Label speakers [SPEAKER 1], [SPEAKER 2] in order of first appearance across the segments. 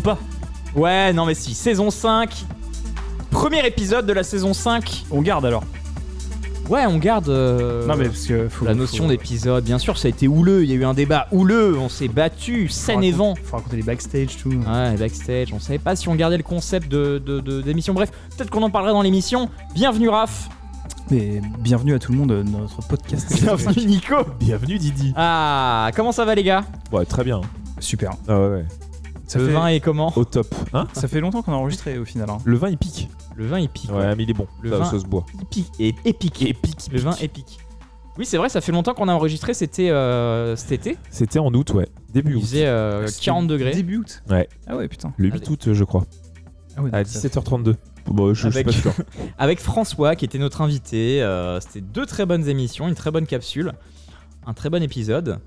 [SPEAKER 1] saison 5
[SPEAKER 2] Ou pas
[SPEAKER 1] Ouais, non mais si, saison 5. Premier épisode de la saison 5.
[SPEAKER 2] On garde alors.
[SPEAKER 1] Ouais, on garde euh,
[SPEAKER 2] non mais parce que faut,
[SPEAKER 1] la notion
[SPEAKER 2] faut-
[SPEAKER 1] d'épisode. Bien sûr, ça a été houleux, il y a eu un débat houleux, on s'est battu, scène et vent.
[SPEAKER 2] Faut raconter les backstage tout.
[SPEAKER 1] Ouais, backstage, on savait pas si on gardait le concept de, de- de- d'émission. Bref, peut-être qu'on en parlera dans l'émission. Bienvenue Raph.
[SPEAKER 2] Mais bienvenue à tout le monde dans notre podcast.
[SPEAKER 1] Bienvenue Nico.
[SPEAKER 3] Bienvenue Didi.
[SPEAKER 1] Ah, comment ça va les gars?
[SPEAKER 3] Ouais, très bien.
[SPEAKER 2] Super.
[SPEAKER 3] Ah ouais, ouais.
[SPEAKER 2] Ça
[SPEAKER 1] Le
[SPEAKER 2] fait,
[SPEAKER 1] vin est comment
[SPEAKER 3] Au top. Hein
[SPEAKER 2] ça fait longtemps qu'on a enregistré au final. hein.
[SPEAKER 3] Le vin il pique.
[SPEAKER 1] Le vin épique.
[SPEAKER 3] Ouais, mais il est bon.
[SPEAKER 1] Le
[SPEAKER 3] ça,
[SPEAKER 1] vin-
[SPEAKER 3] ça se boit.
[SPEAKER 1] Épique. Et épique.
[SPEAKER 3] Épique.
[SPEAKER 1] Le vin épique. Oui, c'est vrai, ça fait longtemps qu'on a enregistré, c'était euh, cet été.
[SPEAKER 3] C'était en août, ouais. Début
[SPEAKER 1] Il
[SPEAKER 3] août.
[SPEAKER 1] faisait euh,
[SPEAKER 2] C'était
[SPEAKER 1] 40 degrés.
[SPEAKER 2] Début août.
[SPEAKER 3] Ouais.
[SPEAKER 2] Ah ouais putain.
[SPEAKER 3] Le 8
[SPEAKER 1] Allez.
[SPEAKER 3] août, je crois.
[SPEAKER 2] Ah ouais.
[SPEAKER 3] À
[SPEAKER 2] donc ça-
[SPEAKER 3] 17h32. Bon, je, je suis pas sûr.
[SPEAKER 1] avec François qui était notre invité. euh, C'était deux très bonnes émissions, une très bonne capsule, un très bon épisode.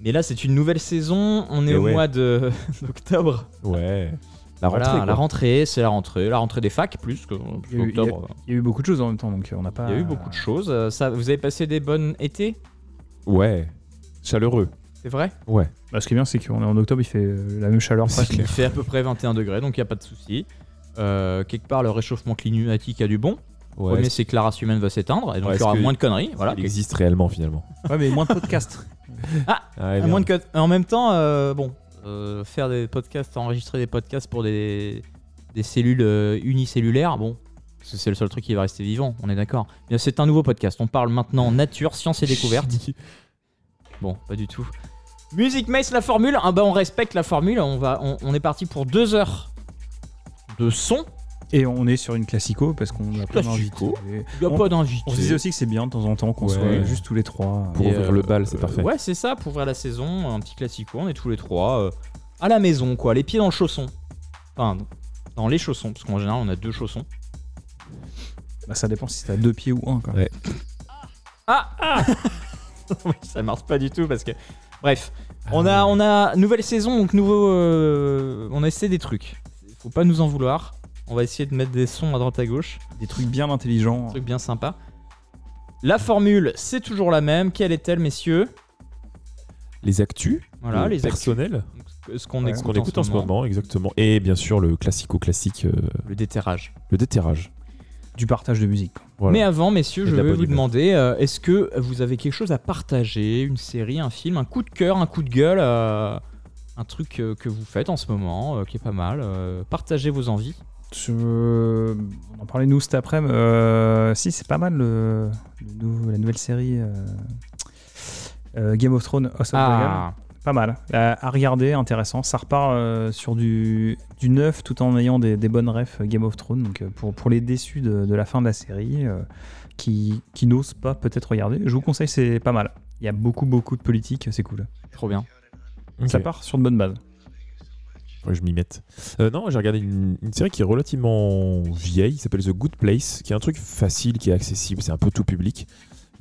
[SPEAKER 1] Mais là, c'est une nouvelle saison. On est
[SPEAKER 3] Et
[SPEAKER 1] au
[SPEAKER 3] ouais.
[SPEAKER 1] mois de- d'octobre.
[SPEAKER 3] Ouais. La
[SPEAKER 1] Voilà,
[SPEAKER 3] rentrée.
[SPEAKER 1] la
[SPEAKER 3] quoi.
[SPEAKER 1] rentrée, c'est la rentrée, la rentrée des facs plus que
[SPEAKER 2] Il y a eu-
[SPEAKER 1] octobre.
[SPEAKER 2] Il y a eu beaucoup de choses en même temps donc euh, on n'a pas.
[SPEAKER 1] Il y a eu beaucoup de choses. Euh, Ça, vous avez passé des bonnes étés,
[SPEAKER 3] Ouais. Chaleureux.
[SPEAKER 1] c'est vrai?
[SPEAKER 3] Ouais.
[SPEAKER 2] Bah, ce qui est bien c'est qu'on est en octobre, il fait euh, la même chaleur. Presque.
[SPEAKER 1] Il fait à peu près 21 degrés, donc il n'y a pas de souci. Euh, quelque part, le réchauffement climatique a du bon.
[SPEAKER 3] Ouais.
[SPEAKER 1] Premier, c'est que la race humaine va s'éteindre, et donc
[SPEAKER 3] Ouais,
[SPEAKER 1] il y aura
[SPEAKER 3] que-
[SPEAKER 1] moins de conneries. Voilà.
[SPEAKER 3] Il existe réellement finalement.
[SPEAKER 2] Ouais mais moins de podcasts.
[SPEAKER 3] Ah,
[SPEAKER 1] À moins de co- En même temps, euh, bon, euh, faire des podcasts, enregistrer des podcasts pour des, des cellules euh, unicellulaires, bon, c'est c'est le seul truc qui va rester vivant, on est d'accord. Bien, c'est un nouveau podcast. On parle maintenant nature, science et découverte. Bon, pas du tout. Musique Mace, la formule. Ah bah, on respecte la formule. On, va, on, on est parti pour deux heures de son.
[SPEAKER 2] Et on est sur une classico parce qu'on a plein
[SPEAKER 1] Classico.
[SPEAKER 2] d'invités.
[SPEAKER 1] Il n'y a
[SPEAKER 2] On-
[SPEAKER 1] pas d'invité.
[SPEAKER 2] On se disait aussi que c'est bien de temps en temps qu'on
[SPEAKER 3] Ouais.
[SPEAKER 2] soit juste tous les trois.
[SPEAKER 3] Pour
[SPEAKER 1] Et,
[SPEAKER 3] ouvrir
[SPEAKER 1] euh,
[SPEAKER 3] le bal, c'est
[SPEAKER 1] Euh,
[SPEAKER 3] parfait.
[SPEAKER 1] Ouais, c'est ça, pour ouvrir la saison, un petit classico, on est tous les trois euh, à la maison, quoi, les pieds dans le chausson. Enfin, dans les chaussons, parce qu'en général, on a deux chaussons.
[SPEAKER 2] Bah, ça dépend si t'as deux pieds ou un. Quoi.
[SPEAKER 3] Ouais.
[SPEAKER 1] Ah, ah Oui, Ça marche pas du tout, parce que. Bref, on a, on a nouvelle saison, donc nouveau. euh, on a essayé des trucs. Faut pas nous en vouloir. On va essayer de mettre des sons à droite à gauche,
[SPEAKER 2] Des trucs bien intelligents.
[SPEAKER 1] un truc bien sympa. La formule, c'est toujours la même. Quelle est-elle, messieurs?
[SPEAKER 3] Les actus.
[SPEAKER 1] Voilà,
[SPEAKER 3] le
[SPEAKER 1] les actus.
[SPEAKER 3] personnels.
[SPEAKER 1] Ce qu'on
[SPEAKER 2] Ouais,
[SPEAKER 1] écoute,
[SPEAKER 3] en ce moment, exactement. Et bien sûr, le classico-classique, euh,
[SPEAKER 1] Le déterrage.
[SPEAKER 3] le déterrage.
[SPEAKER 2] Du partage de musique.
[SPEAKER 3] Voilà.
[SPEAKER 1] Mais avant, messieurs,
[SPEAKER 3] Et
[SPEAKER 1] je vais vous demander euh, est-ce que vous avez quelque chose à partager? Une série, un film, un coup de cœur, un coup de gueule euh, Un truc euh, que vous faites en ce moment, euh, qui est pas mal euh, Partagez vos envies.
[SPEAKER 2] Je- On en parlait nous cet après-midi. Euh, Si, c'est pas mal le... le nou- la nouvelle série euh, euh, Game of Thrones House of Dragon.
[SPEAKER 1] Ah,
[SPEAKER 2] Pas mal. À, à regarder, intéressant. Ça repart euh, sur du, du neuf tout en ayant des, des bonnes refs Game of Thrones. Donc euh, pour, pour les déçus de, de la fin de la série, euh, qui, qui n'osent pas peut-être regarder, je vous conseille, c'est pas mal. Il y a beaucoup, beaucoup de politique, c'est cool.
[SPEAKER 1] trop bien.
[SPEAKER 2] Ça part sur de bonnes bases.
[SPEAKER 3] Faudrait que je m'y mette. Euh, non, j'ai regardé une, une série qui est relativement vieille, qui s'appelle The Good Place, qui est un truc facile, qui est accessible, c'est un peu tout public.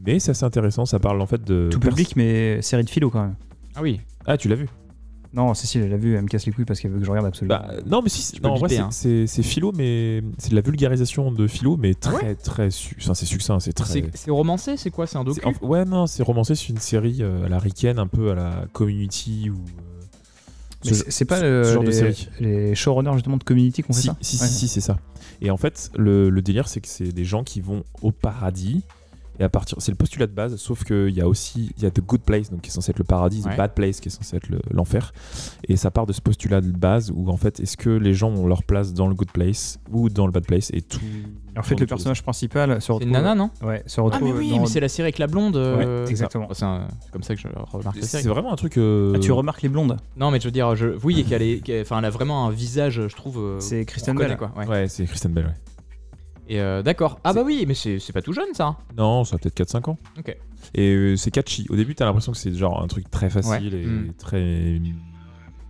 [SPEAKER 3] Mais c'est assez intéressant, ça parle en fait de.
[SPEAKER 2] Tout public, mais série de philo quand même.
[SPEAKER 1] Ah oui,
[SPEAKER 3] Ah, tu l'as vu?
[SPEAKER 2] Non, Cécile, elle l'a vu, elle me casse les couilles parce qu'elle veut que je regarde absolument.
[SPEAKER 3] Bah, non, mais si, non, en vrai, c'est-
[SPEAKER 1] hein.
[SPEAKER 3] c'est philo, mais c'est de la vulgarisation de philo, mais très, très. su- Enfin, c'est succinct, c'est très.
[SPEAKER 1] c'est romancé, c'est quoi? C'est un docu?
[SPEAKER 3] en- ouais, non, c'est romancé, c'est une série euh, à la ricaine, un peu à la community ou.
[SPEAKER 2] Mais c'est pas le-
[SPEAKER 3] ce genre de
[SPEAKER 2] les,
[SPEAKER 3] série.
[SPEAKER 2] les showrunners justement de Community qui ont fait
[SPEAKER 3] Si,
[SPEAKER 2] ça?
[SPEAKER 3] si,
[SPEAKER 2] Ouais.
[SPEAKER 3] si, si, c'est ça. Et en fait, le, le délire, c'est que c'est des gens qui vont au paradis. Et à partir, c'est le postulat de base, sauf qu'il y a aussi, il y a The Good Place, donc qui est censé être le paradis,
[SPEAKER 1] Ouais.
[SPEAKER 3] The Bad Place, qui est censé être le- l'enfer. Et ça part de ce postulat de base où en fait, est-ce que les gens ont leur place dans le Good Place ou dans le Bad Place et tout.
[SPEAKER 2] En fait, le personnage principal se
[SPEAKER 1] C'est
[SPEAKER 2] retrouve.
[SPEAKER 1] une nana, non
[SPEAKER 2] Ouais, se
[SPEAKER 1] Ah, mais oui,
[SPEAKER 2] dans-
[SPEAKER 1] mais c'est la série avec la blonde. euh,
[SPEAKER 2] exactement.
[SPEAKER 1] C'est un- c'est comme ça que je remarque la
[SPEAKER 3] C'est
[SPEAKER 1] série.
[SPEAKER 3] vraiment un truc. euh,
[SPEAKER 2] Ah, tu remarques les blondes
[SPEAKER 1] Non, mais je veux dire, je... oui, qu'elle est... qu'elle- enfin, elle a vraiment un visage, je trouve. euh,
[SPEAKER 2] C'est
[SPEAKER 1] reconnaît,
[SPEAKER 2] Bell.
[SPEAKER 1] quoi. ouais.
[SPEAKER 3] Ouais, c'est Kristen Bell, ouais.
[SPEAKER 1] Et euh, d'accord. Ah bah oui, mais c'est c'est pas tout jeune ça.
[SPEAKER 3] Non, ça a peut-être 4-5 ans.
[SPEAKER 1] Ok.
[SPEAKER 3] Et euh, c'est catchy. Au début, t'as l'impression que c'est genre un truc très facile
[SPEAKER 1] Ouais.
[SPEAKER 3] et
[SPEAKER 1] Mm.
[SPEAKER 3] très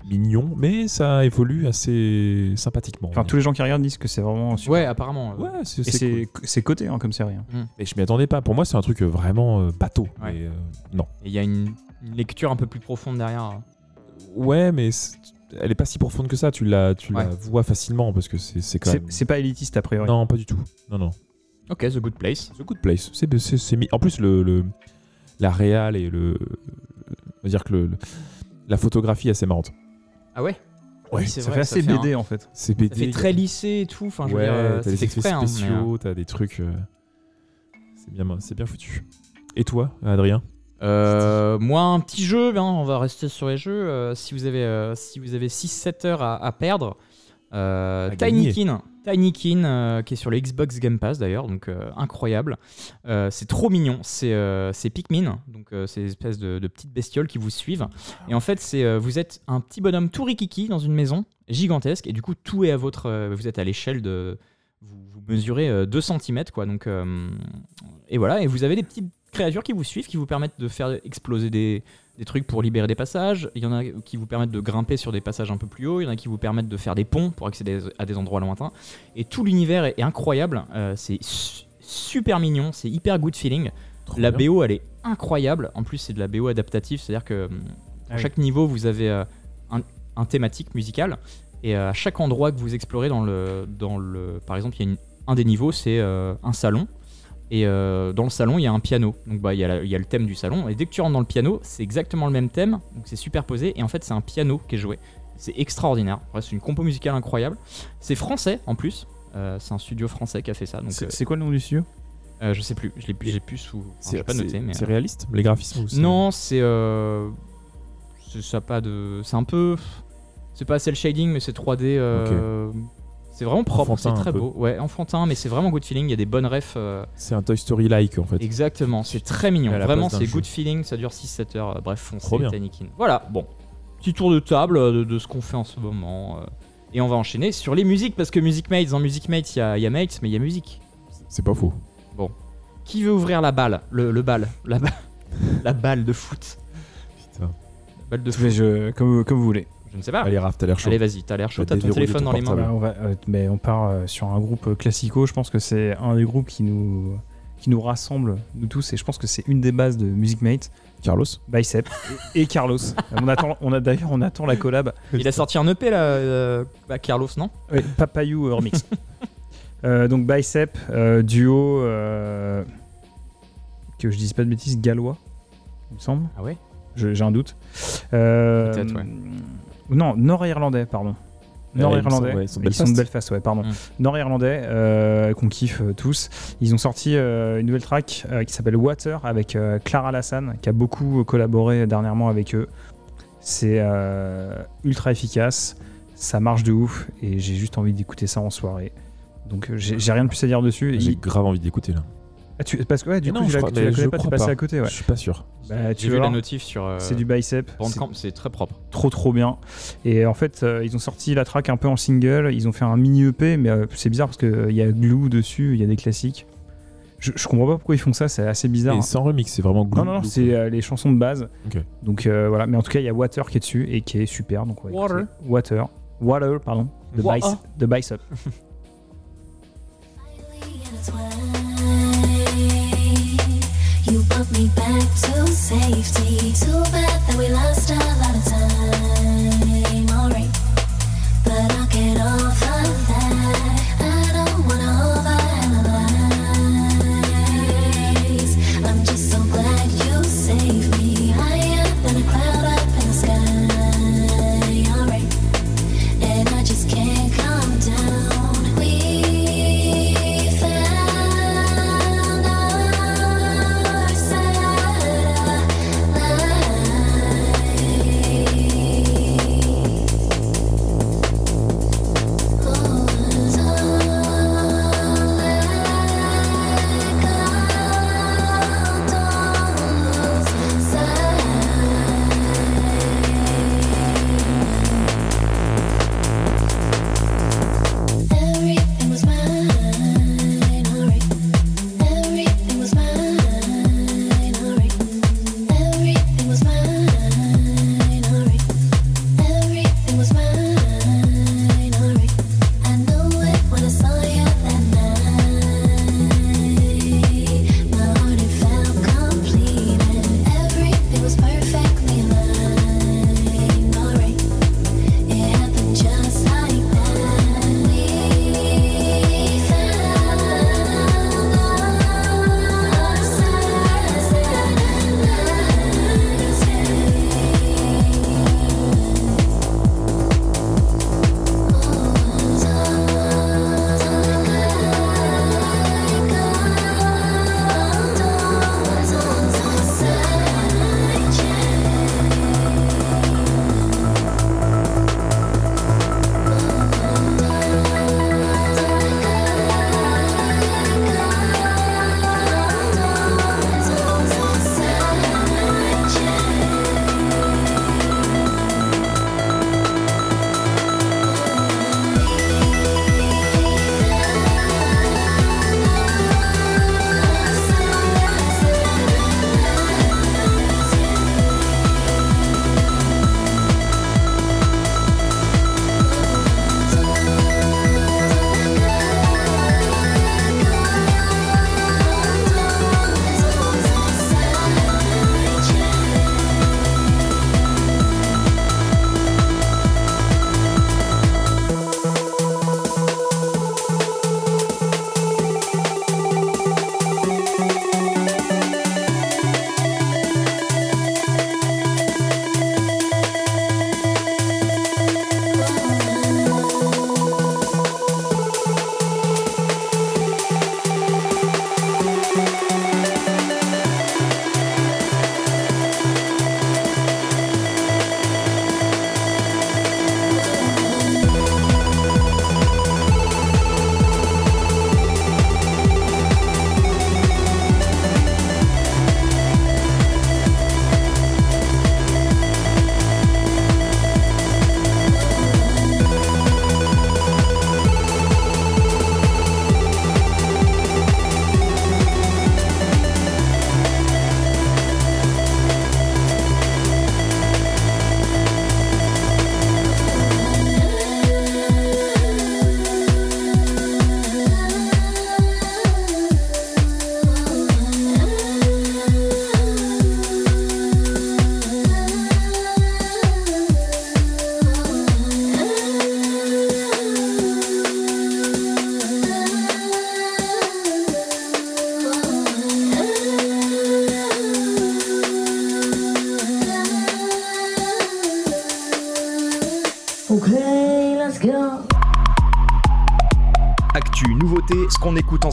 [SPEAKER 3] mignon, mais ça évolue assez sympathiquement.
[SPEAKER 2] Enfin, tous les gens qui regardent disent que c'est vraiment super.
[SPEAKER 1] Ouais, apparemment. euh,
[SPEAKER 3] Ouais, c'est
[SPEAKER 2] Et
[SPEAKER 3] c'est
[SPEAKER 2] c'est
[SPEAKER 3] cool.
[SPEAKER 2] c'est coté hein, comme série. hein.
[SPEAKER 3] Mais je m'y attendais pas. Pour moi, c'est un truc euh, vraiment euh, bateau.
[SPEAKER 1] Ouais.
[SPEAKER 3] Mais, euh, non.
[SPEAKER 1] Et il y a une, une lecture un peu plus profonde derrière. hein.
[SPEAKER 3] Ouais, mais c'est- elle est pas si profonde que ça. Tu la, tu la
[SPEAKER 1] Ouais.
[SPEAKER 3] vois facilement parce que c'est c'est quand
[SPEAKER 2] C'est
[SPEAKER 3] même.
[SPEAKER 2] c'est pas élitiste a priori.
[SPEAKER 3] Non, pas du tout. Non, non.
[SPEAKER 1] Ok, The Good Place.
[SPEAKER 3] The Good Place. C'est c'est- c'est mis. En plus, le, le- la réal et le. On va dire que le, le- la photographie est assez marrante.
[SPEAKER 1] Ah ouais?
[SPEAKER 3] Ouais,
[SPEAKER 1] Oui, c'est
[SPEAKER 2] Ça
[SPEAKER 1] vrai,
[SPEAKER 2] fait assez
[SPEAKER 1] fait un-
[SPEAKER 2] BD en fait.
[SPEAKER 3] C'est BD.
[SPEAKER 1] Ça fait très lycée et tout. Enfin, je veux
[SPEAKER 3] ouais,
[SPEAKER 1] dire, euh,
[SPEAKER 3] t'as
[SPEAKER 1] c'est
[SPEAKER 3] des
[SPEAKER 1] fait
[SPEAKER 3] effets
[SPEAKER 1] exprès. hein,
[SPEAKER 3] spéciaux, t'as des trucs. euh, C'est bien, c'est bien foutu. Et toi, Adrien?
[SPEAKER 1] Euh, moi, un petit jeu, ben, on va rester sur les jeux. euh, si vous avez, euh, si vous avez 6-7 heures à, à perdre. Tinykin, Tinykin qui est sur le Xbox Game Pass d'ailleurs, donc incroyable. C'est trop mignon. C'est Pikmin, donc c'est des espèces de, de petites bestioles qui vous suivent. Et en fait, c'est vous êtes un petit bonhomme tout rikiki dans une maison gigantesque, et du coup, tout est à votre. vous êtes à l'échelle de. Vous, vous mesurez euh, 2 cm, quoi. Donc, et voilà, et vous avez des petites créatures qui vous suivent, qui vous permettent de faire exploser des, des trucs pour libérer des passages. Il y en a qui vous permettent de grimper sur des passages un peu plus hauts. Il y en a qui vous permettent de faire des ponts pour accéder à des endroits lointains. Et tout l'univers est, est incroyable. Euh, c'est su- super mignon. C'est hyper good feeling.
[SPEAKER 3] Trop
[SPEAKER 1] La
[SPEAKER 3] bien.
[SPEAKER 1] BO, elle est incroyable. En plus, c'est de la BO adaptative. C'est-à-dire que hum,
[SPEAKER 2] Ah
[SPEAKER 1] à
[SPEAKER 2] oui.
[SPEAKER 1] chaque niveau, vous avez euh, un, un thématique musical. Et euh, à chaque endroit que vous explorez dans le. Dans le par exemple, il y a une- un des niveaux, c'est euh, un salon. Et euh, dans le salon, il y a un piano. Donc bah, il y, a la- il y a le thème du salon. Et dès que tu rentres dans le piano, c'est exactement le même thème. Donc c'est superposé. Et en fait, c'est un piano qui est joué. C'est extraordinaire. Ouais, c'est une compo musicale incroyable. C'est français en plus. Euh, c'est un studio français qui a fait ça. Donc euh,
[SPEAKER 2] C'est c'est quoi le nom du studio?
[SPEAKER 1] Euh, je sais plus. Je l'ai plus, j'ai plus sous. enfin,
[SPEAKER 3] C'est
[SPEAKER 1] pas noté, mais.
[SPEAKER 3] c'est
[SPEAKER 1] euh,
[SPEAKER 3] réaliste Les graphismes
[SPEAKER 1] non, c'est. Euh, c'est- ça pas de. C'est un peu. C'est pas cel shading, mais c'est 3D. euh, C'est vraiment propre, c'est très beau. Ouais, enfantin, mais c'est vraiment good feeling. Il y a des bonnes refs. euh,
[SPEAKER 3] C'est un Toy Story-like en fait.
[SPEAKER 1] Exactement, c'est très mignon.
[SPEAKER 3] À la
[SPEAKER 1] Vraiment,
[SPEAKER 3] place d'un
[SPEAKER 1] c'est good feeling. Ça dure 6-7 heures. euh, Bref, foncez,
[SPEAKER 3] bien.
[SPEAKER 1] Tinykin. Voilà, bon. Petit tour de table euh, de, de ce qu'on fait en ce moment. euh, et on va enchaîner sur les musiques, parce que Music Mates, dans Music Mates, il y a, il y a Mates, mais il y a musique.
[SPEAKER 3] C'est pas faux.
[SPEAKER 1] Qui veut ouvrir la balle le, le bal la, ba- la balle de foot?
[SPEAKER 3] Putain.
[SPEAKER 1] Balle de foot.
[SPEAKER 2] je- comme, comme vous voulez.
[SPEAKER 1] Je ne sais pas.
[SPEAKER 3] Allez, Raph, t'as l'air chaud.
[SPEAKER 1] Allez, vas-y, t'as l'air chaud,
[SPEAKER 3] T'as
[SPEAKER 1] ton téléphone
[SPEAKER 3] ton
[SPEAKER 1] dans les mains.
[SPEAKER 2] Bah, on, va, euh, mais on part euh, sur un groupe classico. Je pense que c'est un des groupes qui nous, qui nous rassemble, nous tous. Et je pense que c'est une des bases de Music Mate,
[SPEAKER 3] Carlos
[SPEAKER 2] Bicep et, et Carlos. on attend, on a d'ailleurs, on attend la collab.
[SPEAKER 1] Il a sorti un EP là, euh, bah, Carlos, non?
[SPEAKER 2] Oui, Papayou euh, remix. Euh, donc Bicep, euh, duo, euh, que je dise pas de bêtises, gallois, il me semble.
[SPEAKER 1] Ah ouais?
[SPEAKER 2] J'ai un doute. Euh,
[SPEAKER 1] Peut-être, ouais.
[SPEAKER 2] Non, nord-irlandais, pardon. Nord-irlandais.
[SPEAKER 3] ils sont- ouais, ils sont de Belfast.
[SPEAKER 2] Belfast, ouais, pardon.
[SPEAKER 1] Mm.
[SPEAKER 2] Nord-irlandais, euh, qu'on kiffe euh, tous. Ils ont sorti euh, une nouvelle track euh, qui s'appelle Water avec Clara Lassan, qui a beaucoup collaboré dernièrement avec eux. C'est ultra efficace, ça marche de ouf, et j'ai juste envie d'écouter ça en soirée. Donc j'ai j'ai rien de plus à dire dessus.
[SPEAKER 3] J'ai
[SPEAKER 2] Il-
[SPEAKER 3] grave envie d'écouter là.
[SPEAKER 2] Ah, tu- parce que ouais, du
[SPEAKER 3] Mais
[SPEAKER 2] coup,
[SPEAKER 3] non,
[SPEAKER 2] tu
[SPEAKER 3] je
[SPEAKER 2] la,
[SPEAKER 3] crois-
[SPEAKER 2] tu la
[SPEAKER 3] mais
[SPEAKER 2] connais
[SPEAKER 3] je
[SPEAKER 2] pas,
[SPEAKER 3] crois
[SPEAKER 2] passé
[SPEAKER 3] pas.
[SPEAKER 2] à côté, ouais.
[SPEAKER 3] Je suis pas sûr.
[SPEAKER 2] Bah, tu vas
[SPEAKER 1] la notif sur euh,
[SPEAKER 2] C'est du bicep. c'est
[SPEAKER 1] Bandcamp, c'est très propre.
[SPEAKER 2] trop trop bien. Et en fait, euh, ils ont sorti la track un peu en single. Ils ont fait un mini EP, mais euh, c'est bizarre parce qu'il y a Glue dessus, il y a des classiques. Je, je comprends pas pourquoi ils font ça, c'est assez bizarre.
[SPEAKER 3] Et sans remix, c'est vraiment
[SPEAKER 2] Non,
[SPEAKER 3] glou-
[SPEAKER 2] non, non, c'est euh, les chansons de base. Donc euh, voilà, mais en tout cas, il y a Water qui est dessus et qui est super. Donc
[SPEAKER 1] Water.
[SPEAKER 2] Water. Water, pardon.
[SPEAKER 1] Wa-
[SPEAKER 2] Bicep. De Bicep.
[SPEAKER 4] But I'll get over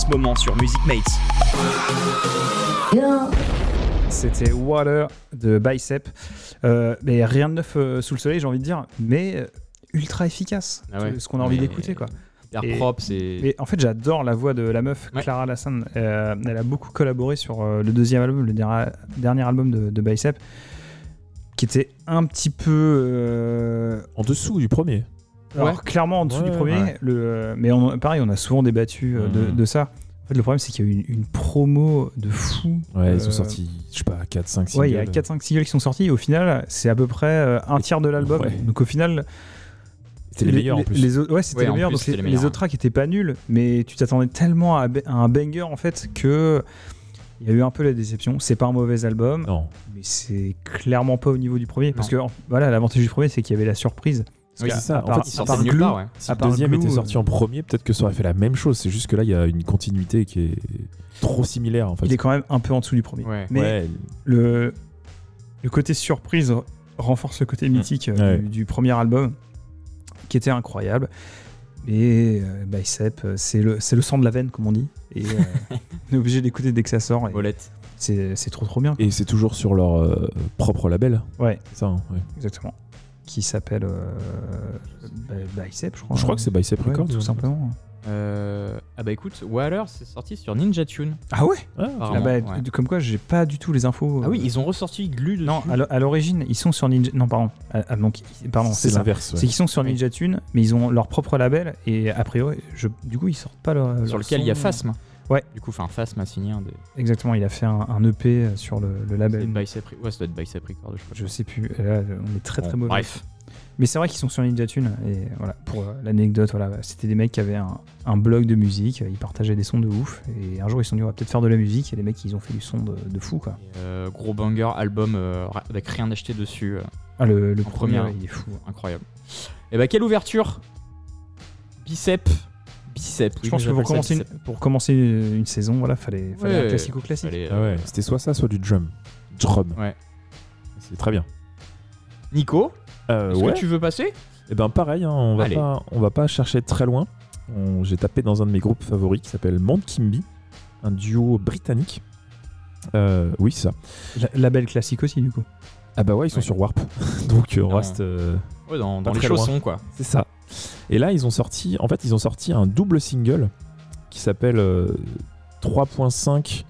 [SPEAKER 5] ce moment sur Music Mates.
[SPEAKER 2] C'était Water de Bicep. Euh, mais rien de neuf euh, sous le soleil, j'ai envie de dire, mais euh, ultra efficace.
[SPEAKER 1] Ah ouais.
[SPEAKER 2] Ce qu'on a envie d'écouter, quoi. Et-
[SPEAKER 1] propre, c'est.
[SPEAKER 2] Et en fait, j'adore la voix de la meuf,
[SPEAKER 1] Ouais.
[SPEAKER 2] Clara Lassan. Euh, elle a beaucoup collaboré sur euh, le deuxième album, le dernier, dernier album de, de Bicep, qui était un petit peu. euh,
[SPEAKER 3] En dessous du premier.
[SPEAKER 2] Alors,
[SPEAKER 1] Ouais.
[SPEAKER 2] clairement en dessous
[SPEAKER 3] Ouais,
[SPEAKER 2] du premier.
[SPEAKER 3] ouais.
[SPEAKER 2] Le, mais on- pareil, on a souvent débattu euh, de,
[SPEAKER 3] Mhm.
[SPEAKER 2] de ça. En fait, le problème, c'est qu'il y a eu une, une promo de fou.
[SPEAKER 3] Ouais, ils ont
[SPEAKER 2] Euh,
[SPEAKER 3] sorti, je sais pas, 4, 5, 6
[SPEAKER 2] Ouais, il y a 4-5 singles qui sont sortis. Et au final, c'est à peu près euh, un tiers de l'album.
[SPEAKER 3] Ouais.
[SPEAKER 2] Donc au final,
[SPEAKER 3] C'était les, meilleurs en plus.
[SPEAKER 2] les autres- ouais, c'était
[SPEAKER 1] Ouais,
[SPEAKER 2] les meilleurs.
[SPEAKER 1] plus,
[SPEAKER 2] donc les,
[SPEAKER 1] les
[SPEAKER 2] les
[SPEAKER 1] meilleurs,
[SPEAKER 2] autres tracks étaient pas nuls, mais tu t'attendais tellement à, à un banger en fait que il y a eu un peu la déception. C'est pas un mauvais album,
[SPEAKER 3] Non.
[SPEAKER 2] mais c'est clairement pas au niveau du premier. Parce que voilà, l'avantage du premier, c'est qu'il y avait la surprise.
[SPEAKER 1] Oui,
[SPEAKER 3] c'est ça. En fait,
[SPEAKER 1] sortait
[SPEAKER 2] part Glue,
[SPEAKER 1] part, ouais.
[SPEAKER 3] Si le deuxième
[SPEAKER 2] Glue,
[SPEAKER 3] était sorti
[SPEAKER 2] euh,
[SPEAKER 3] en premier, peut-être que ça aurait fait la même chose. C'est juste que là, il y a une continuité qui est trop similaire en fait.
[SPEAKER 2] il est quand même un peu en dessous du premier.
[SPEAKER 1] Ouais.
[SPEAKER 2] Mais
[SPEAKER 3] Ouais,
[SPEAKER 2] le, le côté surprise renforce le côté mythique euh,
[SPEAKER 3] Ouais.
[SPEAKER 2] du, du premier album, qui était incroyable. Et euh, Bicep, euh, c'est le, sang de la veine, comme on dit. Et euh, on est obligé d'écouter dès que ça sort. et. C'est trop trop bien.
[SPEAKER 3] Et c'est toujours sur leur euh, propre label.
[SPEAKER 2] Ouais,
[SPEAKER 3] Ça, hein, ouais.
[SPEAKER 2] exactement. Qui s'appelle euh, Bi- Bicep, je crois.
[SPEAKER 3] Je crois que c'est Bicep
[SPEAKER 2] Ouais,
[SPEAKER 3] Records.
[SPEAKER 2] tout simplement.
[SPEAKER 1] Euh, Ah bah écoute, Waller, c'est sorti sur Ninja Tune.
[SPEAKER 2] Ah ouais
[SPEAKER 3] Ah,
[SPEAKER 2] Ah bah,
[SPEAKER 1] ouais.
[SPEAKER 2] Comme quoi, j'ai pas du tout les infos.
[SPEAKER 1] Ah oui,
[SPEAKER 2] euh,
[SPEAKER 1] ils ont ressorti Glu dessus.
[SPEAKER 2] Non, à l'o- à l'origine, ils sont sur Ninja. Non, pardon. Ah, donc, pardon, c'est
[SPEAKER 3] l'inverse. ouais.
[SPEAKER 2] C'est qu'ils sont sur. Ninja Tune, mais ils ont leur propre label et a priori, je, du coup, ils sortent pas leur.
[SPEAKER 1] sur
[SPEAKER 2] leur
[SPEAKER 1] lequel il y a. Phasm.
[SPEAKER 2] Ouais.
[SPEAKER 1] Du coup, enfin, Phasm a signé un des.
[SPEAKER 2] Exactement, il a fait un, un EP sur le, le label.
[SPEAKER 1] Bicep... Ouais, ça doit être Bicep Record, je crois.
[SPEAKER 2] Je sais plus. Là, on est très très mauvais.
[SPEAKER 1] Bref.
[SPEAKER 2] Mais c'est vrai qu'ils sont sur Ninja Tune et voilà. Pour euh, l'anecdote, voilà, c'était des mecs qui avaient un, un blog de musique. Ils partageaient des sons de ouf et un jour ils se sont dit on va peut-être faire de la musique et les mecs ils ont fait du son de, de fou quoi.
[SPEAKER 1] Euh, gros banger, album euh, avec rien d'acheté dessus. euh,
[SPEAKER 2] Ah le, premier,
[SPEAKER 1] première.
[SPEAKER 2] il est fou.
[SPEAKER 1] incroyable. Et bah, quelle ouverture Bicep.
[SPEAKER 2] Je pense que pour commencer, une, pour commencer une saison, voilà, fallait, fallait
[SPEAKER 1] Ouais,
[SPEAKER 2] un classico classique.
[SPEAKER 3] Ah ouais, c'était soit ça, soit du drum. Drum.
[SPEAKER 1] Ouais.
[SPEAKER 3] C'est très bien.
[SPEAKER 1] Nico,
[SPEAKER 3] Euh,
[SPEAKER 1] est-ce
[SPEAKER 3] ouais.
[SPEAKER 1] que tu veux passer?
[SPEAKER 3] Et ben pareil, hein, on va
[SPEAKER 1] Allez.
[SPEAKER 3] pas, on va pas chercher très loin. On- J'ai tapé dans un de mes groupes favoris qui s'appelle Mount Kimby, un duo britannique. Euh, oui, c'est ça.
[SPEAKER 2] La- label classique aussi du coup.
[SPEAKER 3] Ah bah ouais, ils sont
[SPEAKER 1] Ouais.
[SPEAKER 3] sur Warp. Donc euh, on reste. euh,
[SPEAKER 1] Ouais, dans, dans les
[SPEAKER 3] loin.
[SPEAKER 1] chaussons, quoi.
[SPEAKER 3] c'est ça. Et là, ils ont sorti, en fait, ils ont sorti un double single qui s'appelle euh, 3.5.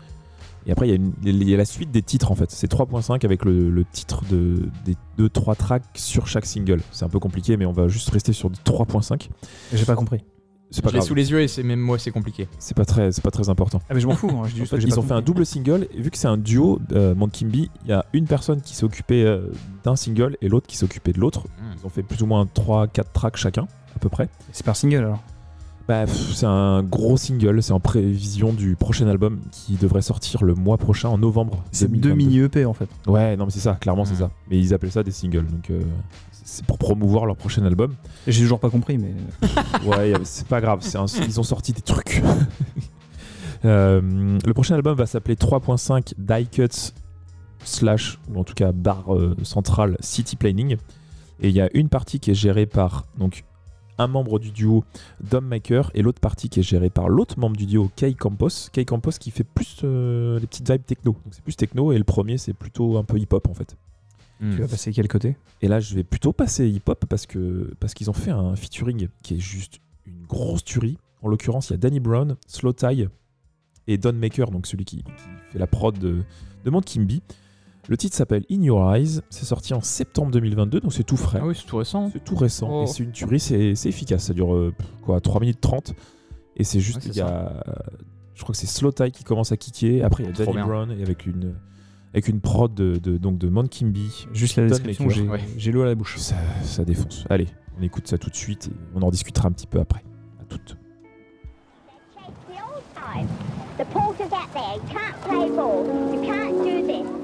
[SPEAKER 3] Et après, il y, a une- il y a la suite des titres en fait. C'est 3.5 avec le, le titre de, des 2-3 tracks sur chaque single. C'est un peu compliqué, mais on va juste rester sur du 3.5.
[SPEAKER 2] J'ai pas compris.
[SPEAKER 3] C'est pas
[SPEAKER 1] Je l'ai
[SPEAKER 3] grave.
[SPEAKER 1] sous les yeux et c'est même moi, c'est compliqué.
[SPEAKER 3] C'est pas très, c'est pas très important.
[SPEAKER 2] Ah mais je m'en fous. hein, je dis
[SPEAKER 3] En
[SPEAKER 2] juste
[SPEAKER 3] fait,
[SPEAKER 2] j'ai
[SPEAKER 3] ils ont fait un double single. Et vu que c'est un duo, euh, Kimby, il y a une personne qui s'est occupée euh, d'un single et l'autre qui s'est occupée de l'autre.
[SPEAKER 1] Hmm.
[SPEAKER 3] Ils ont fait plus ou moins 3-4 tracks chacun, peu près.
[SPEAKER 2] C'est par single alors.
[SPEAKER 3] Bah, c'est un gros single, c'est en prévision du prochain album qui devrait sortir le mois prochain, en novembre.
[SPEAKER 2] C'est
[SPEAKER 3] 2022.
[SPEAKER 2] deux mini EP en fait.
[SPEAKER 3] Ouais, non, mais c'est ça, clairement, c'est
[SPEAKER 1] Mm.
[SPEAKER 3] ça. Mais ils appellent ça des singles, donc euh, c'est pour promouvoir leur prochain album.
[SPEAKER 2] J'ai toujours pas compris mais
[SPEAKER 3] Ouais, c'est pas grave, un- ils ont sorti des trucs. Euh, le prochain album va s'appeler 3.5 Die Cuts slash, ou en tout cas barre euh, centrale City Planning. Et il y a une partie qui est gérée par donc, un membre du duo Dom Maker et l'autre partie qui est gérée par l'autre membre du duo Kay Campos. Kay Campos qui fait plus euh, les petites vibes techno. Donc c'est plus techno et le premier c'est plutôt un peu hip-hop en fait.
[SPEAKER 1] Hmm.
[SPEAKER 2] tu vas passer quel côté?
[SPEAKER 3] Et là, je vais plutôt passer hip-hop parce que parce qu'ils ont fait un featuring qui est juste une grosse tuerie. En l'occurrence, il y a Danny Brown, Slow Tie et Don Maker, donc celui qui, qui fait la prod de, de Mount Kimby. Le titre s'appelle In Your Eyes. C'est sorti en septembre 2022, donc c'est tout frais.
[SPEAKER 1] Ah oui, c'est tout récent.
[SPEAKER 3] C'est tout récent
[SPEAKER 1] Oh.
[SPEAKER 3] et c'est une tuerie, c'est c'est efficace. Ça dure euh, quoi 3 minutes 30 et c'est juste
[SPEAKER 1] Ouais,
[SPEAKER 3] il y a je crois que c'est Slow Tie qui commence à kicker, après il y a Danny
[SPEAKER 1] bien.
[SPEAKER 3] Brown et avec une avec une prod de, de- donc de Kimby.
[SPEAKER 2] Juste la description, j'ai
[SPEAKER 1] Ouais.
[SPEAKER 2] j'ai l'eau à la bouche.
[SPEAKER 3] Ça, ça défonce. Allez, on écoute ça tout de suite et on en discutera un petit peu après. À toutes.
[SPEAKER 6] The old time. The porter's out there. You can't play ball. You can't do this.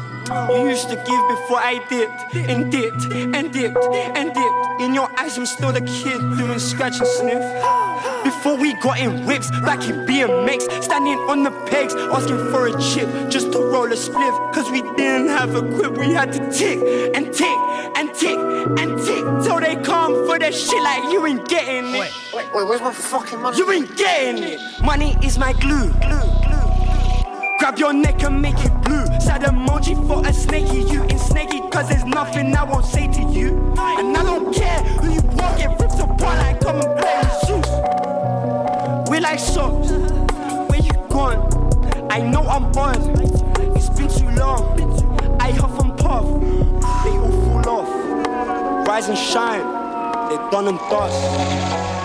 [SPEAKER 6] you
[SPEAKER 7] used to give before I dipped and dipped and dipped and dipped. In your eyes, I'm still the kid doing scratch and sniff. Before we got in whips, back in BMX, standing on the pegs, asking for a chip just to roll a spliff. Cause we didn't have a grip, we had to tick and tick and tick and tick till they come for that shit like you ain't getting it.
[SPEAKER 8] Wait, wait, wait, where's my fucking money?
[SPEAKER 7] You ain't getting it. Money is my glue. glue, glue. Grab your neck and make it blue. Sad emoji for a snaky. You ain't snaky, cause there's nothing I won't say to you. And I don't care who you walk it rips apart like come and play with shoes. We like socks. Where you gone? I know I'm on. It's been too long. I huff and puff. They all fall off. Rise and shine. They're done and dust.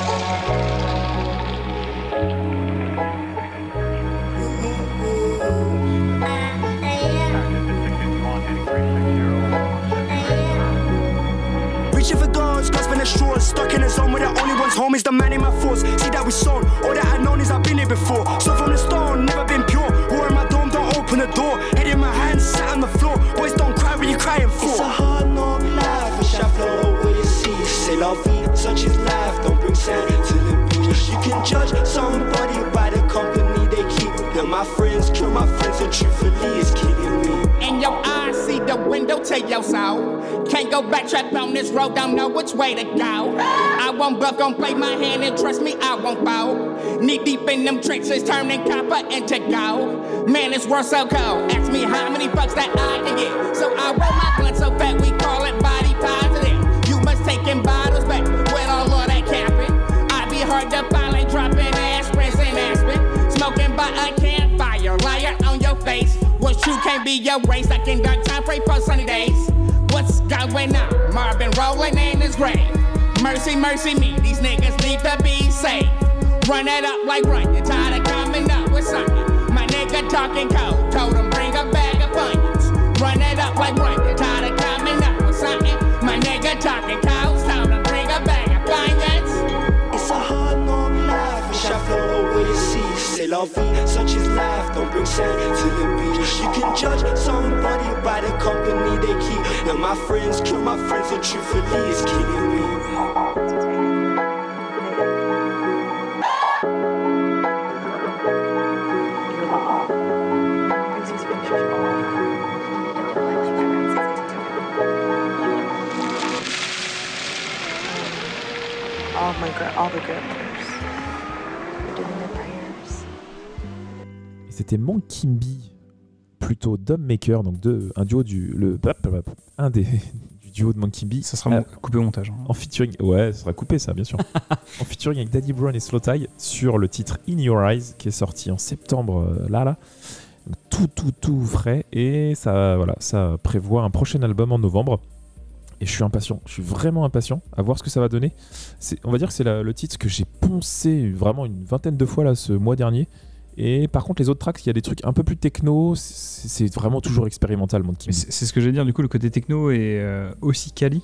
[SPEAKER 7] Straws, stuck in a zone where the only one's home is the man in my force. See that we sown, all that I known is I've been here before. So from the stone, never been pure. War in my dome, don't open the door. Head in my hands, sat on the floor. Boys don't cry when you crying for. It's a hard knock life, wish I flow over your see. Say la vie, such is life, don't bring sand to the beach. You can judge somebody by the company they keep. Kill my friends, kill my friends, and truthfully it's killing me.
[SPEAKER 9] In your eyes, see the window to your soul. Can't go back, on this road, don't know which way to go. I won't bluff, gon' play my hand and trust me, I won't bow. Knee deep in them trenches, turning copper into gold. Man, it's worth so cold. Ask me how many bucks that I can get. So I roll my blunt so fat, we call it body True can't be your race, like in dark time, pray for sunny days. What's going on? Marvin rolling in his grave. Mercy, mercy me, these niggas need to be safe. Run it up like run, you're tired of coming up with something. My nigga talking cold, told him bring a bag of onions. Run it up like run, you're tired of coming up with something. My nigga talking cold, told him bring a bag of onions.
[SPEAKER 7] It's a hard life. Wish I float seas. Say la vie, such is life. Don't bring sand to the beach. You can judge somebody by the company they keep. And my friends kill my friends, and truthfully, it's killing me.
[SPEAKER 10] All my gra- all the grandmothers
[SPEAKER 3] C'était Monkey Bee, plutôt Dom Maker, donc deux, un duo du. Le, un des, du duo de Monkey Bee.
[SPEAKER 2] Ça sera
[SPEAKER 3] Euh,
[SPEAKER 2] coupé au montage. hein.
[SPEAKER 3] En featuring, ouais, ça sera coupé ça, bien sûr. en featuring avec Daddy Brown et Slow Tie sur le titre In Your Eyes qui est sorti en septembre, euh, là, là. Tout, tout, tout frais et ça, voilà, ça prévoit un prochain album en novembre. Et je suis impatient, je suis vraiment impatient à voir ce que ça va donner. On va dire que c'est le titre que j'ai poncé vraiment une vingtaine de fois là ce mois dernier. Et par contre, les autres tracks, il y a des trucs un peu plus techno. C'est, vraiment toujours expérimental.
[SPEAKER 2] C'est ce que j'allais dire, du coup, le côté techno est euh, aussi quali.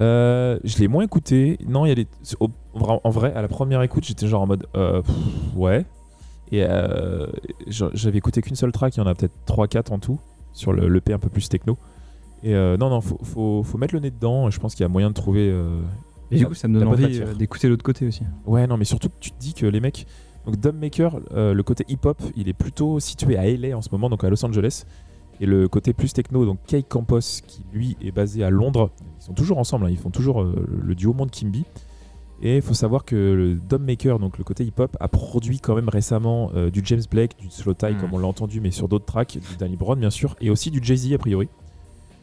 [SPEAKER 3] Euh, je l'ai moins écouté. Non, il y a des. au- En vrai, à la première écoute, j'étais genre en mode euh, pff, ouais. Et j'a- j'avais écouté qu'une seule track, il y en a peut-être 3-4 en tout, sur le l'EP un peu plus techno. Et non, non, faut, faut, faut mettre le nez dedans. Je pense qu'il y a moyen de trouver.
[SPEAKER 2] Et du coup, ça me donne envie d'écouter l'autre côté aussi.
[SPEAKER 3] Ouais, non, mais surtout que tu te dis que les mecs. Donc, Dub Maker, euh, le côté hip-hop, il est plutôt situé à LA en ce moment, donc à Los Angeles. Et le côté plus techno, donc Kay Campos, qui lui est basé à Londres. Ils sont toujours ensemble, hein, ils font toujours euh, le duo Monde Kimby. Et il faut savoir que le Dub Maker, donc le côté hip-hop, a produit quand même récemment euh, du James Blake, du Slow Tie,
[SPEAKER 1] Mm.
[SPEAKER 3] comme on l'a entendu, mais sur d'autres tracks, du Danny Brown bien sûr, et aussi du Jay-Z a priori.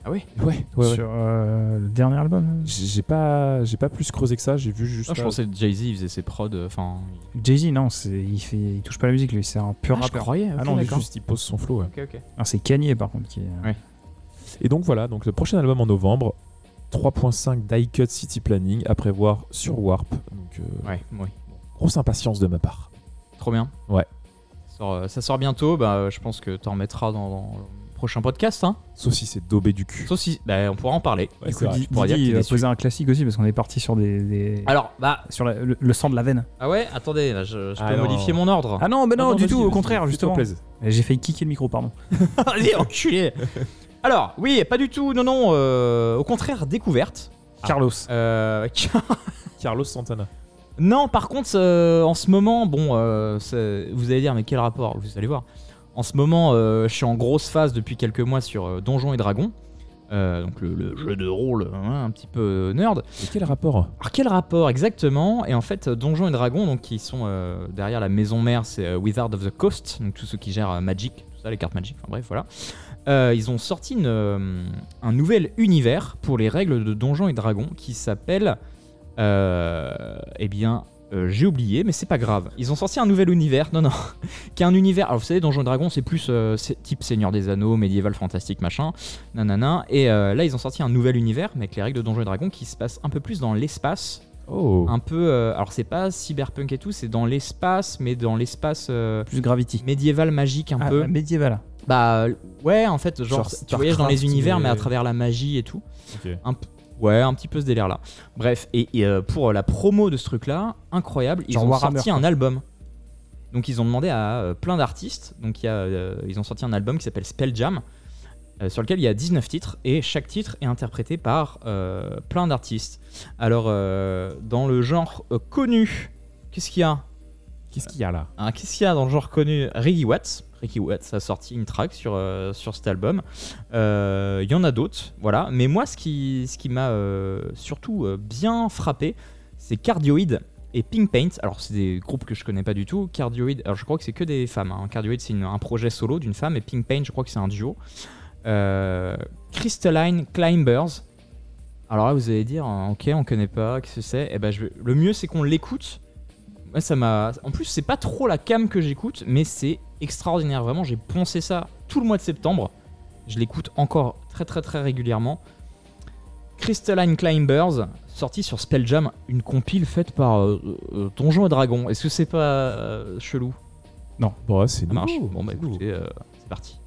[SPEAKER 1] Ah oui
[SPEAKER 3] Ouais, ouais, ouais.
[SPEAKER 2] Sur euh, le dernier album.
[SPEAKER 3] J'ai j'ai pas, j'ai pas plus creusé que ça, j'ai vu juste.
[SPEAKER 1] Ah, je
[SPEAKER 3] là-
[SPEAKER 1] pensais que Jay-Z il faisait ses prods. euh, Enfin.
[SPEAKER 2] Jay-Z, non, c'est- il, fait, il touche pas la musique, lui, c'est un pur
[SPEAKER 1] Ah, je
[SPEAKER 2] rappeur.
[SPEAKER 1] croyais.
[SPEAKER 2] Ah non,
[SPEAKER 3] juste il pose son flow. ouais.
[SPEAKER 1] Ok, ok.
[SPEAKER 2] Ah, c'est Kanye, par contre, qui est.
[SPEAKER 1] Ouais.
[SPEAKER 3] Et donc voilà, donc le prochain album en novembre, 3.5 Die Cut City Planning à prévoir sur Warp. Donc euh,
[SPEAKER 1] Ouais, oui.
[SPEAKER 3] grosse impatience de ma part.
[SPEAKER 1] Trop bien.
[SPEAKER 3] Ouais.
[SPEAKER 1] Ça sort, euh, ça sort bientôt. Bah, je pense que tu en remettras dans, prochain podcast. Hein.
[SPEAKER 3] Sauf si c'est daubé du cul.
[SPEAKER 1] Sauf si, bah, on pourra en parler.
[SPEAKER 3] Ouais,
[SPEAKER 2] Du
[SPEAKER 3] c'est
[SPEAKER 2] coup,
[SPEAKER 3] vrai.
[SPEAKER 1] Dire
[SPEAKER 2] Didi
[SPEAKER 1] déçu.
[SPEAKER 2] posé un classique aussi parce qu'on est parti sur des, des-
[SPEAKER 1] Alors, bah,
[SPEAKER 2] sur la- le, le sang de la veine.
[SPEAKER 1] ah ouais, attendez, là, je, je peux
[SPEAKER 3] Ah non.
[SPEAKER 1] modifier mon ordre.
[SPEAKER 2] Ah non, mais non, du tout, au contraire, justement.
[SPEAKER 3] plaisir.
[SPEAKER 2] J'ai failli kicker le micro, pardon.
[SPEAKER 1] Allez, enculé Alors, oui, pas du tout, non, non, euh, au contraire, découverte.
[SPEAKER 2] Carlos.
[SPEAKER 1] Euh,
[SPEAKER 3] Carlos Santana.
[SPEAKER 1] non, par contre, euh, en ce moment, bon, euh, vous allez dire, mais quel rapport? Vous allez voir. En ce moment, euh, je suis en grosse phase depuis quelques mois sur euh, Donjons et Dragons. Euh, donc le, le jeu de rôle hein, un petit peu nerd.
[SPEAKER 3] Mais quel rapport
[SPEAKER 1] Alors quel rapport exactement? Et en fait, Donjons et Dragons, donc qui sont euh, derrière la maison mère, c'est euh, Wizard of the Coast, donc tous ceux qui gèrent euh, Magic, tout ça, les cartes Magic. Enfin bref, voilà. Euh, ils ont sorti une, euh, un nouvel univers pour les règles de Donjons et Dragons qui s'appelle, euh, eh bien, euh, j'ai oublié, mais c'est pas grave. Ils ont sorti un nouvel univers, non non, qui est un univers. Alors vous savez, Donjons et Dragons, c'est plus euh, type Seigneur des Anneaux, médiéval, fantastique, machin, nanana. Et euh, là, ils ont sorti un nouvel univers, mais avec les règles de Donjons et Dragons, qui se passe un peu plus dans l'espace
[SPEAKER 3] Oh.
[SPEAKER 1] un peu. alors, c'est pas cyberpunk et tout, c'est dans l'espace, mais dans l'espace
[SPEAKER 2] Plus Gravity.
[SPEAKER 1] médiéval magique un
[SPEAKER 2] Ah,
[SPEAKER 1] peu.
[SPEAKER 2] médiéval.
[SPEAKER 1] Bah, ouais, en fait, genre,
[SPEAKER 3] Genre
[SPEAKER 1] tu voyages dans les univers, mais... à travers la magie et tout.
[SPEAKER 3] Ok.
[SPEAKER 1] Un p- Ouais, un petit peu ce délire là. Bref, et, et, euh, pour la promo de ce truc là, incroyable, ils
[SPEAKER 2] Genre
[SPEAKER 1] ont
[SPEAKER 2] Warhammer,
[SPEAKER 1] sorti
[SPEAKER 2] quoi.
[SPEAKER 1] un album. Donc ils ont demandé à euh, plein d'artistes, donc il y a, euh, ils ont sorti un album qui s'appelle Spelljam, euh, sur lequel il y a 19 titres, et chaque titre est interprété par euh, plein d'artistes. Alors, euh, dans le genre euh, connu, qu'est-ce qu'il y a?
[SPEAKER 3] Qu'est-ce qu'il y a là?
[SPEAKER 1] Hein, Qu'est-ce qu'il y a dans le genre connu? Ricky Watts. Ricky Watts a sorti une track sur, euh, sur cet album. Euh, Il y en a d'autres, voilà. Mais moi, ce qui, ce qui m'a euh, surtout euh, bien frappé, c'est Cardioid et Pink Paint. Alors, c'est des groupes que je connais pas du tout. Cardioid, alors je crois que c'est que des femmes. hein. Cardioid, c'est un projet solo d'une femme. Et Pink Paint, je crois que c'est un duo. Euh, Crystalline Climbers. Alors là, vous allez dire, euh, ok, on connaît pas, qu'est-ce que c'est? Eh ben, le mieux, c'est qu'on l'écoute. Ça m'a. En plus, c'est pas trop la cam que j'écoute, mais c'est extraordinaire. Vraiment, j'ai poncé ça tout le mois de septembre. Je l'écoute encore très, très, très régulièrement. Crystalline Climbers, sorti sur Spelljam, une compile faite par euh, euh, Donjons et Dragons. Est-ce que c'est pas euh, chelou?
[SPEAKER 3] Bon, ouais, c'est
[SPEAKER 1] marche Bon, bah écoutez, euh, c'est parti.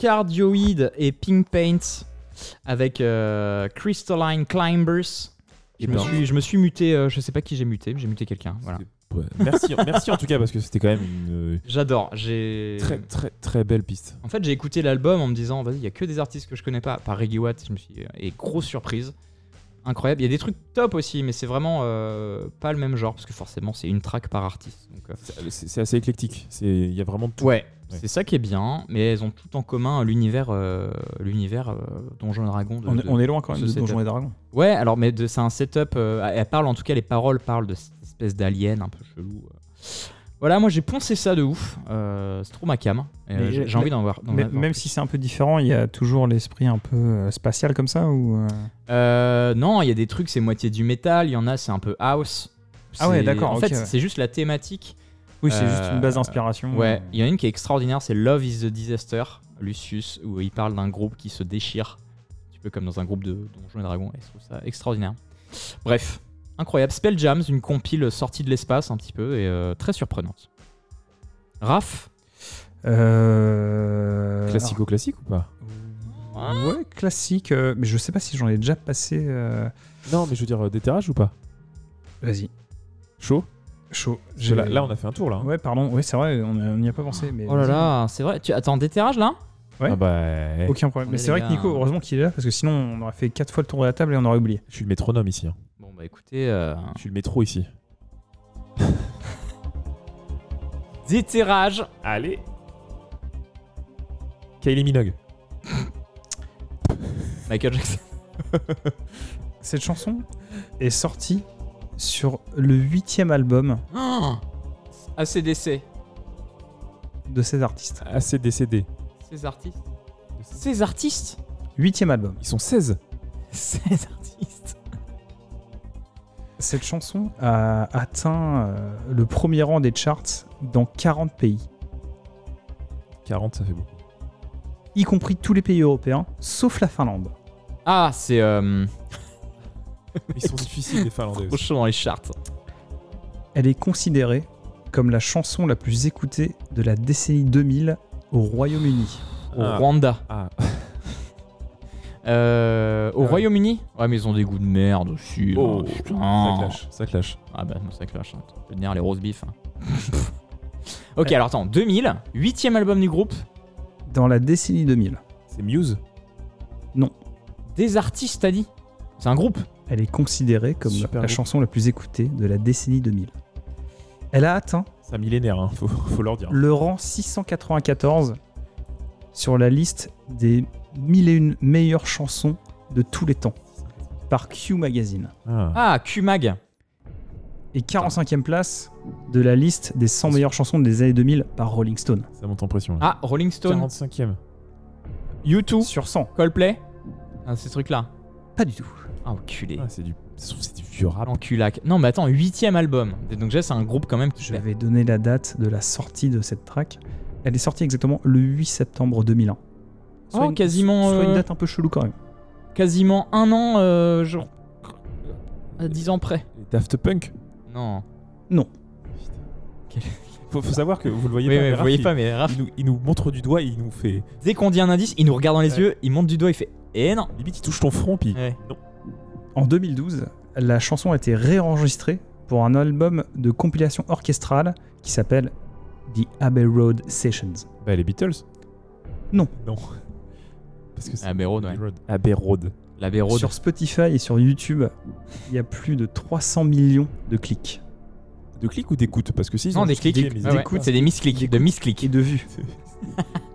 [SPEAKER 1] Cardioid et Pink Paint avec euh, Crystalline Climbers. Je me, suis, je me suis muté, euh, je sais pas qui j'ai muté, mais j'ai muté quelqu'un. Voilà.
[SPEAKER 3] Ouais. Merci, merci en tout cas parce que c'était quand même une
[SPEAKER 1] J'adore. J'ai
[SPEAKER 3] euh, très très très belle piste.
[SPEAKER 1] En fait, j'ai écouté l'album en me disant, vas-y, il y a que des artistes que je connais pas. Par Reggae Watt, je me suis et grosse surprise, incroyable. Il y a des trucs top aussi, mais c'est vraiment euh, pas le même genre parce que forcément, c'est une track par artiste. Euh,
[SPEAKER 3] C'est assez éclectique. C'est il y a vraiment tout.
[SPEAKER 1] ouais, C'est ça qui est bien, mais elles ont tout en commun l'univers, euh, l'univers euh, Donjons et Dragons. de-
[SPEAKER 2] On, est-
[SPEAKER 1] de-
[SPEAKER 2] on est loin quand même de
[SPEAKER 1] setup.
[SPEAKER 2] Donjons et Dragons.
[SPEAKER 1] Ouais, alors mais de- c'est un setup. euh, elle parle en tout cas les paroles parlent de cette espèce d'alien un peu chelou. euh. Voilà, moi j'ai poncé ça de ouf. euh, c'est trop ma cam. j'ai envie d'en voir.
[SPEAKER 2] Mais même si c'est un peu différent, il y a toujours l'esprit un peu spatial comme ça ou
[SPEAKER 1] non, il y a des trucs, c'est moitié du métal, il y en a, c'est un peu house.
[SPEAKER 2] Ah ouais, d'accord,
[SPEAKER 1] En fait,
[SPEAKER 2] ouais.
[SPEAKER 1] c'est juste la thématique.
[SPEAKER 2] Oui, c'est
[SPEAKER 1] Euh,
[SPEAKER 2] juste une base d'inspiration.
[SPEAKER 1] Ouais, il y en a une qui est extraordinaire, c'est Love is the Disaster, Lucius, où il parle d'un groupe qui se déchire, un petit peu comme dans un groupe de Donjons et Dragons, et je trouve ça extraordinaire. Bref, incroyable. Spelljams, une compile sortie de l'espace un petit peu, et euh, très surprenante. Raph
[SPEAKER 2] Euh...
[SPEAKER 3] Classico classique ou pas?
[SPEAKER 2] Ouais, classique. euh, mais je sais pas si j'en ai déjà passé. euh,
[SPEAKER 3] Non, mais je veux dire euh, déterrage ou pas?
[SPEAKER 2] Vas-y,
[SPEAKER 3] Chaud?
[SPEAKER 2] Chaud.
[SPEAKER 3] Là, là, on a fait un tour là. hein.
[SPEAKER 2] Ouais, pardon. Ouais, c'est vrai, on n'y a pas pensé. Mais
[SPEAKER 1] Oh là là, c'est vrai. Tu... Attends, déterrage là?
[SPEAKER 2] Ouais.
[SPEAKER 3] Ah bah,
[SPEAKER 2] Aucun problème.
[SPEAKER 1] On
[SPEAKER 2] Mais
[SPEAKER 1] est
[SPEAKER 2] c'est vrai que Nico,
[SPEAKER 1] gars.
[SPEAKER 2] heureusement qu'il est là parce que sinon on aurait fait quatre fois le tour de la table et on aurait oublié.
[SPEAKER 3] je suis le métronome ici. hein.
[SPEAKER 1] Bon, bah écoutez, euh,
[SPEAKER 3] Je suis le métro ici.
[SPEAKER 1] déterrage.
[SPEAKER 3] Allez. Kylie Minogue.
[SPEAKER 1] Michael Jackson.
[SPEAKER 2] Cette chanson est sortie sur le huitième album
[SPEAKER 1] Oh ACDC.
[SPEAKER 2] de cet artiste.
[SPEAKER 3] Assez décédé.
[SPEAKER 1] Ces artistes. Ces artistes
[SPEAKER 2] Huitième album.
[SPEAKER 3] Ils sont 16.
[SPEAKER 1] Ces artistes.
[SPEAKER 2] Cette chanson a atteint euh, le premier rang des charts dans 40 pays,
[SPEAKER 3] 40, ça fait beaucoup.
[SPEAKER 2] y compris tous les pays européens, sauf la Finlande.
[SPEAKER 1] Ah, c'est euh,
[SPEAKER 3] Ils sont difficiles les Finlandais
[SPEAKER 1] trop
[SPEAKER 3] aussi.
[SPEAKER 1] chaud dans les charts.
[SPEAKER 2] Elle est considérée comme la chanson la plus écoutée de la décennie 2000 au Royaume-Uni.
[SPEAKER 1] Au
[SPEAKER 3] Ah.
[SPEAKER 1] Rwanda.
[SPEAKER 3] Ah,
[SPEAKER 1] Euh, au
[SPEAKER 3] Ah ouais.
[SPEAKER 1] Royaume-Uni? Ouais, mais ils ont des goûts de merde aussi.
[SPEAKER 3] oh, ça
[SPEAKER 1] putain.
[SPEAKER 3] clash, ça clash.
[SPEAKER 1] Ah bah, moi, ça clash. Hein. Les roast beef. hein. ok, alors attends. 2000, huitième album du groupe?
[SPEAKER 2] Dans la décennie 2000,
[SPEAKER 3] C'est Muse?
[SPEAKER 1] Des artistes, t'as dit? C'est un groupe?
[SPEAKER 2] Elle est considérée comme
[SPEAKER 3] Super
[SPEAKER 2] la
[SPEAKER 3] groupe.
[SPEAKER 2] chanson la plus écoutée de la décennie 2000. Elle a atteint
[SPEAKER 3] C'est un millénaire, hein, faut, faut leur dire.
[SPEAKER 2] le rang 694 sur la liste des 1001 meilleures chansons de tous les temps par Q Magazine.
[SPEAKER 3] Ah.
[SPEAKER 1] Ah, Q-Mag.
[SPEAKER 2] Et 45e place de la liste des 100 meilleures chansons des années 2000 par Rolling Stone.
[SPEAKER 3] Ça monte en pression. là.
[SPEAKER 1] Ah, Rolling Stone.
[SPEAKER 3] 45ème.
[SPEAKER 1] U2.
[SPEAKER 2] Sur 100.
[SPEAKER 1] Coldplay. Ah, ces trucs-là.
[SPEAKER 2] Pas du tout.
[SPEAKER 1] Ah, enculé.
[SPEAKER 3] Ah, c'est du, c'est du vieux rap.
[SPEAKER 1] L'enculac. Non, mais attends, huitième album. Donc déjà, c'est un groupe quand même qui
[SPEAKER 2] Je
[SPEAKER 1] fait.
[SPEAKER 2] vais donner la date de la sortie de cette track. Elle est sortie exactement le 8 septembre 2001. Soit
[SPEAKER 1] Oh,
[SPEAKER 2] une-
[SPEAKER 1] quasiment,
[SPEAKER 2] Soit une
[SPEAKER 1] euh,
[SPEAKER 2] date un peu chelou quand même.
[SPEAKER 1] quasiment un an, euh, genre. À 10 ans près.
[SPEAKER 3] Les Daft Punk.
[SPEAKER 1] Non.
[SPEAKER 3] Faut, faut savoir que vous le voyez
[SPEAKER 1] Oui,
[SPEAKER 3] pas.
[SPEAKER 1] oui,
[SPEAKER 3] mais
[SPEAKER 1] vous
[SPEAKER 3] Raph,
[SPEAKER 1] voyez
[SPEAKER 3] il-
[SPEAKER 1] pas, mais Raph,
[SPEAKER 3] Il nous, il nous montre du doigt et il nous fait.
[SPEAKER 1] dès qu'on dit un indice, il nous regarde dans les
[SPEAKER 3] Ouais.
[SPEAKER 1] yeux, il monte du doigt, il fait Eh non
[SPEAKER 3] Limite, il touche ton front, puis.
[SPEAKER 1] Ouais.
[SPEAKER 2] En 2012, la chanson a été réenregistrée pour un album de compilation orchestrale qui s'appelle The Abbey Road Sessions.
[SPEAKER 3] Bah, les Beatles
[SPEAKER 2] Non.
[SPEAKER 3] Non. Parce que c'est.
[SPEAKER 1] Abbey Road, ouais.
[SPEAKER 3] Abbey Road. Abbey Road.
[SPEAKER 2] Sur Spotify et sur YouTube, il y a plus de 300 millions de clics
[SPEAKER 3] De clics ou d'écoute Parce que si. ils
[SPEAKER 1] Non,
[SPEAKER 3] ont
[SPEAKER 1] des
[SPEAKER 3] juste
[SPEAKER 1] clics. Ouais, ouais.
[SPEAKER 3] écoutent.
[SPEAKER 1] C'est des misclics. De misclics.
[SPEAKER 2] et de vues.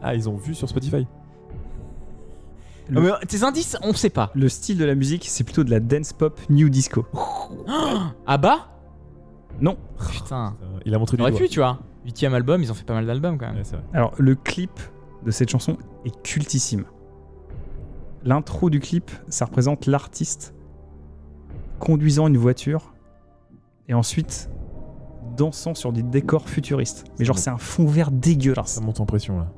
[SPEAKER 3] Ah, ils ont vu sur Spotify.
[SPEAKER 2] Le-
[SPEAKER 1] Ah, mais tes indices, on sait pas.
[SPEAKER 2] Le style de la musique, c'est plutôt de la dance pop new disco.
[SPEAKER 1] Ah bah?
[SPEAKER 2] Non.
[SPEAKER 1] Putain.
[SPEAKER 3] Euh, Il a montré
[SPEAKER 1] On
[SPEAKER 3] du
[SPEAKER 1] aurait
[SPEAKER 3] doigt.
[SPEAKER 1] pu, tu vois. Huitième album, ils ont fait pas mal d'albums quand même.
[SPEAKER 3] Ouais, c'est vrai.
[SPEAKER 2] Alors, le clip de cette chanson est cultissime. L'intro du clip, ça représente l'artiste conduisant une voiture et ensuite dansant sur des décors futuristes. Mais genre, c'est un fond vert dégueulasse.
[SPEAKER 3] Ça monte en pression là.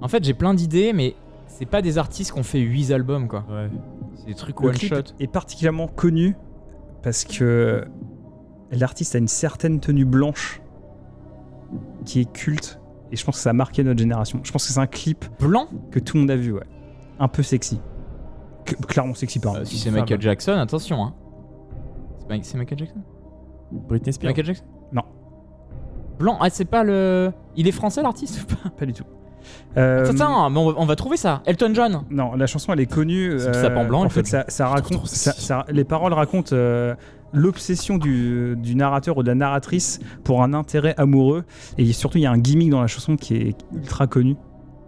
[SPEAKER 1] En fait, j'ai plein d'idées, mais c'est pas des artistes qui ont fait 8 albums, quoi.
[SPEAKER 3] Ouais.
[SPEAKER 1] C'est des trucs
[SPEAKER 2] Le
[SPEAKER 1] one
[SPEAKER 2] clip
[SPEAKER 1] shot.
[SPEAKER 2] est particulièrement connu parce que l'artiste a une certaine tenue blanche qui est culte Et je pense que ça a marqué notre génération. Je pense que c'est un clip
[SPEAKER 1] Blanc?
[SPEAKER 2] que tout le monde a vu, ouais. Un peu sexy. Que- clairement sexy, pardon.
[SPEAKER 1] Euh, Si c'est Michael Jackson, attention. Hein. C'est Michael Jackson?
[SPEAKER 3] Britney Spears.
[SPEAKER 1] Michael Jackson?
[SPEAKER 2] Non.
[SPEAKER 1] Blanc, ah, c'est pas le. Il est français l'artiste ou pas?
[SPEAKER 2] Pas du tout. Euh,
[SPEAKER 1] Attends, mais on va, on va trouver ça. Elton John.
[SPEAKER 2] Non, la chanson elle est connue. euh,
[SPEAKER 1] C'est ça pend blanc,
[SPEAKER 2] en fait,
[SPEAKER 1] fait
[SPEAKER 2] ça, ça raconte. ça- ça- les paroles racontent euh, l'obsession du, du narrateur ou de la narratrice pour un intérêt amoureux. Et surtout, il y a un gimmick dans la chanson qui est ultra connu.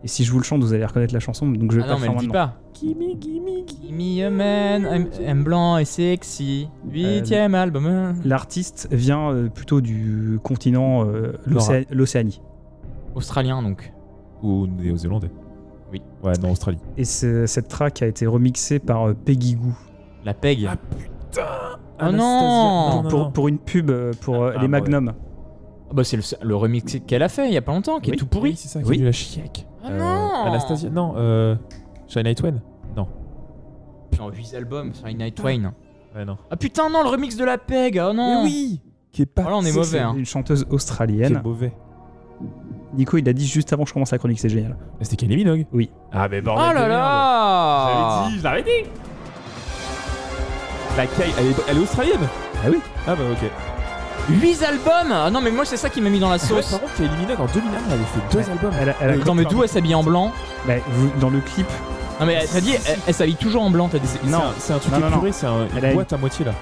[SPEAKER 2] Et si je vous le chante, vous allez reconnaître la chanson. Donc je vais
[SPEAKER 1] Ah
[SPEAKER 2] pas
[SPEAKER 1] non, mais le dis pas. Gimme, gimme, gimme a man. I'm, blanc et sexy. Huitième album.
[SPEAKER 2] L'artiste vient euh, plutôt du continent euh, l'Océ- l'Océanie.
[SPEAKER 1] Australien donc.
[SPEAKER 3] Ou néo-zélandais.
[SPEAKER 1] Oui.
[SPEAKER 3] Ouais, non, Australie.
[SPEAKER 2] Et ce- cette track a été remixée par euh, Peggy Goo.
[SPEAKER 1] La peg.
[SPEAKER 3] Ah putain
[SPEAKER 1] Oh non
[SPEAKER 2] pour, pour une pub euh, pour euh,
[SPEAKER 3] Ah,
[SPEAKER 2] les
[SPEAKER 3] bah
[SPEAKER 2] Magnum.
[SPEAKER 1] Ah bah c'est le, le remix qu'elle a fait il y a pas longtemps, qui
[SPEAKER 3] Oui,
[SPEAKER 1] est tout pourri.
[SPEAKER 3] Oui, c'est ça,
[SPEAKER 2] Oui.
[SPEAKER 3] qui est la chiec.
[SPEAKER 1] Ah non
[SPEAKER 3] Anastasia, non, euh. Shania Twain Non.
[SPEAKER 1] Non, 8 albums sur Night Twain.
[SPEAKER 3] Ouais, non.
[SPEAKER 1] Ah putain non, le remix de la peg. Oh non.
[SPEAKER 3] oui Qui est pas.
[SPEAKER 1] Oh là, on est
[SPEAKER 3] c'est-
[SPEAKER 1] mauvais, hein.
[SPEAKER 2] Une chanteuse
[SPEAKER 3] Qui est
[SPEAKER 2] australienne.
[SPEAKER 3] mauvais.
[SPEAKER 2] Nico, il a dit juste avant que je commence la chronique, c'est génial.
[SPEAKER 3] Mais C'était Kylie Minogue
[SPEAKER 2] Oui.
[SPEAKER 3] Ah, mais
[SPEAKER 1] Oh
[SPEAKER 3] bordel. de
[SPEAKER 1] là
[SPEAKER 3] merde.
[SPEAKER 1] là
[SPEAKER 3] J'avais dit, je l'avais dit La Kylie, elle est, elle est australienne
[SPEAKER 2] Ah oui
[SPEAKER 3] Ah bah ok.
[SPEAKER 1] 8 albums Ah non mais moi c'est ça qui m'a mis dans la
[SPEAKER 3] Par
[SPEAKER 1] sauce.
[SPEAKER 3] contre, Kylie Minogue en 2001, elle avait fait deux
[SPEAKER 2] Ouais.
[SPEAKER 3] albums.
[SPEAKER 2] Elle a- elle a-
[SPEAKER 1] Attends mais d'où elle s'habille en blanc
[SPEAKER 2] Bah, vous- dans le clip,
[SPEAKER 1] Non mais t'as dit elle, elle s'habille toujours en blanc t'as dit.
[SPEAKER 3] C'est
[SPEAKER 2] Non.
[SPEAKER 3] un- C'est un truc
[SPEAKER 2] Non, non, non.
[SPEAKER 3] épuré, c'est un-
[SPEAKER 2] Elle a
[SPEAKER 3] une
[SPEAKER 2] une-
[SPEAKER 3] boîte à moitié là.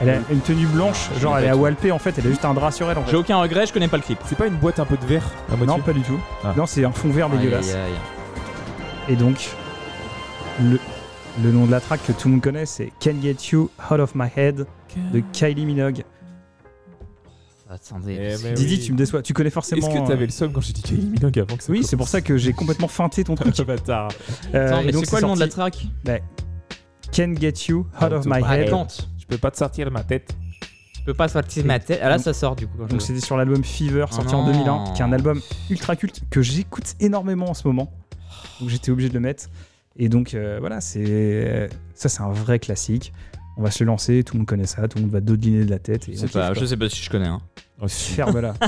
[SPEAKER 2] Elle a une tenue blanche, genre elle est à Walpé en fait, elle a juste un drap sur elle en
[SPEAKER 1] J'ai
[SPEAKER 2] fait.
[SPEAKER 1] aucun regret, je connais pas le clip.
[SPEAKER 3] C'est pas une boîte un peu de verre à moitié
[SPEAKER 2] Non, pas du tout.
[SPEAKER 3] Ah.
[SPEAKER 2] Non, c'est un fond vert dégueulasse.
[SPEAKER 1] Aïe, aïe, aïe.
[SPEAKER 2] Et donc, le, le nom de la track que tout le monde connaît, c'est Can't Get You Out of My Head de Kylie Minogue.
[SPEAKER 1] Attendez.
[SPEAKER 3] Eh, mais
[SPEAKER 2] Didi,
[SPEAKER 3] oui.
[SPEAKER 2] tu me déçois. Tu connais forcément.
[SPEAKER 3] Est-ce que
[SPEAKER 2] euh,
[SPEAKER 3] t'avais le seum quand j'ai dit Kylie Minogue avant que ça
[SPEAKER 2] Oui, c'est pour ça que j'ai complètement feinté ton truc.
[SPEAKER 3] Ce bâtard.
[SPEAKER 2] Euh,
[SPEAKER 1] Attends,
[SPEAKER 2] et
[SPEAKER 1] mais
[SPEAKER 2] donc
[SPEAKER 1] c'est quoi le nom de la track?
[SPEAKER 2] Can't Get You Out
[SPEAKER 3] Out
[SPEAKER 2] of My Head.
[SPEAKER 3] Je peux pas te sortir de ma tête.
[SPEAKER 1] Je peux pas sortir ma tête. Ah là ça sort du coup.
[SPEAKER 2] Donc
[SPEAKER 1] je-
[SPEAKER 2] c'était sur l'album Fever sorti
[SPEAKER 1] Oh
[SPEAKER 2] en
[SPEAKER 1] non.
[SPEAKER 2] 2001, qui est un album ultra culte que j'écoute énormément en ce moment. Donc j'étais obligé de le mettre. Et donc euh, voilà, c'est ça c'est un vrai classique. On va se le lancer, tout le monde connaît ça, tout le monde va dodiner de la tête. Et
[SPEAKER 1] Je sais pas, je sais pas si je connais. Hein.
[SPEAKER 3] Oh.
[SPEAKER 2] Ferme-la.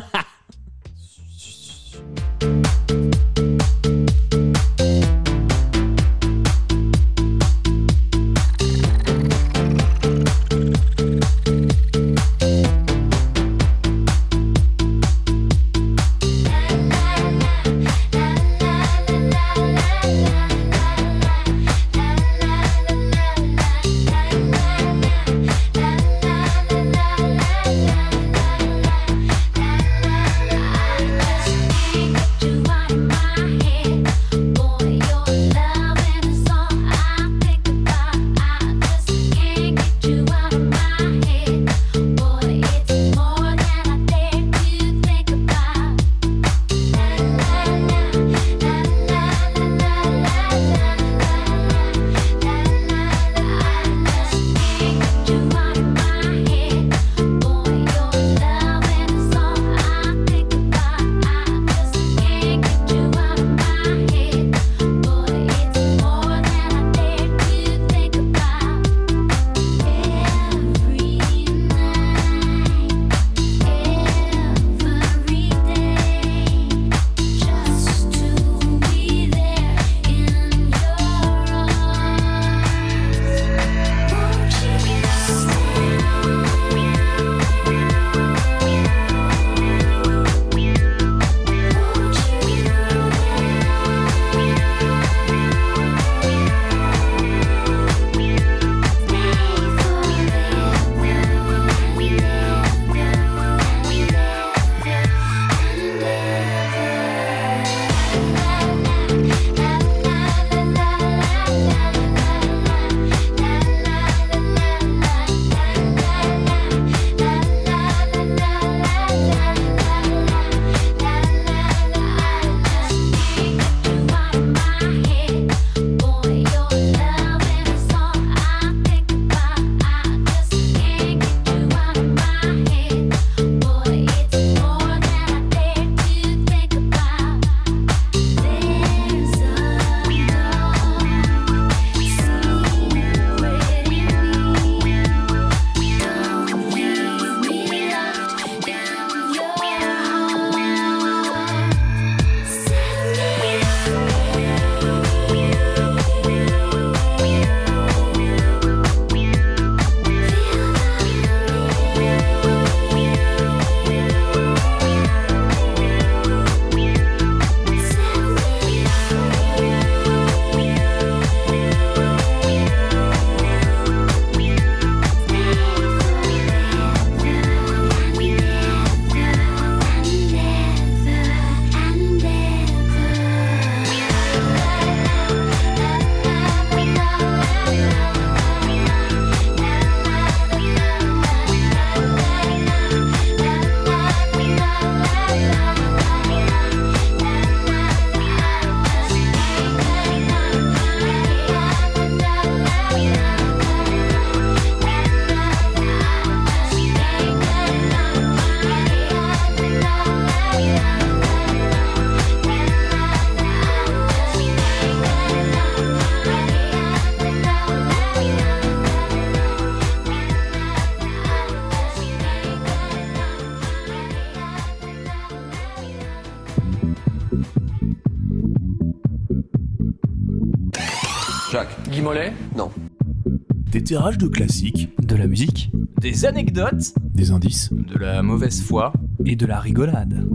[SPEAKER 11] Des tirages de classiques, de la musique,
[SPEAKER 5] Des anecdotes,
[SPEAKER 11] des indices
[SPEAKER 5] de la mauvaise foi.
[SPEAKER 11] et de la rigolade.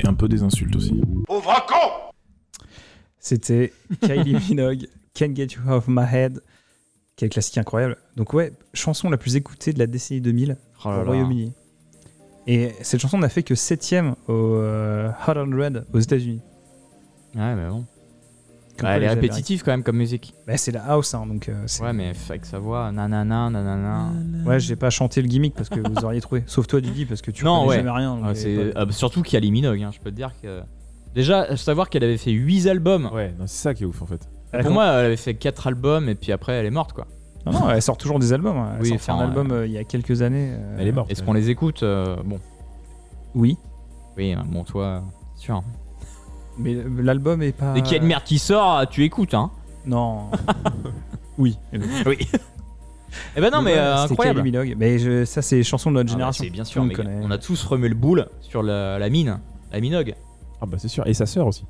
[SPEAKER 11] Et un peu des insultes aussi.
[SPEAKER 12] Pauvre con
[SPEAKER 2] C'était Kylie Minogue, Can't Get You Off My Head. Quel classique incroyable. Donc ouais, chanson la plus écoutée de la décennie 2000
[SPEAKER 1] Oh là
[SPEAKER 2] au. Royaume-Uni. Et cette chanson n'a fait que 7ème au euh, Hot 100 aux États-Unis.
[SPEAKER 1] Ouais, mais bon. Elle est
[SPEAKER 2] les
[SPEAKER 1] répétitive quand même comme musique.
[SPEAKER 2] Bah, c'est la house, hein, donc euh,
[SPEAKER 1] Ouais, mais avec sa voix, nanana, nanana.
[SPEAKER 2] Ouais, j'ai pas chanté le gimmick parce que vous auriez trouvé. Sauf toi, Didi, parce que tu
[SPEAKER 1] non,
[SPEAKER 2] connais
[SPEAKER 1] ouais.
[SPEAKER 2] jamais rien. donc
[SPEAKER 1] Ah,
[SPEAKER 2] il y
[SPEAKER 1] c'est
[SPEAKER 2] avait pas-
[SPEAKER 1] ah, bah, surtout Kylie Minogue, hein, je peux te dire que. Déjà, savoir qu'elle avait fait 8 albums.
[SPEAKER 3] Ouais, c'est ça qui est ouf en fait.
[SPEAKER 2] Elle a
[SPEAKER 1] Pour
[SPEAKER 2] comm-
[SPEAKER 1] moi, elle avait fait 4 albums et puis après, elle est morte quoi.
[SPEAKER 2] Non, non, elle sort toujours des albums. hein. Elle
[SPEAKER 1] Oui,
[SPEAKER 2] a sorti un album euh, il y a quelques années. euh,
[SPEAKER 3] Elle est morte.
[SPEAKER 1] Est-ce qu'on les écoute euh, Bon.
[SPEAKER 2] Oui.
[SPEAKER 1] Oui, euh, bon, toi, sûr.
[SPEAKER 2] Mais euh, l'album est pas.
[SPEAKER 1] Dès qu'il y a une merde qui sort, tu écoutes, hein
[SPEAKER 2] Non. oui.
[SPEAKER 1] Oui. Eh ben non, mais
[SPEAKER 2] Ouais,
[SPEAKER 1] euh, incroyable.
[SPEAKER 2] Kylie Minogue. Mais je- ça, c'est les chansons de notre
[SPEAKER 1] Ah bah,
[SPEAKER 2] génération.
[SPEAKER 1] c'est bien
[SPEAKER 2] Tout
[SPEAKER 1] sûr,
[SPEAKER 2] le
[SPEAKER 1] mais
[SPEAKER 2] monde connaît.
[SPEAKER 1] on a tous remué le boule sur la, la mine, la Minogue.
[SPEAKER 3] Ah bah c'est sûr. Et sa sœur aussi.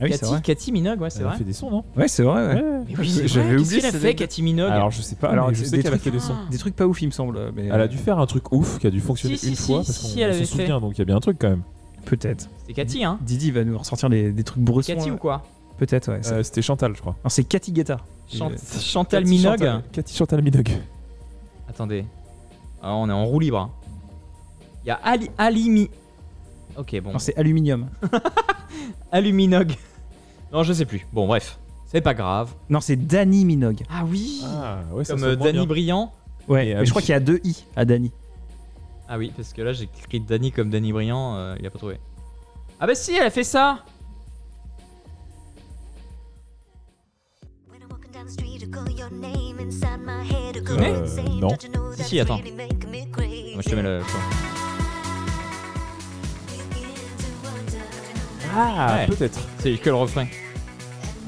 [SPEAKER 2] Ah oui, c'est
[SPEAKER 1] Cathy,
[SPEAKER 2] vrai.
[SPEAKER 1] Cathy Minogue, ouais, c'est
[SPEAKER 3] Elle a
[SPEAKER 1] vrai.
[SPEAKER 3] fait des sons, non?
[SPEAKER 2] Ouais, c'est vrai. ouais.
[SPEAKER 1] Mais oui, c'est
[SPEAKER 2] J'avais
[SPEAKER 1] vrai. Qu'est-ce
[SPEAKER 2] oublié
[SPEAKER 1] qu'elle a
[SPEAKER 2] cette
[SPEAKER 1] fait,
[SPEAKER 2] anecdote.
[SPEAKER 1] Cathy Minogue?
[SPEAKER 3] Alors je sais pas,
[SPEAKER 2] Alors,
[SPEAKER 3] je
[SPEAKER 2] des
[SPEAKER 3] sais qu'elle a
[SPEAKER 2] trucs-
[SPEAKER 3] fait des sons.
[SPEAKER 2] Des trucs pas ouf, il me semble. Mais
[SPEAKER 3] Elle a dû faire un truc ouf qui a dû fonctionner
[SPEAKER 1] Si,
[SPEAKER 3] une
[SPEAKER 1] si,
[SPEAKER 3] fois
[SPEAKER 1] si,
[SPEAKER 3] parce
[SPEAKER 1] si,
[SPEAKER 3] qu'on
[SPEAKER 1] elle avait fait.
[SPEAKER 3] souvient donc il y a bien un truc quand même.
[SPEAKER 2] Peut-être.
[SPEAKER 1] C'est Cathy, hein
[SPEAKER 2] Didi va nous ressortir des, des trucs bressons.
[SPEAKER 1] Cathy ou quoi
[SPEAKER 2] Peut-être, ouais. c'est-
[SPEAKER 3] Euh, C'était Chantal je crois.
[SPEAKER 2] Non, c'est Cathy Guetta.
[SPEAKER 1] Chant-
[SPEAKER 2] Euh,
[SPEAKER 1] Chantal
[SPEAKER 3] Cathy
[SPEAKER 1] Minogue
[SPEAKER 3] Chantal- Cathy Chantal Minogue.
[SPEAKER 1] Attendez. Ah, on est en roue libre. hein. Il y a Ali, Ali Mi- Ok, bon.
[SPEAKER 2] Non, c'est Aluminium.
[SPEAKER 1] Aluminogue. Non, je sais plus. Bon, bref. C'est pas grave.
[SPEAKER 2] Non, c'est Danny Minogue.
[SPEAKER 1] Ah oui
[SPEAKER 3] Ah ouais ça
[SPEAKER 1] Comme
[SPEAKER 3] sonne
[SPEAKER 1] euh,
[SPEAKER 3] moins
[SPEAKER 1] Danny
[SPEAKER 3] bien.
[SPEAKER 1] Briand.
[SPEAKER 2] Ouais,
[SPEAKER 3] Et
[SPEAKER 2] mais je crois qu'il y a deux i à Danny.
[SPEAKER 1] Ah oui, parce que là, j'ai écrit Danny comme Danny Briand. euh, il a pas trouvé. Ah bah si, elle a fait ça
[SPEAKER 3] Euh, non.
[SPEAKER 1] Si, si, attends. Moi, je te mets le.
[SPEAKER 3] Ah
[SPEAKER 1] Ouais.
[SPEAKER 3] peut-être.
[SPEAKER 1] C'est que le refrain.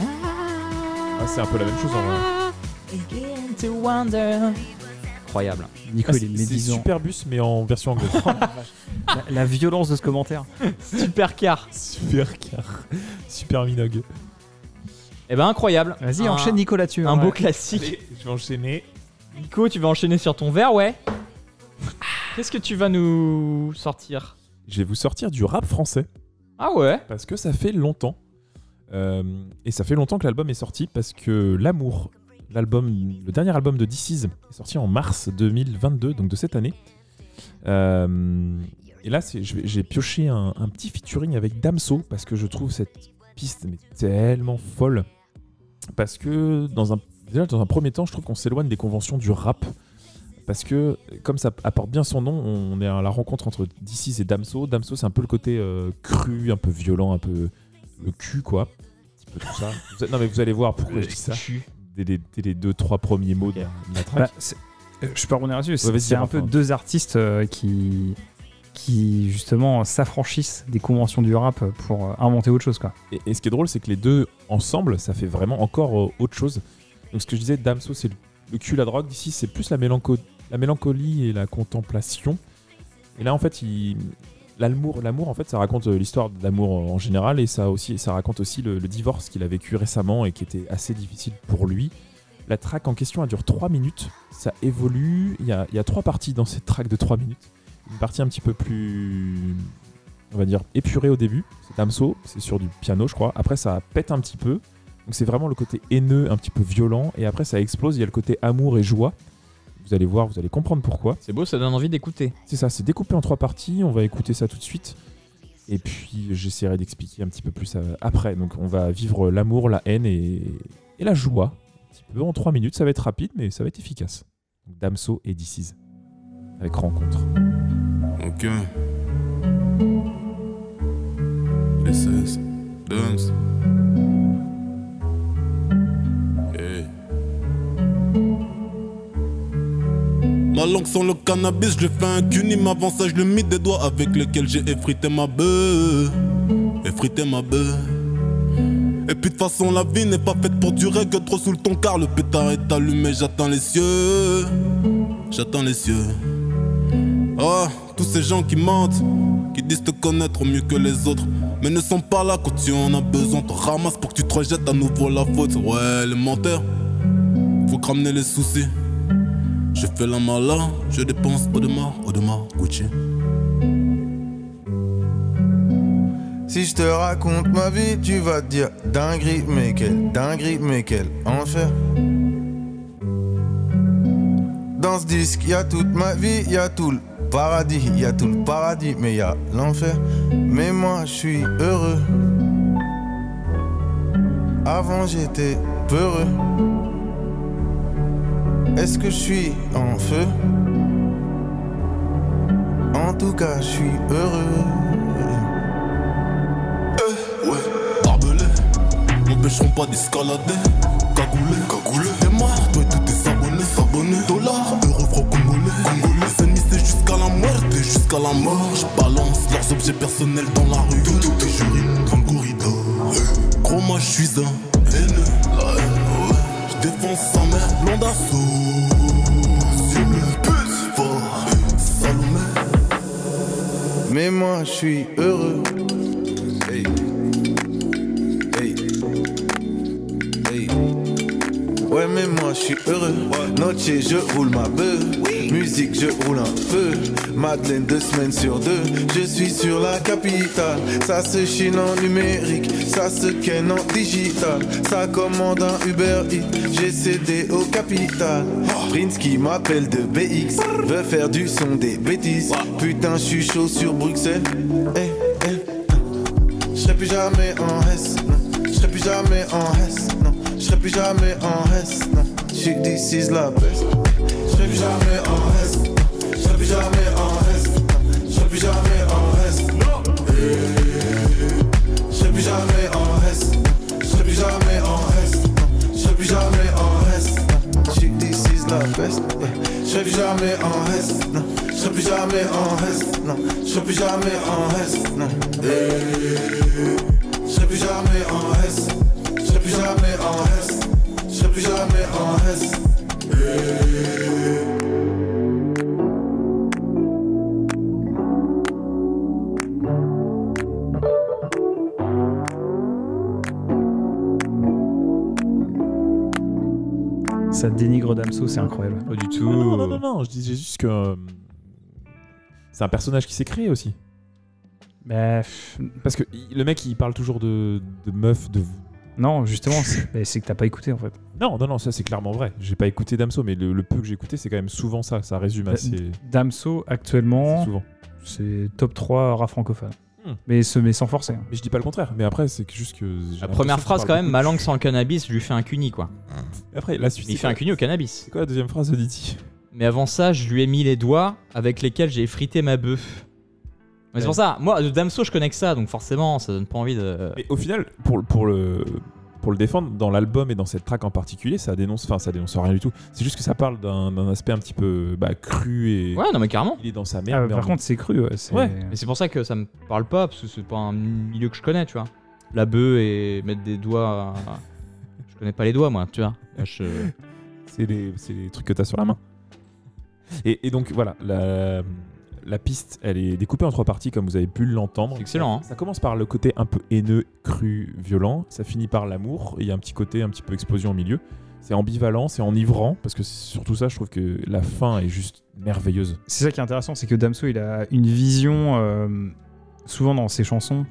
[SPEAKER 3] Ah, c'est un peu la même chose en vrai.
[SPEAKER 1] Incroyable.
[SPEAKER 2] Nico,
[SPEAKER 3] Ah,
[SPEAKER 2] il est
[SPEAKER 3] c'est c'est
[SPEAKER 2] médisant.
[SPEAKER 3] Superbus mais en version anglaise.
[SPEAKER 2] La, la violence de ce commentaire.
[SPEAKER 1] Super car.
[SPEAKER 3] Super car. Super Minogue.
[SPEAKER 1] Eh ben incroyable.
[SPEAKER 2] Vas-y, enchaîne Nico là-dessus.
[SPEAKER 1] Un
[SPEAKER 2] ouais.
[SPEAKER 1] beau classique.
[SPEAKER 3] Allez, je vais enchaîner.
[SPEAKER 1] Nico, tu vas enchaîner sur ton verre, ouais Qu'est-ce que tu vas nous sortir?
[SPEAKER 3] Je vais vous sortir du rap français
[SPEAKER 1] Ah ouais?
[SPEAKER 3] Parce que ça fait longtemps. Euh, et ça fait longtemps que l'album est sorti parce que L'amour, l'album, le dernier album de DC's est sorti en mars 2022, donc de cette année. Euh, et là, j'ai pioché un, petit featuring avec Damso parce que je trouve cette piste tellement folle. Parce que dans un, premier temps, je trouve qu'on s'éloigne des conventions du rap. Parce que, comme ça apporte bien son nom, on est à la rencontre entre DC's et Damso. Damso, c'est un peu le côté euh, cru, un peu violent, un peu le cul, quoi. Un tout ça. Non, mais vous allez voir pourquoi je dis ça. Dès les, dès les deux, trois premiers mots de la, de la track.
[SPEAKER 2] Bah, euh, je peux revenir là-dessus. C'est
[SPEAKER 3] Ouais, vas-y,
[SPEAKER 2] c'est un peu deux artistes euh, qui, qui justement s'affranchissent des conventions du rap pour euh, inventer autre chose. Quoi.
[SPEAKER 3] Et, et ce qui est drôle, c'est que les deux ensemble, ça fait vraiment encore autre chose. Donc ce que je disais, Damso, c'est le, le cul, la drogue. D'ici, c'est plus la, mélanco- la mélancolie et la contemplation. Et là, en fait, il- l'amour, en fait, ça raconte euh, l'histoire euh, en général et ça raconte aussi le, divorce qu'il a vécu récemment et qui était assez difficile pour lui. La track en question, elle dure 3 minutes. Ça évolue. Il y a, il y a trois parties dans cette track de 3 minutes. Une partie un petit peu plus, on va dire, épurée au début. C'est Damso, c'est sur du piano, je crois. Après, ça pète un petit peu. Donc, c'est vraiment le côté haineux, un petit peu violent. Et après, ça explose. Il y a le côté amour et joie. Vous allez voir, vous allez comprendre pourquoi.
[SPEAKER 1] C'est beau, ça donne envie d'écouter.
[SPEAKER 3] C'est ça, c'est découpé en trois parties. On va écouter ça tout de suite. Et puis, j'essaierai d'expliquer un petit peu plus euh, après. Donc, on va vivre l'amour, la haine et, et la joie. Un petit peu en trois minutes. Ça va être rapide, mais ça va être efficace. Donc, Damso et DC's. Avec rencontre.
[SPEAKER 13] Ok. Les 16. Dunks. Ma langue sans le cannabis, je fais un cunim avant ça, je le mis des doigts avec lesquels j'ai effrité ma bœuf. Effrité ma bœuf. Et puis de toute façon, la vie n'est pas faite pour durer que trop sous le ton car le pétard est allumé, j'attends les cieux. J'attends les cieux. Oh, tous ces gens qui mentent, qui disent te connaître mieux que les autres. mais ne sont pas là quand tu en as besoin. Te ramasse pour que tu te rejettes à nouveau la faute. Ouais, les menteurs, faut que ramener les soucis. Je fais la malin, je dépense Audemars, Audemars, Gucci.
[SPEAKER 8] Si je te raconte ma vie, tu vas dire dinguerie, mais quelle dinguerie, mais quel enfer. Dans ce disque, y toute ma vie, y a tout le paradis, y tout le paradis, mais y l'enfer. Mais moi, je suis heureux. Avant, j'étais peureux. Est-ce que je suis en feu En tout cas, je suis heureux.
[SPEAKER 13] Ouais, barbelé, m'empêcheront pas d'escalader. Cagoulé, cagoulé, démarre, toi et tous tes abonnés, s'abonner. Dollars, euros, francs congolais, congolais. C'est jusqu'à la mort, et jusqu'à la mort. Je balance leurs objets personnels dans la rue. Tout, tout, j'urine dans le corridor. Gros, moi, je suis un haineux, défonce sa mère, blonde d'assaut. Cible, pute, fort, Salomé.
[SPEAKER 8] Mais moi, je suis heureux. Ouais, mais moi, je suis heureux. Noche, je roule ma bœuf. Musique, je roule un peu. Madeleine, deux semaines sur deux. Je suis sur la capitale. Ça se chine en numérique. Ça se ken en digital. Ça commande un Uber Eats. J'ai cédé au capital. Prince qui m'appelle de BX. Veut faire du son des bêtises. Putain, je suis chaud sur Bruxelles. Eh, eh. Je serai plus jamais en S. Je serai plus jamais en S, serai plus jamais en S, non. J'suis this is la best. Je serai plus jamais en non. Je serai plus jamais en non. Je serai plus jamais en. Eh. Je serai plus jamais en non. Je serai plus jamais en non. Je serai plus jamais en S, non. J'suis this is la best. Je serai plus jamais en non. Je serai plus jamais en non. Je serai plus jamais en. Eh. Je serai plus jamais en S. Je serai plus jamais en S. Je serai plus jamais en S.
[SPEAKER 2] Ça dénigre Damso, c'est incroyable.
[SPEAKER 1] Pas du tout.
[SPEAKER 3] Non, non, non, non, je disais juste que. euh, C'est un personnage qui s'est créé aussi.
[SPEAKER 2] Bah,
[SPEAKER 3] Parce que il- le mec, il parle toujours de, de meufs, de.
[SPEAKER 2] Non, justement, c'est mais c'est que t'as pas écouté en fait.
[SPEAKER 3] Non, non, non, ça c'est clairement vrai. J'ai pas écouté Damso, mais le, le peu que j'ai écouté, c'est quand même souvent ça. Ça résume
[SPEAKER 2] Bah,
[SPEAKER 3] assez.
[SPEAKER 2] Damso, actuellement,
[SPEAKER 3] souvent.
[SPEAKER 2] c'est top 3 rap francophone.
[SPEAKER 3] Hmm.
[SPEAKER 2] Mais, ce- mais sans forcer. hein.
[SPEAKER 3] Mais je dis pas le contraire. Mais après, c'est juste que. j'ai
[SPEAKER 1] La première phrase, quand même, ma langue sans le cannabis, je lui fais un cuni, quoi.
[SPEAKER 3] Après, la suite.
[SPEAKER 1] Il fait un cuni au cannabis.
[SPEAKER 3] C'est quoi la deuxième phrase de Diti
[SPEAKER 1] Mais avant ça, je lui ai mis les doigts avec lesquels j'ai frité ma bœuf. Mais c'est pour ça, moi, de Damso, je connais que ça, donc forcément, ça donne pas envie de.
[SPEAKER 3] Mais au final, pour, le- pour le. Pour le défendre, dans l'album et dans cette track en particulier, ça dénonce, enfin ça dénonce rien du tout. C'est juste que ça parle d'un d'un aspect un petit peu bah, cru et.
[SPEAKER 1] Ouais, non, mais carrément.
[SPEAKER 3] Il est dans sa
[SPEAKER 2] Ah,
[SPEAKER 3] merde. mais
[SPEAKER 2] par
[SPEAKER 3] en-
[SPEAKER 2] contre, c'est cru. Ouais, c'est-
[SPEAKER 1] Ouais, mais c'est pour ça que ça me parle pas, parce que c'est pas un milieu que je connais, tu vois. La bœuf et mettre des doigts. à- Je connais pas les doigts, moi, tu vois. Je-
[SPEAKER 3] C'est les, c'est les trucs que t'as sur la main. Et, et donc voilà, la, la piste, elle est découpée en trois parties, comme vous avez pu l'entendre.
[SPEAKER 1] excellent, hein.
[SPEAKER 3] Ça commence par le côté un peu haineux, cru, violent. Ça finit par l'amour. Et il y a un petit côté un petit peu explosion au milieu. C'est ambivalent, c'est enivrant, parce que c'est surtout ça, je trouve que la fin est juste merveilleuse.
[SPEAKER 2] C'est ça qui est intéressant, c'est que Damso, il a une vision, euh, souvent dans ses chansons,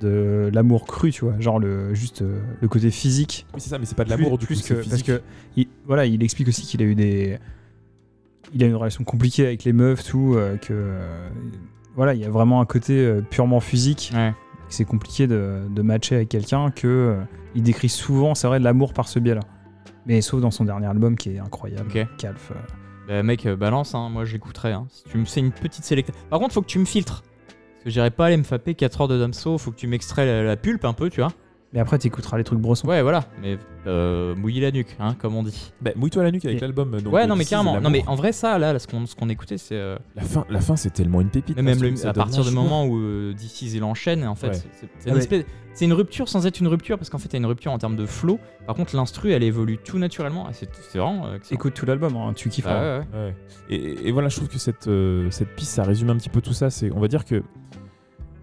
[SPEAKER 2] de l'amour cru, tu vois. Genre le, juste euh, le côté physique.
[SPEAKER 3] Oui, c'est ça, mais c'est pas de l'amour, du
[SPEAKER 2] plus
[SPEAKER 3] coup,
[SPEAKER 2] que, Parce que, il, voilà, il explique aussi qu'il a eu des. Il a une relation compliquée avec les meufs, tout, euh, que. euh, voilà, il y a vraiment un côté euh, purement physique.
[SPEAKER 1] Ouais.
[SPEAKER 2] C'est compliqué de, de matcher avec quelqu'un, que il décrit souvent, c'est vrai, de l'amour par ce biais-là. Mais sauf dans son dernier album qui est incroyable. Calf.
[SPEAKER 1] Bah, mec, balance, hein, moi j'écouterai. Hein. Si tu me fais une petite sélection. Par contre, faut que tu me filtres. Parce que j'irai pas aller me faper 4 heures de Damso, faut que tu m'extrais la, la pulpe un peu, tu vois.
[SPEAKER 2] Mais après, t'écouteras les trucs bressons.
[SPEAKER 1] Ouais, voilà. Mais euh, mouiller la nuque, hein, comme on dit.
[SPEAKER 3] Bah, mouille-toi la nuque avec
[SPEAKER 1] Et-
[SPEAKER 3] l'album. donc,
[SPEAKER 1] ouais, non, mais carrément. Non, mais en vrai, ça, là, là, ce qu'on ce qu'on écoutait, c'est. euh,
[SPEAKER 3] La fin, la fin c'est tellement une pépite.
[SPEAKER 1] Mais même
[SPEAKER 3] que
[SPEAKER 1] le-
[SPEAKER 3] ça
[SPEAKER 1] à partir du moment où euh, DC's il enchaîne, en fait,
[SPEAKER 3] Ouais.
[SPEAKER 1] c'est- c'est c'est
[SPEAKER 2] Ah
[SPEAKER 1] une,
[SPEAKER 2] ouais.
[SPEAKER 1] espèce- c'est une rupture sans être une rupture, parce qu'en fait, t'as une rupture en termes de flow. Par contre, l'instru, elle évolue tout naturellement, et c'est c'est vraiment. euh, excellent.
[SPEAKER 2] Écoute tout l'album, hein, tu kifferas.
[SPEAKER 1] Ah ouais, ouais.
[SPEAKER 3] Ouais. Et, et voilà, je trouve que cette, euh, cette piste, ça résume un petit peu tout ça. C'est, on va dire que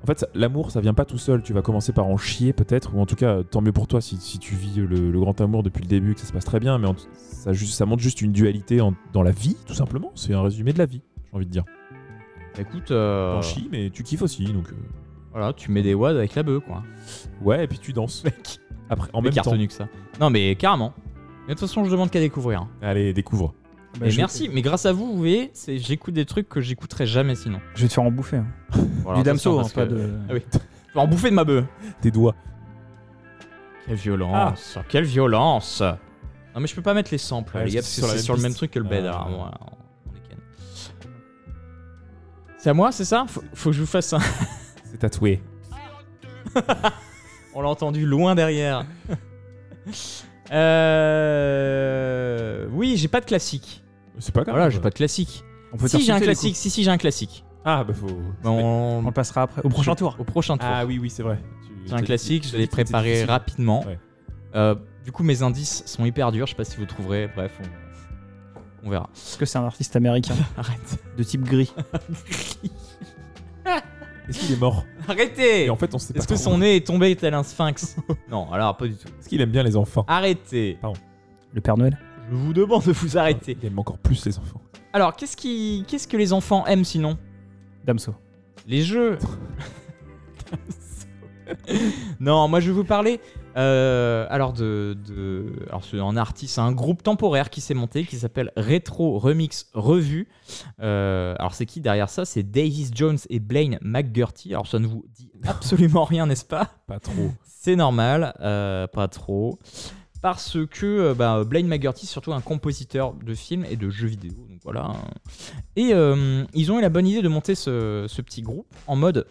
[SPEAKER 3] En fait, l'amour, ça vient pas tout seul. Tu vas commencer par en chier peut-être, ou en tout cas, tant mieux pour toi si, si tu vis le, le grand amour depuis le début, que ça se passe très bien. Mais en- ça, juste, ça montre juste une dualité en- dans la vie, tout simplement. C'est un résumé de la vie, j'ai envie de dire.
[SPEAKER 1] Écoute, euh,
[SPEAKER 3] T'en chies, mais tu kiffes aussi, donc. euh,
[SPEAKER 1] voilà, tu mets des wads avec la bœuf, quoi.
[SPEAKER 3] Ouais, et puis tu danses. Après, en
[SPEAKER 1] Mais
[SPEAKER 3] même temps.
[SPEAKER 1] que ça. Non, mais carrément. Mais de toute façon, je demande qu'à découvrir.
[SPEAKER 3] Allez, découvre.
[SPEAKER 2] Bah,
[SPEAKER 1] et merci, mais grâce à vous, vous voyez, c'est- j'écoute des trucs que j'écouterais jamais sinon.
[SPEAKER 2] Je vais te faire en bouffer. hein.
[SPEAKER 1] Voilà,
[SPEAKER 2] du
[SPEAKER 1] attention,
[SPEAKER 2] damso, hein,
[SPEAKER 1] parce
[SPEAKER 2] pas
[SPEAKER 1] que-
[SPEAKER 2] de.
[SPEAKER 1] Ah oui. Tu vas en bouffer de ma bœuf.
[SPEAKER 3] Tes doigts.
[SPEAKER 1] Quelle violence, quelle violence. Non, mais je peux pas mettre les samples,
[SPEAKER 3] Ouais,
[SPEAKER 1] les gars,
[SPEAKER 3] c'est
[SPEAKER 1] parce que
[SPEAKER 3] sur la
[SPEAKER 1] c'est
[SPEAKER 3] même
[SPEAKER 1] sur le même truc que le
[SPEAKER 3] Ah,
[SPEAKER 1] bed.
[SPEAKER 3] ouais.
[SPEAKER 1] alors, voilà, on- on les ken. C'est à moi, c'est ça? Faut, faut que je vous fasse un.
[SPEAKER 3] C'est tatoué.
[SPEAKER 1] On l'a entendu loin derrière. euh... Oui, j'ai pas de classique.
[SPEAKER 3] C'est pas grave.
[SPEAKER 1] Voilà, j'ai pas de classique.
[SPEAKER 2] On peut
[SPEAKER 1] Si j'ai un classique, si si j'ai un classique.
[SPEAKER 3] Ah, bah faut.
[SPEAKER 1] On,
[SPEAKER 2] On le passera après. Au prochain tour.
[SPEAKER 1] Au prochain tour.
[SPEAKER 3] Ah oui, oui, c'est vrai.
[SPEAKER 1] J'ai un classique, je l'ai préparé rapidement.
[SPEAKER 3] Ouais.
[SPEAKER 1] Euh, du coup, mes indices sont hyper durs. Je sais pas si vous trouverez. Bref, on, on verra.
[SPEAKER 2] Est-ce que c'est un artiste américain
[SPEAKER 1] Arrête.
[SPEAKER 2] de type gris
[SPEAKER 3] Est-ce qu'il est mort?
[SPEAKER 1] Arrêtez
[SPEAKER 3] Et en fait, on sait pas.
[SPEAKER 1] Est-ce que son nez est tombé tel un sphinx? Non, alors pas du tout.
[SPEAKER 3] Est-ce qu'il aime bien les enfants?
[SPEAKER 1] Arrêtez.
[SPEAKER 2] Le Père Noël?
[SPEAKER 1] Je vous demande de vous arrêter.
[SPEAKER 3] Il aime encore plus les enfants.
[SPEAKER 1] Alors, qu'est-ce qui, qu'est-ce que les enfants aiment sinon?
[SPEAKER 2] Damso.
[SPEAKER 1] Les jeux. non, moi je vais vous parler. euh, alors de, de alors c'est un artiste, c'est un groupe temporaire qui s'est monté qui s'appelle Retro Remix Revue. Euh, alors c'est qui derrière ça? C'est Davis Jones et Blaine McGurty. Alors ça ne vous dit absolument rien, n'est-ce pas?
[SPEAKER 3] Pas trop.
[SPEAKER 1] C'est normal, euh, pas trop. Parce que euh, bah, Blaine McGurty, surtout un compositeur de films et de jeux vidéo. Donc voilà. hein. Et euh, ils ont eu la bonne idée de monter ce, petit groupe en mode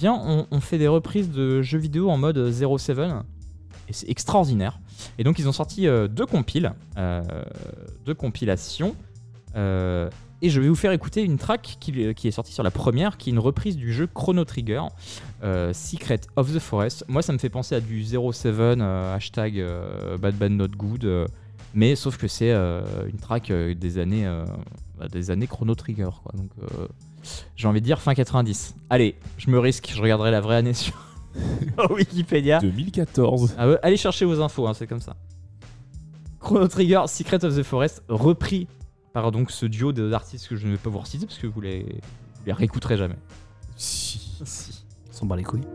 [SPEAKER 1] Viens, on, fait des reprises de jeux vidéo en mode 07. Et c'est extraordinaire. Et donc ils ont sorti euh, deux compiles, deux compilations. Euh, et je vais vous faire écouter une track qui, qui est sortie sur la première, qui est une reprise du jeu Chrono Trigger, euh, Secret of the Forest. Moi, ça me fait penser à du 07, euh, hashtag euh, Bad Bad Not Good, euh, mais sauf que c'est euh, une track euh, des années, euh, bah, des années Chrono Trigger. Quoi. Donc, euh, j'ai envie de dire fin 90. Allez, je me risque, je regarderai la vraie année sur Wikipédia.
[SPEAKER 3] 2014.
[SPEAKER 1] Ah allez chercher vos infos, hein, c'est comme ça. Chrono Trigger, Secret of the Forest, repris par donc ce duo d'artistes que je ne vais pas vous reciter parce que vous les, vous les réécouterez jamais.
[SPEAKER 3] Si.
[SPEAKER 1] Si.
[SPEAKER 2] S'en bat les couilles.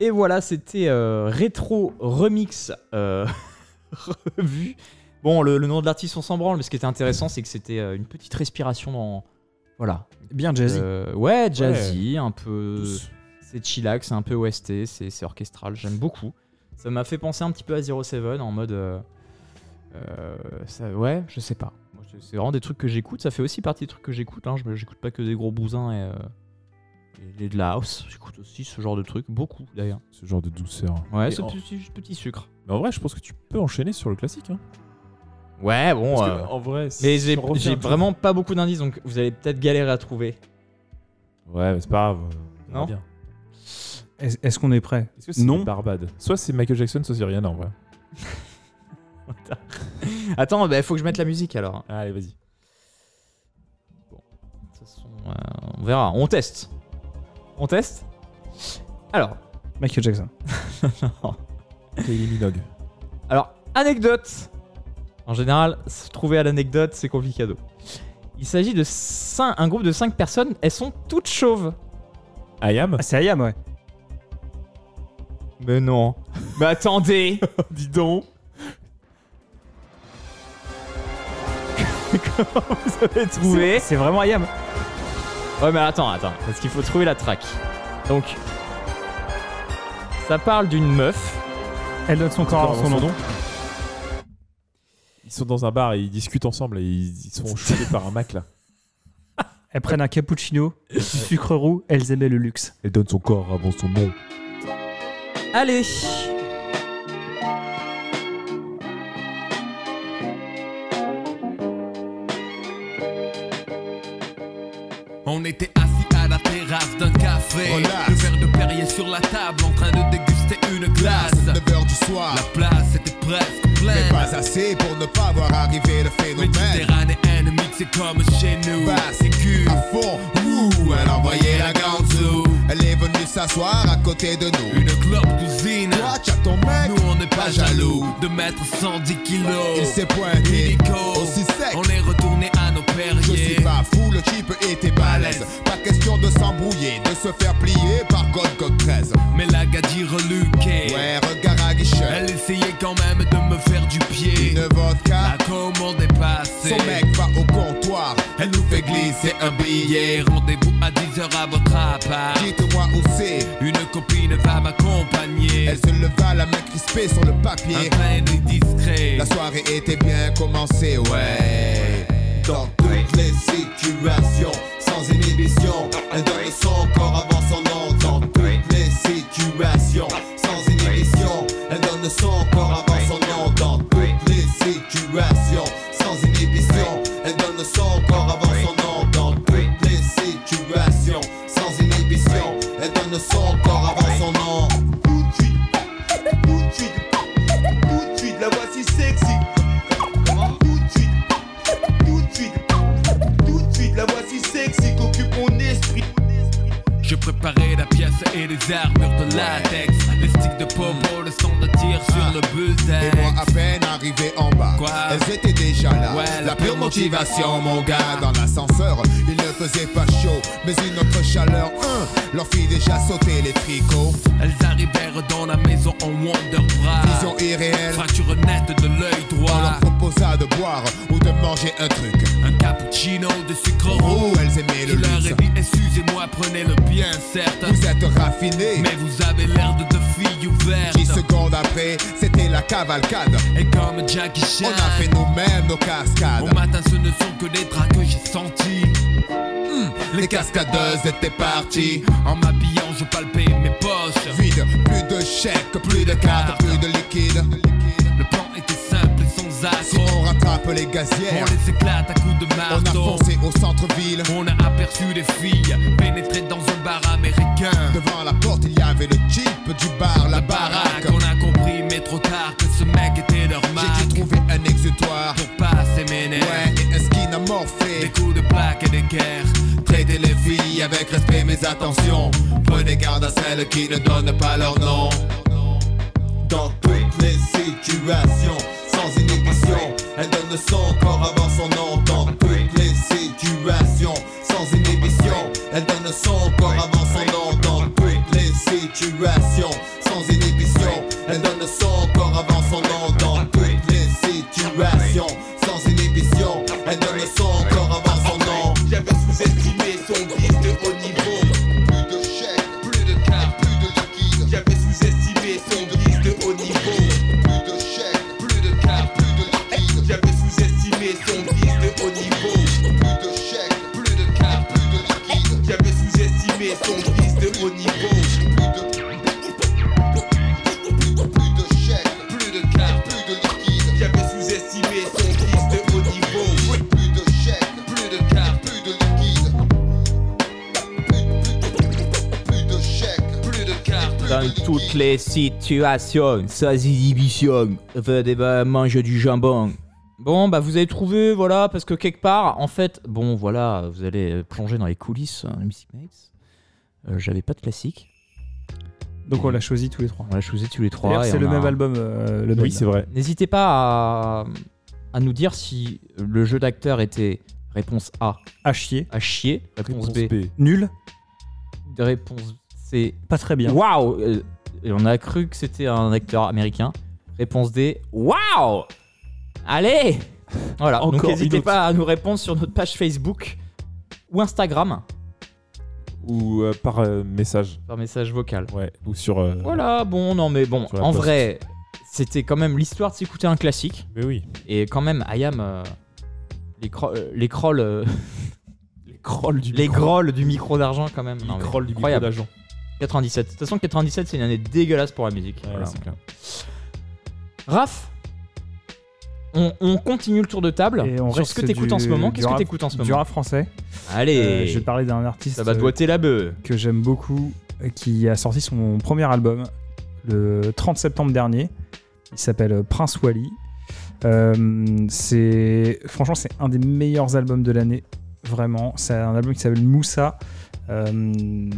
[SPEAKER 1] Et voilà, c'était euh, Rétro Remix euh, revu. Bon, le, le nom de l'artiste, on s'en branle, mais ce qui était intéressant, c'est que c'était euh, une petite respiration dans. Voilà.
[SPEAKER 2] Bien jazzy.
[SPEAKER 1] Euh, ouais, jazzy, un peu. C'est chillax, c'est un peu OST, c'est orchestral, j'aime beaucoup. Ça m'a fait penser un petit peu à Zero Seven en mode. ça- ouais, je sais pas. C'est- vraiment des trucs que j'écoute, ça fait aussi partie des trucs que j'écoute. Hein. Je- J'écoute pas que des gros bousins et, euh, et de la house, j'écoute aussi ce genre de trucs, beaucoup d'ailleurs.
[SPEAKER 3] Ce genre de douceur.
[SPEAKER 1] Ouais, ce
[SPEAKER 3] en-
[SPEAKER 1] petit, petit sucre.
[SPEAKER 3] Mais en vrai, je pense que tu peux enchaîner sur le classique. Hein.
[SPEAKER 1] Ouais, bon.
[SPEAKER 3] Parce que,
[SPEAKER 1] euh,
[SPEAKER 3] en vrai, si-
[SPEAKER 1] mais j'ai vraiment pas beaucoup d'indices, donc vous allez peut-être galérer à trouver.
[SPEAKER 3] Ouais, mais c'est pas grave.
[SPEAKER 1] Non
[SPEAKER 3] bien.
[SPEAKER 2] Est-ce est-ce qu'on est prêt
[SPEAKER 3] Est-ce que c'est
[SPEAKER 2] Non.
[SPEAKER 3] Barbade Soit c'est Michael Jackson, soit c'est Rihanna en vrai.
[SPEAKER 1] Attends, il faut que je mette la musique alors.
[SPEAKER 3] Allez, vas-y.
[SPEAKER 1] Bon, de toute façon, euh, on verra. On teste. On teste Alors.
[SPEAKER 2] Michael Jackson.
[SPEAKER 1] Non.
[SPEAKER 3] Kylie Minogue.
[SPEAKER 1] Alors, anecdote. En général, se trouver à l'anecdote, c'est complicado. Il s'agit de cin- un groupe de 5 personnes. Elles sont toutes chauves.
[SPEAKER 3] Ayam
[SPEAKER 2] Ah, c'est Ayam, ouais.
[SPEAKER 1] Mais non. Mais attendez.
[SPEAKER 3] Dis donc.
[SPEAKER 1] Comment vous avez trouvé
[SPEAKER 2] C'est vraiment Ayam.
[SPEAKER 1] Ouais, mais attends, attends. Parce qu'il faut trouver la track. Donc, ça parle d'une meuf.
[SPEAKER 2] Elle donne son corps à son nom.
[SPEAKER 3] Ils sont dans un bar et ils discutent ensemble et ils, ils sont chauffés par un Mac là.
[SPEAKER 2] Elles prennent un cappuccino, du sucre roux, elles aimaient le luxe.
[SPEAKER 3] Elle donne son corps avant son nom.
[SPEAKER 1] Allez
[SPEAKER 12] On était assis à la terrasse d'un café.
[SPEAKER 14] Relax.
[SPEAKER 12] Le verre de Perrier sur la table en train de déguster une glace.
[SPEAKER 14] 9h du soir.
[SPEAKER 12] La place était presque pleine.
[SPEAKER 14] Mais pas assez pour ne pas voir arriver le phénomène.
[SPEAKER 12] Méditerranéenne mixée comme chez nous.
[SPEAKER 14] Bah,
[SPEAKER 12] c'est cul.
[SPEAKER 14] À fond, ouh, elle envoyait la ganzou. Elle est venue s'asseoir à côté de nous.
[SPEAKER 12] Une clope cousine.
[SPEAKER 14] Toi, tu ton mec.
[SPEAKER 12] Nous on n'est pas jaloux de mettre 110 kilos.
[SPEAKER 14] Il s'est pointé,
[SPEAKER 12] Illico.
[SPEAKER 14] aussi sec.
[SPEAKER 12] On est retourné
[SPEAKER 14] Je suis pas fou, le type était balèze. Pas question de s'embrouiller, de se faire plier par God God 13.
[SPEAKER 12] Mais la gadie reluquée.
[SPEAKER 14] Ouais, regard à guichet.
[SPEAKER 12] Elle essayait quand même de me faire du pied.
[SPEAKER 14] Une vodka.
[SPEAKER 12] La commande est passée.
[SPEAKER 14] Son mec va au comptoir.
[SPEAKER 12] Elle nous fait glisser un billet. Rendez-vous à 10h à votre appart.
[SPEAKER 14] Dites-moi où c'est.
[SPEAKER 12] Une copine va m'accompagner.
[SPEAKER 14] Elle se leva, la main crispée sur le papier.
[SPEAKER 12] Un discret.
[SPEAKER 14] La soirée était bien commencée, ouais. Dans toutes les situations, sans inhibition, elle donne son corps avant son nom. Dans toutes les situations, sans inhibition, elle donne son corps avant son nom. Dans toutes les situations,
[SPEAKER 12] Je préparais la pièce et les armures de latex. Les sticks de popo, le son de tir sur le bullseye.
[SPEAKER 14] Et moi à peine arrivé en bas,
[SPEAKER 12] Quoi?
[SPEAKER 14] elles étaient déjà là.
[SPEAKER 12] Ouais,
[SPEAKER 14] la pure motivation, mon gars. Dans l'ascenseur, il ne faisait pas chaud, mais une autre chaleur. Hein, leur fit déjà sauter les tricots.
[SPEAKER 12] Elles arrivèrent dans la maison en Wonder Bra.
[SPEAKER 14] Vision irréelle.
[SPEAKER 12] Fracture nette de l'œil
[SPEAKER 14] On
[SPEAKER 12] droit.
[SPEAKER 14] leur proposa de boire ou de manger un truc.
[SPEAKER 12] Un cappuccino de sucre roux.
[SPEAKER 14] Elles aimaient
[SPEAKER 12] excusez-moi, prenez le bien, certes.
[SPEAKER 14] Vous êtes raffinés.
[SPEAKER 12] Mais vous avez l'air de deux filles ouvertes.
[SPEAKER 14] 10 secondes après, c'était la cavalcade.
[SPEAKER 12] Et comme Jackie Chan.
[SPEAKER 14] On a fait nous-mêmes nos cascades.
[SPEAKER 12] Au matin, ce ne sont que des draps que j'ai sentis.
[SPEAKER 14] Les cascadeuses étaient parties.
[SPEAKER 12] En m'habillant, je palpais mes poches.
[SPEAKER 14] Vide, plus de chèques, plus de cartes, plus de liquide. Si on rattrape les
[SPEAKER 12] On
[SPEAKER 14] gazières,
[SPEAKER 12] les éclate à coups de
[SPEAKER 14] on a
[SPEAKER 12] marteau.
[SPEAKER 14] foncé au centre-ville.
[SPEAKER 12] On a aperçu des filles pénétrer dans un bar américain.
[SPEAKER 14] Devant la porte, il y avait le jeep du bar, la baraque.
[SPEAKER 12] On a compris, mais trop tard, que ce mec était leur
[SPEAKER 14] J'ai dû trouver un exutoire.
[SPEAKER 12] Pour passer mes nerfs.
[SPEAKER 14] Ouais, et un skin
[SPEAKER 12] Des
[SPEAKER 14] amorphé.
[SPEAKER 12] coups de plaque et des guerres.
[SPEAKER 14] Traitez les filles avec respect, mais attention. Prenez garde à celles qui ne donnent pas leur nom. Dans toutes les situations, sans inhibition, elle donne son corps avant son. Dans toutes les situations, sans inhibition, elle donne son corps avant son. Dans toutes les situations, sans inhibition. Elle donne le son encore avant son dans toutes les situations, sans inhibition. Elle donne le son encore avant
[SPEAKER 1] Dans toutes les situations, sans inhibition, venez bah, manger du jambon. Bon, bah vous avez trouvé, voilà, parce que quelque part, en fait, bon, voilà, vous allez plonger dans les coulisses hein, Music Mates. Euh, J'avais pas de classique.
[SPEAKER 2] Donc on l'a choisi tous les trois.
[SPEAKER 1] On l'a choisi tous les trois.
[SPEAKER 2] C'est le
[SPEAKER 1] a-
[SPEAKER 2] même album. euh, le
[SPEAKER 3] Oui, c'est vrai.
[SPEAKER 1] N'hésitez pas à, à nous dire si le jeu d'acteur était réponse A,
[SPEAKER 2] À chier.
[SPEAKER 1] à chier, réponse,
[SPEAKER 3] Réponse
[SPEAKER 1] B,
[SPEAKER 3] B.
[SPEAKER 2] Nul.
[SPEAKER 1] réponse C,
[SPEAKER 2] Pas très bien.
[SPEAKER 1] Waouh euh, Et on a cru que c'était un acteur américain. Réponse D. Waouh Allez Voilà. Donc n'hésitez pas à nous répondre sur notre page Facebook ou Instagram
[SPEAKER 3] Ou euh, par euh, message.
[SPEAKER 1] par message vocal.
[SPEAKER 3] Ouais. Ou sur. euh,
[SPEAKER 1] Voilà. Bon, non mais bon.
[SPEAKER 3] Sur la
[SPEAKER 1] En
[SPEAKER 3] poste.
[SPEAKER 1] vrai, c'était quand même l'histoire de s'écouter un classique.
[SPEAKER 3] Mais oui.
[SPEAKER 1] Et quand même, Ayam, euh, les, cro- euh, les crolls, euh,
[SPEAKER 3] Les crolls du
[SPEAKER 1] les
[SPEAKER 3] micro.
[SPEAKER 1] grolls du micro d'argent quand même.
[SPEAKER 3] Les
[SPEAKER 1] Non, mais
[SPEAKER 3] crolls du micro
[SPEAKER 1] incroyable.
[SPEAKER 3] d'agent.
[SPEAKER 1] 97. De toute façon, 97, c'est une année dégueulasse pour la musique.
[SPEAKER 3] Ouais,
[SPEAKER 1] Voilà.
[SPEAKER 3] c'est clair.
[SPEAKER 1] Raph, on, on continue le tour de table
[SPEAKER 2] Et on
[SPEAKER 1] sur ce que t'écoutes en ce
[SPEAKER 2] du-
[SPEAKER 1] moment.
[SPEAKER 2] du
[SPEAKER 1] Qu'est-ce que t'écoutes en ce
[SPEAKER 2] Du
[SPEAKER 1] moment
[SPEAKER 2] rap français.
[SPEAKER 1] Allez,
[SPEAKER 2] Euh, je vais parler d'un artiste
[SPEAKER 1] ça va doiter la bœuf.
[SPEAKER 2] que j'aime beaucoup, euh, qui a sorti son premier album le 30 septembre dernier. Il s'appelle Prince Wally. Euh, c'est franchement c'est un des meilleurs albums de l'année, vraiment. C'est un album qui s'appelle Moussa. Euh,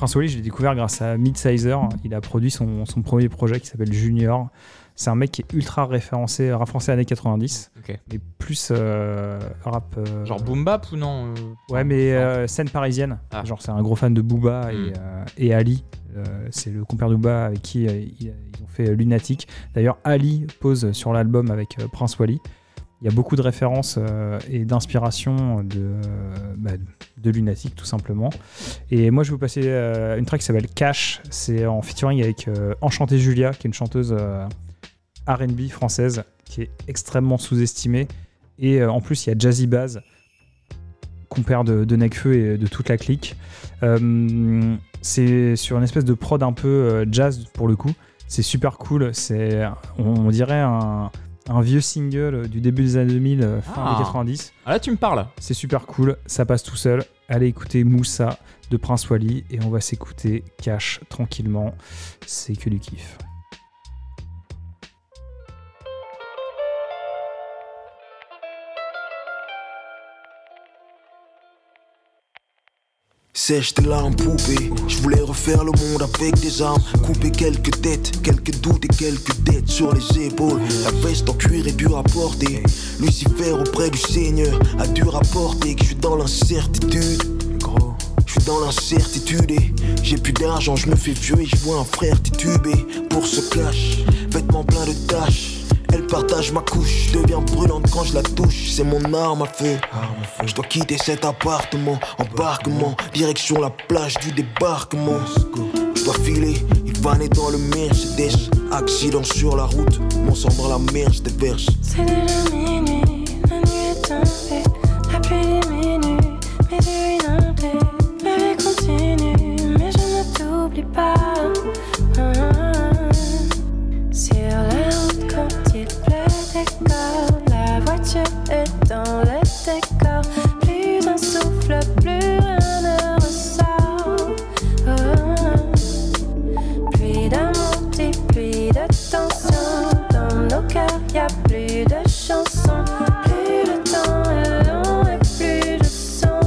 [SPEAKER 2] Prince Wally, je l'ai découvert grâce à Midsizer. Il a produit son, son premier projet qui s'appelle Junior. C'est un mec qui est ultra référencé rap français années 90,
[SPEAKER 1] Ok.
[SPEAKER 2] mais plus euh, rap. euh,
[SPEAKER 1] Genre boom bap ou non euh,
[SPEAKER 2] Ouais, mais euh, scène parisienne.
[SPEAKER 1] Ah.
[SPEAKER 2] Genre, c'est un gros fan de Booba et,
[SPEAKER 1] Mm.
[SPEAKER 2] euh, et Ali. Euh, c'est le compère de Booba avec qui euh, ils, ils ont fait Lunatic. D'ailleurs, Ali pose sur l'album avec euh, Prince Wally. Il y a beaucoup de références euh, et d'inspiration de, euh, bah, de Lunatic, tout simplement. Et moi, je vais vous passer euh, une track qui s'appelle Cash. C'est en featuring avec Enchantée Julia, qui est une chanteuse RB française qui est extrêmement sous-estimée. Et en plus, il y a Jazzy Baz, compère de, de Nekfeu et de toute la clique. C'est sur une espèce de prod un peu jazz pour le coup. C'est super cool. C'est, on dirait un, un vieux single du début des années 2000, euh, fin
[SPEAKER 1] Ah.
[SPEAKER 2] des 90.
[SPEAKER 1] Ah, là, tu me parles.
[SPEAKER 2] C'est super cool. Ça passe tout seul. Allez écouter Moussa de Prince Wally et on va s'écouter Cash tranquillement. C'est que du kiff.
[SPEAKER 15] Sèche tes larmes poupées, je voulais refaire le monde avec des armes. Couper quelques têtes, quelques doutes et quelques dettes sur les épaules. La veste en cuir est dure à porter. Lucifer auprès du Seigneur a dû rapporter Que je suis dans l'incertitude. Je suis dans l'incertitude et j'ai plus d'argent, je me fais vieux et je vois un frère titubé Pour ce clash, vêtements pleins de taches elle partage ma couche, je deviens brûlante quand je la touche. C'est mon arme à feu. Je dois quitter cet appartement, embarquement, direction la plage du débarquement. Je dois filer, il va naître dans le Mercedes. Accident sur la route, mon sang dans la mer se déverse.
[SPEAKER 16] C'est déjà minuit, la nuit est tombée, la pluie diminue, mes yeux inondés, ma vie continue, mais je ne t'oublie pas. Dans le décor, plus un souffle, plus ne ressort. Oh, Pluie d'amour, pluie de tension. Dans nos cœurs, y a plus de chansons. Plus le temps et plus je sens.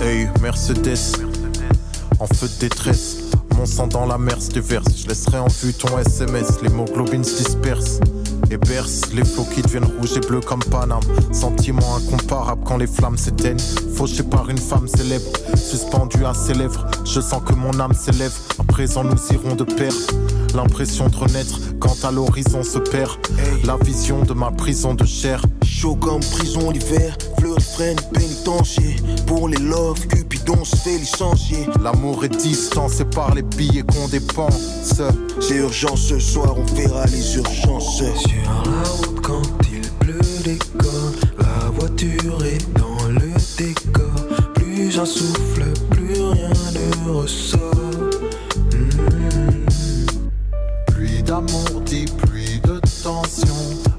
[SPEAKER 17] Hey, Mercedes, en feu de détresse. Mon sang dans la mer se déverse. Je laisserai en vue ton SMS. L'hémoglobine se disperse. Et berce les flots qui deviennent rouges et bleus comme Paname. Sentiment incomparable quand les flammes s'éteignent. Fauché par une femme célèbre, suspendue à ses lèvres. Je sens que mon âme s'élève. À présent, nous irons de pair. L'impression de renaître quand à l'horizon se perd. La vision de ma prison de chair.
[SPEAKER 15] Chaud comme prison l'hiver, fleur freine, pénitencier. Pour les love, Cupidon se fait licencier.
[SPEAKER 17] L'amour est distant, c'est par les billets qu'on dépense.
[SPEAKER 15] C'est urgent ce soir, on verra les urgences.
[SPEAKER 8] Sur la route quand il pleut des corps, la voiture est dans le décor. Plus un souffle, plus rien ne ressort. Mm.
[SPEAKER 17] Pluie d'amour dit pluie de tension.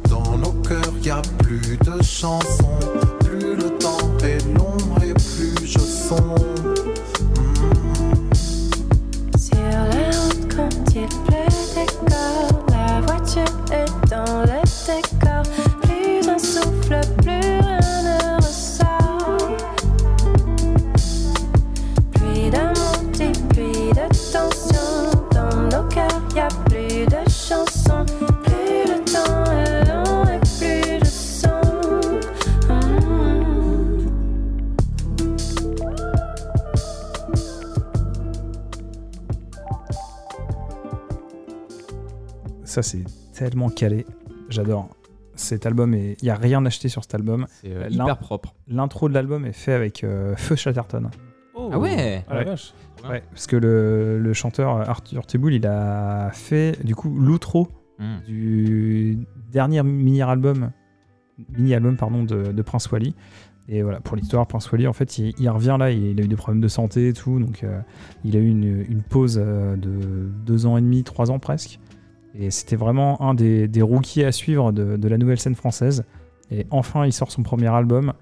[SPEAKER 17] Dans nos cœurs, y a plus de chansons. Je
[SPEAKER 2] Ça, c'est tellement calé. J'adore. Cet album, il n'y a rien acheté sur cet album.
[SPEAKER 1] C'est, euh, hyper propre.
[SPEAKER 2] L'intro de l'album est fait avec euh, Feu Chatterton.
[SPEAKER 1] Ah ouais
[SPEAKER 3] Ah la vache.
[SPEAKER 2] Ouais, parce que le, le chanteur Arthur Teboul, il a fait du coup l'outro
[SPEAKER 1] Mm.
[SPEAKER 2] du dernier mini-album mini-album pardon, de, de Prince Wally. Et voilà, pour l'histoire, Prince Wally, en fait, il, il revient là, il, a eu des problèmes de santé et tout, donc euh, il a eu une, une pause euh, de deux ans et demi, trois ans presque. Et c'était vraiment un des, rookies à suivre de, la nouvelle scène française. Et enfin, il sort son premier album.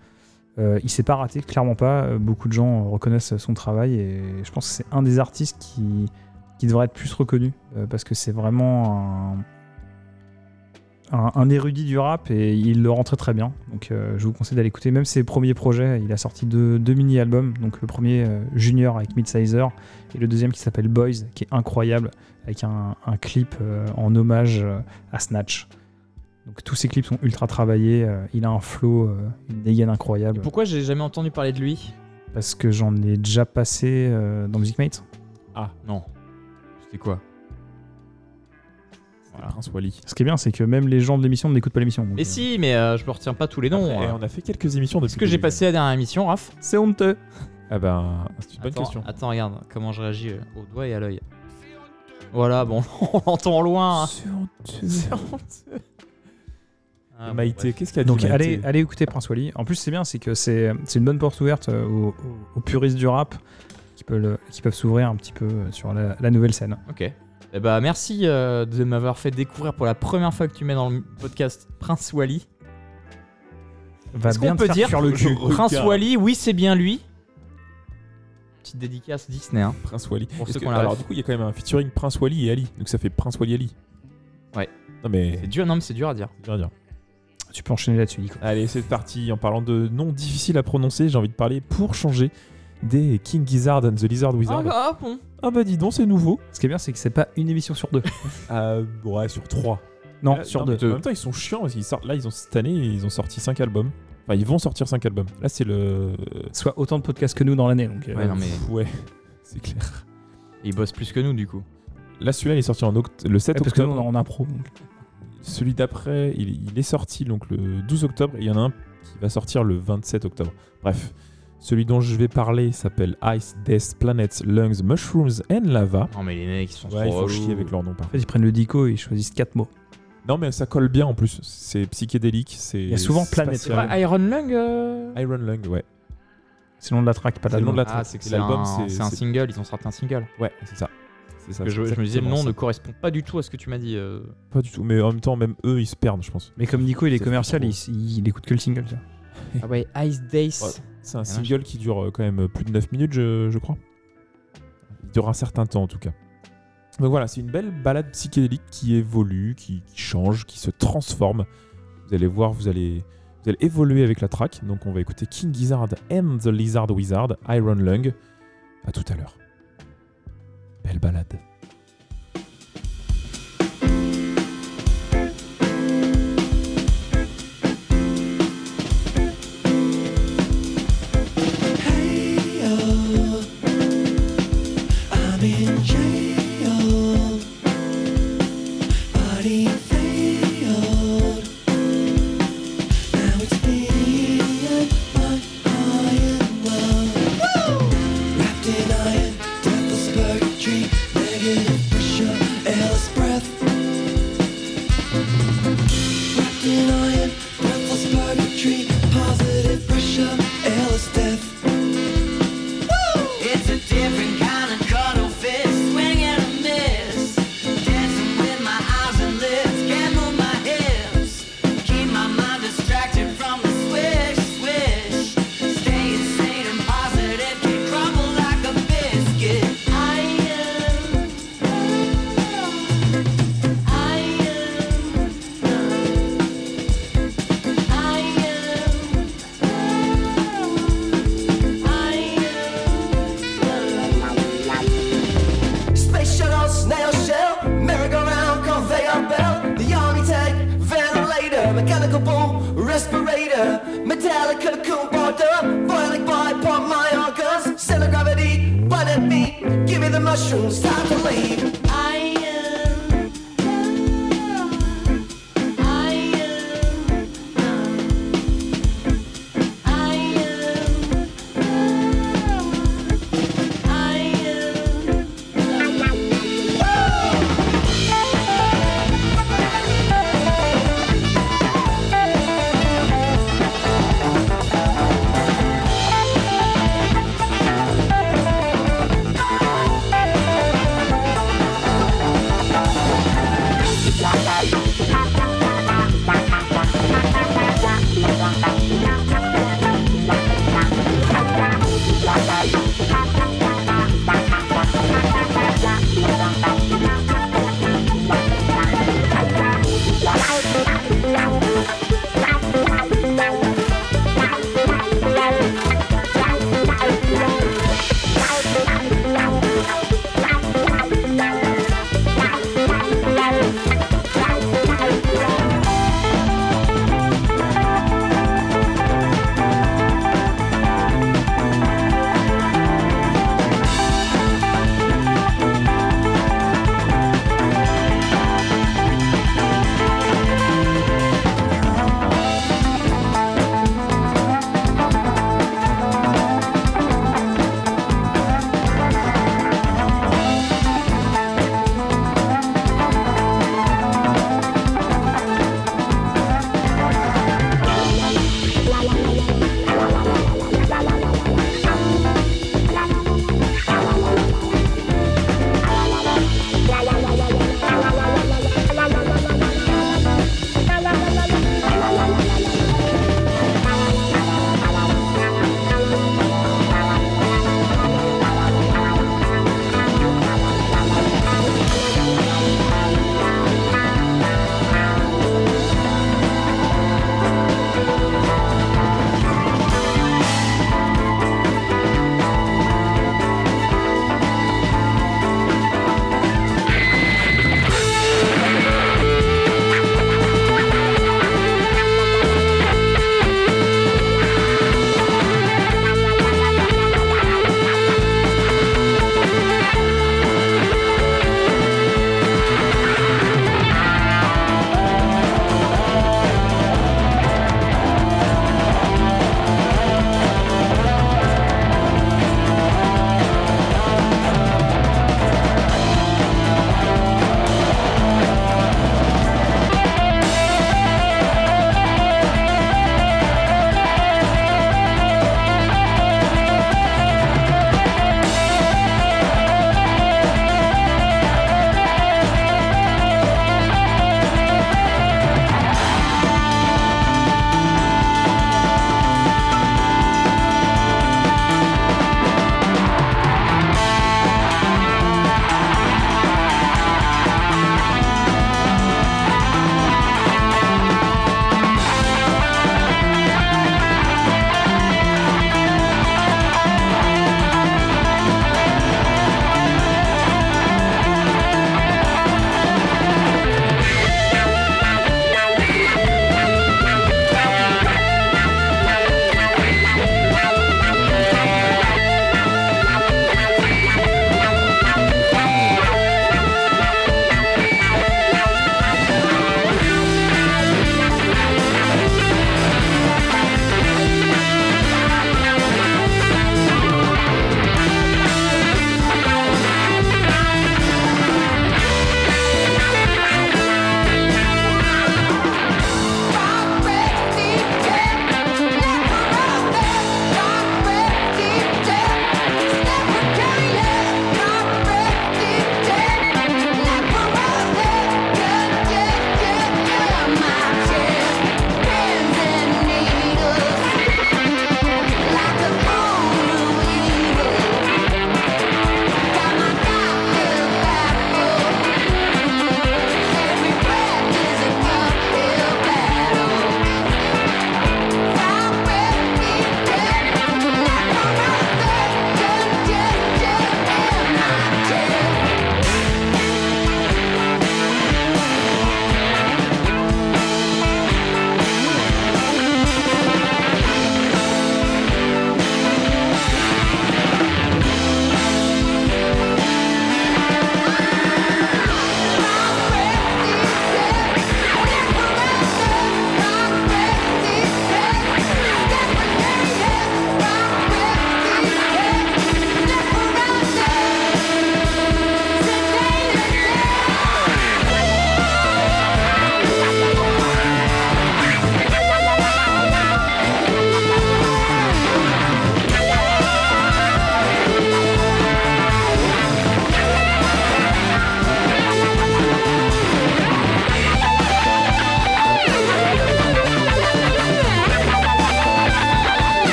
[SPEAKER 2] Euh, il s'est pas raté, clairement pas. Euh, Beaucoup de gens reconnaissent son travail et je pense que c'est un des artistes qui, qui devrait être plus reconnu euh, parce que c'est vraiment un, érudit du rap et il le rend très très bien. Donc euh, je vous conseille d'aller écouter même ses premiers projets. Il a sorti deux, deux mini-albums. Donc le premier euh, Junior avec Midsizer et le deuxième qui s'appelle Boys qui est incroyable avec un, un clip euh, en hommage à Snatch. Donc tous ces clips sont ultra travaillés. il a un flow, une dégaine incroyable.
[SPEAKER 1] Pourquoi j'ai jamais entendu parler de lui?
[SPEAKER 2] Parce que j'en ai déjà passé dans Music Mate.
[SPEAKER 1] Ah non. C'était quoi?
[SPEAKER 3] Voilà. Prince Wally.
[SPEAKER 2] Ce qui est bien, c'est que même les gens de l'émission ne n'écoutent pas l'émission. donc,
[SPEAKER 1] Mais
[SPEAKER 2] euh,
[SPEAKER 1] si, mais euh, je me retiens pas tous les noms.
[SPEAKER 3] Après,
[SPEAKER 1] euh.
[SPEAKER 3] on a fait quelques émissions depuis
[SPEAKER 1] Est-ce que j'ai
[SPEAKER 3] début.
[SPEAKER 1] passé la dernière émission, Raph?
[SPEAKER 2] C'est honteux.
[SPEAKER 3] Ah ben, c'est une bonne
[SPEAKER 1] Attends,
[SPEAKER 3] question.
[SPEAKER 1] Attends, regarde comment je réagis euh, au doigt et à l'œil. Voilà, bon, on l'entend loin. hein. C'est honteux. Ah, bon,
[SPEAKER 3] Maïté,
[SPEAKER 1] bref.
[SPEAKER 3] qu'est-ce qu'il y a
[SPEAKER 2] Donc
[SPEAKER 3] dit, Maïté?
[SPEAKER 2] allez, allez écouter Prince Wally. En plus, c'est bien, c'est que c'est c'est une bonne porte ouverte euh, aux, puristes du rap qui peuvent, le- qui peuvent s'ouvrir un petit peu sur la, la nouvelle scène.
[SPEAKER 1] Ok. Eh bah, merci euh, de m'avoir fait découvrir pour la première fois que tu mets dans le podcast Prince Wally.
[SPEAKER 2] Va
[SPEAKER 1] Est-ce
[SPEAKER 2] bien
[SPEAKER 1] qu'on
[SPEAKER 2] te
[SPEAKER 1] peut
[SPEAKER 2] faire
[SPEAKER 1] dire
[SPEAKER 2] cuire le cul.
[SPEAKER 1] Prince
[SPEAKER 3] Regarde.
[SPEAKER 1] Wally, oui, c'est bien lui. Petite dédicace Disney. Hein.
[SPEAKER 3] Prince Wally.
[SPEAKER 1] Pour
[SPEAKER 3] Est-ce
[SPEAKER 1] ceux
[SPEAKER 3] que-
[SPEAKER 1] qu'on la
[SPEAKER 3] alors
[SPEAKER 1] ref.
[SPEAKER 3] du coup, il y a quand même un featuring Prince Wally et Ali. Donc ça fait Prince Wally Ali.
[SPEAKER 1] Ouais.
[SPEAKER 3] Non mais
[SPEAKER 1] C'est dur, non, mais c'est dur à dire.
[SPEAKER 3] c'est dur à dire.
[SPEAKER 2] Tu peux enchaîner là-dessus, Nico.
[SPEAKER 3] Allez, c'est parti. En parlant de noms difficiles à prononcer, j'ai envie de parler pour changer des King Gizzard and the Lizard Wizard.
[SPEAKER 1] Ah, ah, bon.
[SPEAKER 3] Ah bah dis donc, c'est nouveau.
[SPEAKER 2] Ce qui est bien, c'est que c'est pas une émission sur deux.
[SPEAKER 3] Euh, ouais, sur 3.
[SPEAKER 2] Non, sur deux.
[SPEAKER 3] En même temps, ils sont chiants parce qu'ils sortent. Là, ils ont cette année, ils ont sorti 5 albums. Enfin, ils vont sortir 5 albums. Là, c'est le.
[SPEAKER 2] Soit autant de podcasts que nous dans l'année. Donc, euh,
[SPEAKER 1] Ouais, non, mais
[SPEAKER 3] Pff, Ouais, c'est clair.
[SPEAKER 1] il bosse plus que nous, du coup.
[SPEAKER 3] Là, celui-là, il est sorti en oct- le 7
[SPEAKER 2] ouais, parce que nous,
[SPEAKER 3] octobre.
[SPEAKER 2] on a un pro. donc.
[SPEAKER 3] Celui d'après, il, il est sorti donc le 12 octobre et il y en a un qui va sortir le 27 octobre. Bref, celui dont je vais parler s'appelle Ice, Death, Planets, Lungs, Mushrooms and Lava.
[SPEAKER 1] Non, mais les mecs, ils sont
[SPEAKER 3] Ouais,
[SPEAKER 1] trop relous.
[SPEAKER 3] chier avec leur nom
[SPEAKER 2] En fait, ils prennent le dico et ils choisissent quatre mots.
[SPEAKER 3] Non, mais ça colle bien en plus. C'est psychédélique. C'est.
[SPEAKER 2] Il y a souvent
[SPEAKER 1] pas Iron Lung euh
[SPEAKER 3] Iron Lung, ouais.
[SPEAKER 2] C'est le nom de la track, pas l'album.
[SPEAKER 3] de la
[SPEAKER 1] Ah,
[SPEAKER 3] track.
[SPEAKER 1] c'est que
[SPEAKER 3] l'album,
[SPEAKER 1] un,
[SPEAKER 3] c'est-
[SPEAKER 1] un single, ils ont sorti un single.
[SPEAKER 3] Ouais, c'est ça. C'est ça.
[SPEAKER 1] Parce que je, me disais, le nom ne
[SPEAKER 3] ça.
[SPEAKER 1] correspond pas du tout à ce que tu m'as dit. euh.
[SPEAKER 3] Pas du tout. Mais en même temps, même eux, ils se perdent, je pense.
[SPEAKER 2] Mais comme Nico, il est
[SPEAKER 3] Ça
[SPEAKER 2] commercial, il, il, il écoute que le single. vois.
[SPEAKER 1] Ah ouais, Ice Days.
[SPEAKER 3] Ouais, C'est un
[SPEAKER 1] Ah,
[SPEAKER 3] single qui dure euh, quand même plus de 9 minutes, je, je crois. Il dure un certain temps en tout cas. Donc voilà, c'est une belle balade psychédélique qui évolue, qui, qui change, qui se transforme. Vous allez voir, vous allez, vous allez évoluer avec la track. Donc on va écouter King Gizzard and the Lizard Wizard, Iron Lung. À tout à l'heure. Belle balade.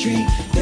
[SPEAKER 18] tree.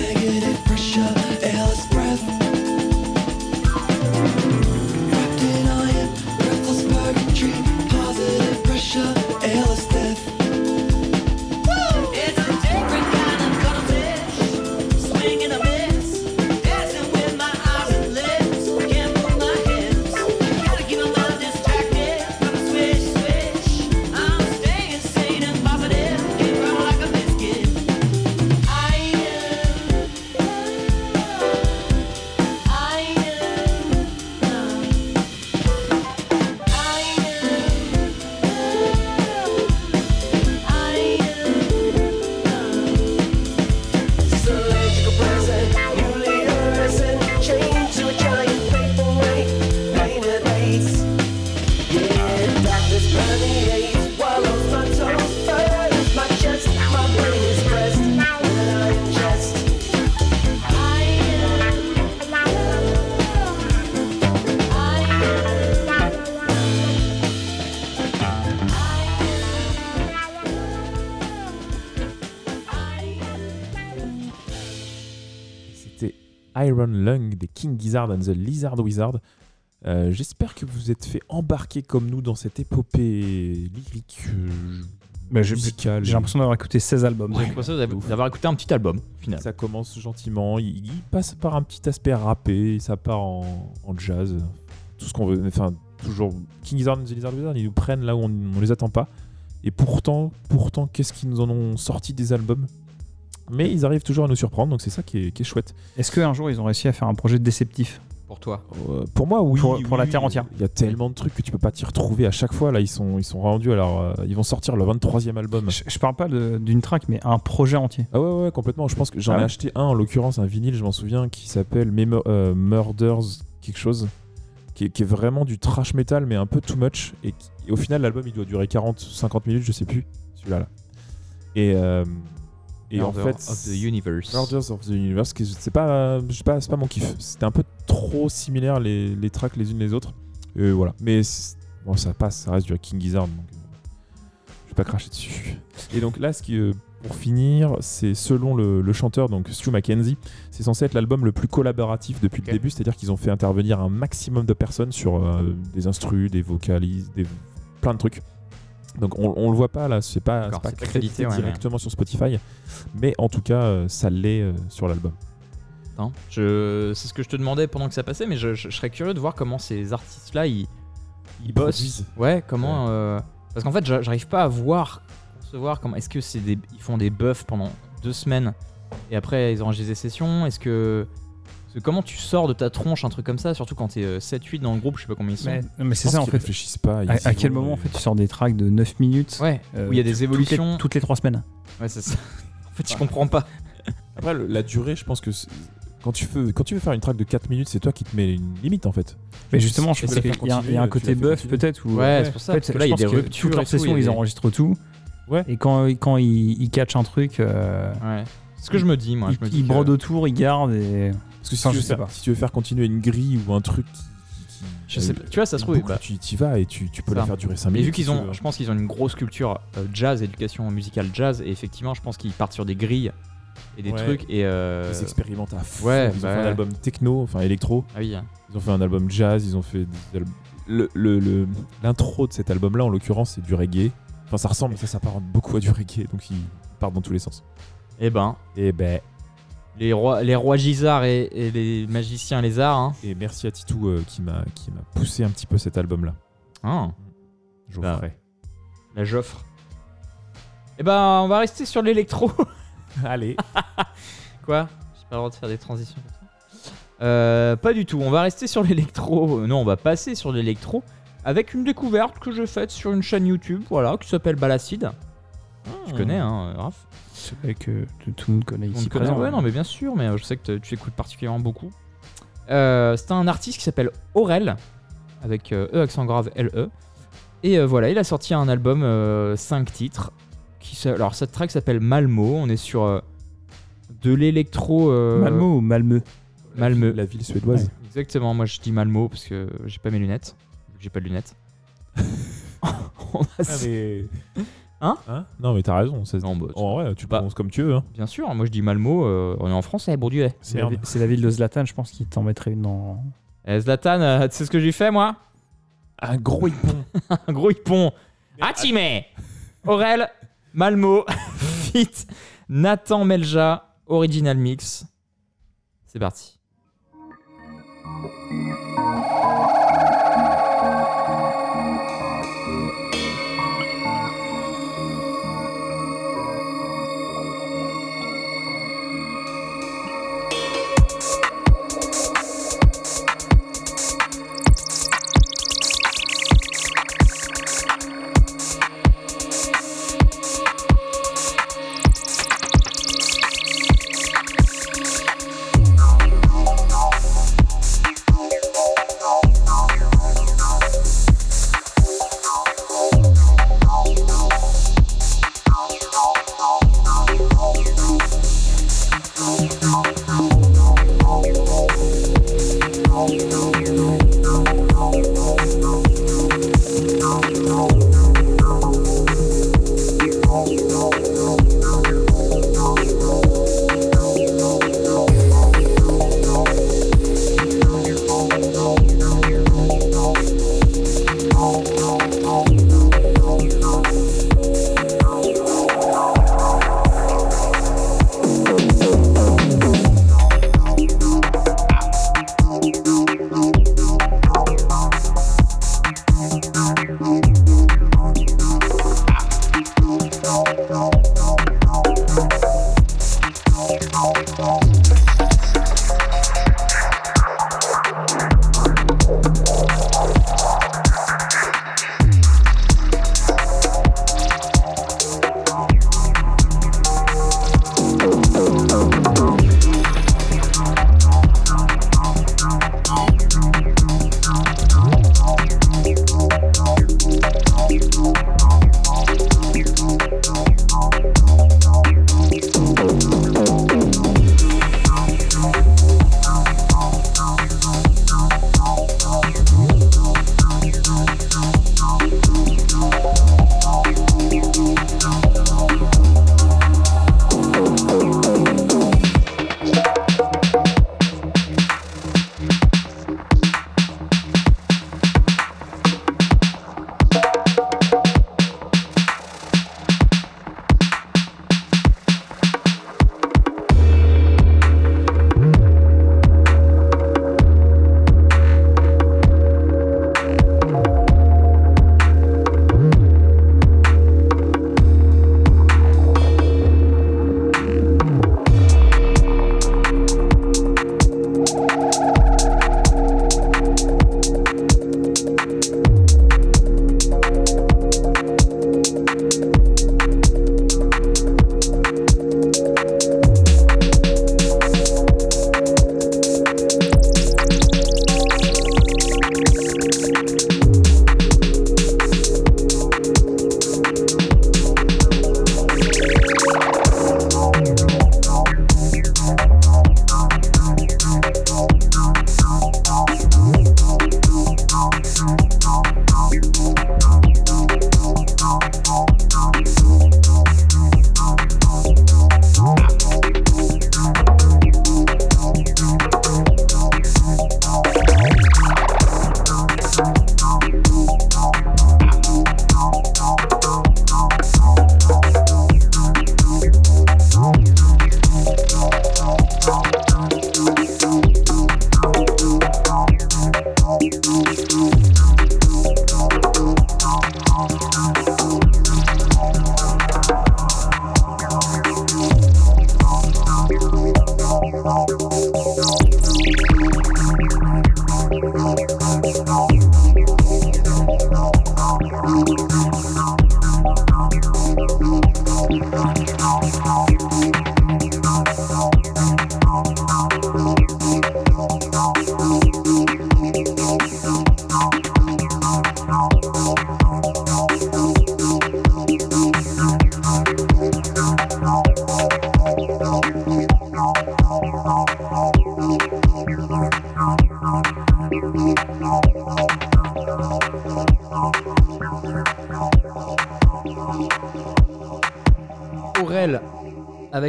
[SPEAKER 18] Iron
[SPEAKER 3] Lung des King Gizzard and the Lizard Wizard. Euh, J'espère que vous êtes fait embarquer comme nous dans cette épopée lyrique, euh,
[SPEAKER 2] Bah, j'ai-
[SPEAKER 3] musicale.
[SPEAKER 2] J'ai l'impression d'avoir écouté 16 albums.
[SPEAKER 1] J'ai l'impression d'avoir écouté un petit album, final.
[SPEAKER 3] Ça commence gentiment, il, il passe par un petit aspect rappé, ça part en, en jazz, tout ce qu'on veut. Enfin, toujours King Gizzard and the Lizard Wizard, ils nous prennent là où on, on les attend pas. Et pourtant, pourtant, qu'est-ce qu'ils nous en ont sorti des albums? Mais ils arrivent toujours à nous surprendre, donc c'est ça qui est, qui est chouette.
[SPEAKER 2] Est-ce qu'un jour ils ont réussi à faire un projet déceptif
[SPEAKER 1] Pour toi?
[SPEAKER 3] Euh, pour moi, oui.
[SPEAKER 2] Pour-
[SPEAKER 3] oui,
[SPEAKER 2] la. Terre entière.
[SPEAKER 3] Il y a tellement de trucs que tu peux pas t'y retrouver à chaque fois. Là, ils sont, ils sont rendus. Alors, euh, ils vont sortir le 23e album.
[SPEAKER 2] je, je parle pas d'une track, mais un projet entier.
[SPEAKER 3] Ah ouais, ouais, complètement. Je pense que j'en
[SPEAKER 2] Ah
[SPEAKER 3] ai
[SPEAKER 2] ouais
[SPEAKER 3] acheté un, en l'occurrence, un vinyle, je m'en souviens, qui s'appelle Memo- euh, Murders quelque chose, qui est, qui est vraiment du trash metal, mais un peu too much. Et, qui- et au final, l'album, il doit durer 40, 50 minutes, je sais plus, celui-là. Là. Et, euh, et en fait...
[SPEAKER 1] of the Universe.
[SPEAKER 3] Murders of the Universe, c'est pas, je sais pas, c'est pas mon kiff. C'était un peu trop similaire les, les tracks les unes les autres. Et voilà. Mais bon, ça passe, ça reste du King Gizzard, donc euh, je vais pas cracher dessus. Et donc là, ce qui, euh, pour finir, c'est selon le, le chanteur, donc Stu Mackenzie, c'est censé être l'album le plus collaboratif depuis le début, c'est-à-dire qu'ils ont fait intervenir un maximum de personnes sur euh, des instrus, des vocalises, des plein de trucs. Donc on, on le voit pas là, c'est pas, crédité
[SPEAKER 1] crédité, ouais, ouais.
[SPEAKER 3] directement sur Spotify, mais en tout cas, euh, ça l'est euh, sur l'album.
[SPEAKER 1] Je... C'est ce que je te demandais pendant que ça passait, mais je, je- je serais curieux de voir comment ces artistes-là, ils, ils bossent.
[SPEAKER 3] produisent.
[SPEAKER 1] Ouais, comment... euh, Parce qu'en fait, j'a- j'arrive pas à voir, concevoir comment... Est-ce que c'est des... Ils font des buffs pendant deux semaines, et après ils enregistrent des sessions? Est-ce que... que comment tu sors de ta tronche un truc comme ça, surtout quand t'es euh, 7-8 dans le groupe, je sais pas combien ils sont.
[SPEAKER 2] Mais, non, mais c'est ça en fait.
[SPEAKER 3] réfléchissent pas.
[SPEAKER 2] À, à quel moment en fait tu sors des tracks de 9 minutes
[SPEAKER 1] Ouais,
[SPEAKER 2] euh,
[SPEAKER 1] où il y a des
[SPEAKER 2] toutes les-
[SPEAKER 1] évolutions.
[SPEAKER 2] toutes les 3 semaines
[SPEAKER 1] Ouais, c'est ça. en fait, je comprends pas.
[SPEAKER 3] Après, le- la durée, je pense que c'est- quand tu, veux, quand tu veux faire une track de 4 minutes, c'est toi qui te mets une limite en fait.
[SPEAKER 2] Mais justement, je
[SPEAKER 3] Tu
[SPEAKER 2] pense
[SPEAKER 3] peux la
[SPEAKER 2] qu'il
[SPEAKER 3] faire
[SPEAKER 2] y, a-
[SPEAKER 3] continuer,
[SPEAKER 2] il y a un
[SPEAKER 3] tu
[SPEAKER 2] côté
[SPEAKER 3] la fais
[SPEAKER 2] buff
[SPEAKER 3] continuer.
[SPEAKER 2] peut-être. où-
[SPEAKER 1] Ouais, c'est pour ça,
[SPEAKER 2] en fait,
[SPEAKER 1] parce que là, il y a des
[SPEAKER 2] que
[SPEAKER 1] ruptures
[SPEAKER 2] Toute
[SPEAKER 1] et
[SPEAKER 2] leur
[SPEAKER 1] tout,
[SPEAKER 2] session,
[SPEAKER 1] il y a
[SPEAKER 2] ils
[SPEAKER 1] des-
[SPEAKER 2] enregistrent tout.
[SPEAKER 3] Ouais.
[SPEAKER 2] Et quand, quand ils, ils catchent un truc. euh,
[SPEAKER 1] Ouais. C'est ce que je me dis, moi.
[SPEAKER 2] Ils,
[SPEAKER 1] je me dis
[SPEAKER 2] ils
[SPEAKER 1] que-
[SPEAKER 2] brodent autour, ils gardent et.
[SPEAKER 3] Parce que si, tu veux faire, si tu veux faire continuer une grille ou un truc qui.
[SPEAKER 1] Je sais pas. Tu vois, ça se trouve, bah,
[SPEAKER 3] tu y vas et tu, tu peux la faire durer 5
[SPEAKER 1] Et
[SPEAKER 3] minutes.
[SPEAKER 1] vu qu'ils ont, je pense qu'ils ont une grosse culture euh, jazz, éducation musicale jazz, et effectivement, je pense qu'ils partent sur des grilles et des
[SPEAKER 3] Ouais.
[SPEAKER 1] trucs et euh,
[SPEAKER 3] Ils expérimentent à fond.
[SPEAKER 1] Ouais,
[SPEAKER 3] ils
[SPEAKER 1] bah
[SPEAKER 3] ont fait un album techno, enfin électro.
[SPEAKER 1] Ah oui.
[SPEAKER 3] Ils ont fait un album jazz, ils ont fait des albums- le le- le- l'intro de cet album-là, en l'occurrence, c'est du reggae. Enfin, ça ressemble, ça s'apparente beaucoup à du reggae, donc ils partent dans tous les sens.
[SPEAKER 1] Eh ben,
[SPEAKER 3] Et ben,
[SPEAKER 1] les rois, les rois Gisards et, et les magiciens lézards. Hein.
[SPEAKER 3] et merci à Titou euh, qui m'a qui m'a poussé un petit peu cet album-là.
[SPEAKER 1] Ah,
[SPEAKER 3] Geoffrey.
[SPEAKER 1] la Joffre. Eh ben, on va rester sur l'électro.
[SPEAKER 3] Allez.
[SPEAKER 1] Quoi? J'ai pas le droit de faire des transitions comme ça Euh, Pas du tout. On va rester sur l'électro. Euh, Non, on va passer sur l'électro avec une découverte que j'ai faite sur une chaîne YouTube, voilà, qui s'appelle Balacide. Tu connais, hein, Raph
[SPEAKER 2] C'est vrai que tout tout le monde connaît
[SPEAKER 1] On
[SPEAKER 2] ici.
[SPEAKER 1] connaît,
[SPEAKER 2] présent,
[SPEAKER 1] ouais,
[SPEAKER 2] hein.
[SPEAKER 1] non, mais bien sûr, mais euh, je sais que tu écoutes particulièrement beaucoup. Euh, c'est un artiste qui s'appelle Aurel, avec euh, E accent grave LE. Et euh, voilà, il a sorti un album 5 titres. Qui, alors, cette track s'appelle Malmo. On est sur euh, de l'électro. euh,
[SPEAKER 2] Malmo ou Malmö?
[SPEAKER 1] Malmö.
[SPEAKER 3] La ville suédoise.
[SPEAKER 1] Exactement, moi je dis Malmo parce que j'ai pas mes lunettes. J'ai pas de lunettes. On a-
[SPEAKER 3] Ah, mais-
[SPEAKER 1] Hein
[SPEAKER 3] Non, mais t'as raison. ça-
[SPEAKER 1] Non, bah,
[SPEAKER 3] en vrai, tu
[SPEAKER 1] bah,
[SPEAKER 3] prononces comme tu veux. hein.
[SPEAKER 1] Bien sûr, moi je dis Malmo, euh, on est en français, Bourdieu.
[SPEAKER 2] C'est la,
[SPEAKER 3] Merde.
[SPEAKER 2] vi- c'est la ville de Zlatan, je pense, qui t'en mettrait une dans.
[SPEAKER 1] Eh, Zlatan, euh, tu sais ce que j'ai fait moi
[SPEAKER 3] Un gros hippon.
[SPEAKER 1] Un gros hippon. Atime Aurel, Malmo, Fit, Nathan Melja, Original Mix. C'est parti.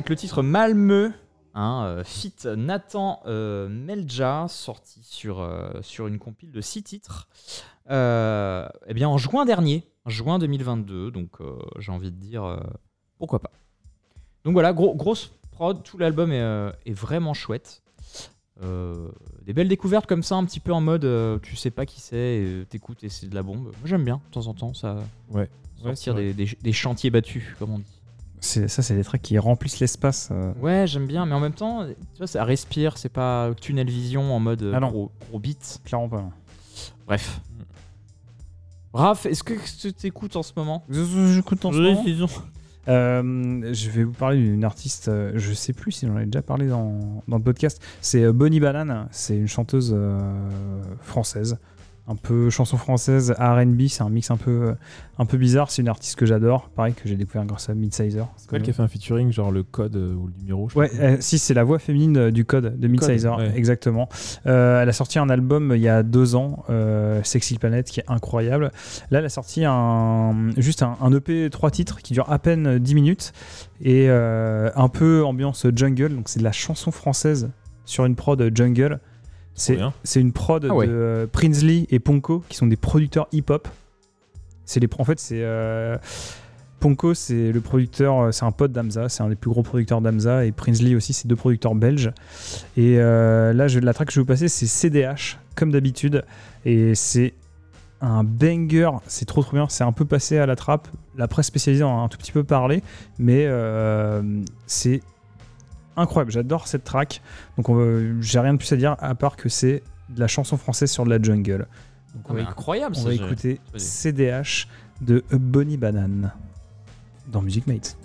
[SPEAKER 1] Avec le titre Malmö, hein, fit Nathan euh, Melja, sorti sur, euh, sur une compile de 6 titres. Euh, eh bien, en juin dernier, en juin 2022, donc j'ai envie de dire pourquoi pas. Donc voilà, gros, grosse prod, tout l'album est, est vraiment chouette. Euh, des belles découvertes comme ça, un petit peu en mode euh, tu sais pas qui c'est, euh, t'écoutes et c'est de la bombe. Moi j'aime bien, de temps en temps, ça.
[SPEAKER 3] Ouais.
[SPEAKER 1] Sortir
[SPEAKER 3] vrai.
[SPEAKER 1] des, des- des chantiers battus, comme on dit.
[SPEAKER 19] C'est- Ça, c'est des tracks qui remplissent l'espace. euh.
[SPEAKER 1] Ouais, j'aime bien, mais en même temps, tu vois, ça respire, c'est pas tunnel vision en mode euh,
[SPEAKER 19] Ah non.
[SPEAKER 1] gros, gros beat.
[SPEAKER 19] Clairement pas. non.
[SPEAKER 1] Bref. Raph, est-ce que tu t'écoutes en ce moment?
[SPEAKER 19] J'écoute en ce
[SPEAKER 1] Oui,
[SPEAKER 19] moment. Euh, je vais vous parler d'une artiste, je sais plus si j'en ai déjà parlé dans, dans le podcast. C'est Bonnie Banane, c'est une chanteuse euh, française. Un peu chanson française, RB, c'est un mix un peu, un peu bizarre. C'est une artiste que j'adore, pareil, que j'ai découvert grâce à Midsizer.
[SPEAKER 3] C'est elle qui a fait un featuring, genre le code euh, ou le numéro je
[SPEAKER 19] Ouais, euh, si, c'est la voix féminine euh, du code de Midsizer,
[SPEAKER 3] ouais.
[SPEAKER 19] exactement. Elle a sorti un album il y a deux ans, Sexy Planet, qui est incroyable. Là, elle a sorti un, juste un, un EP trois titres qui dure à peine 10 minutes et un peu ambiance jungle. Donc, c'est de la chanson française sur une prod jungle. C'est une prod
[SPEAKER 1] Ah ouais.
[SPEAKER 19] de euh, Prinsley et Ponko qui sont des producteurs hip-hop. C'est les, en fait, c'est euh, Ponko, c'est le producteur, euh, c'est un pote d'Amza, c'est un des plus gros producteurs d'Amza, et Prinsley aussi, c'est deux producteurs belges. Et euh, là, je, la track que je vais vous passer, c'est CDH, comme d'habitude, et c'est un banger, c'est trop trop bien, c'est un peu passé à la trappe, la presse spécialisée en a un tout petit peu parlé, mais euh, c'est incroyable, j'adore cette track, donc on va- j'ai rien de plus à dire à part que c'est de la chanson française sur de la jungle. Donc
[SPEAKER 1] Ah, incroyable,
[SPEAKER 19] on
[SPEAKER 1] ça,
[SPEAKER 19] va
[SPEAKER 1] j'ai-
[SPEAKER 19] écouter. CDH de Bonnie Banane dans Music Mate.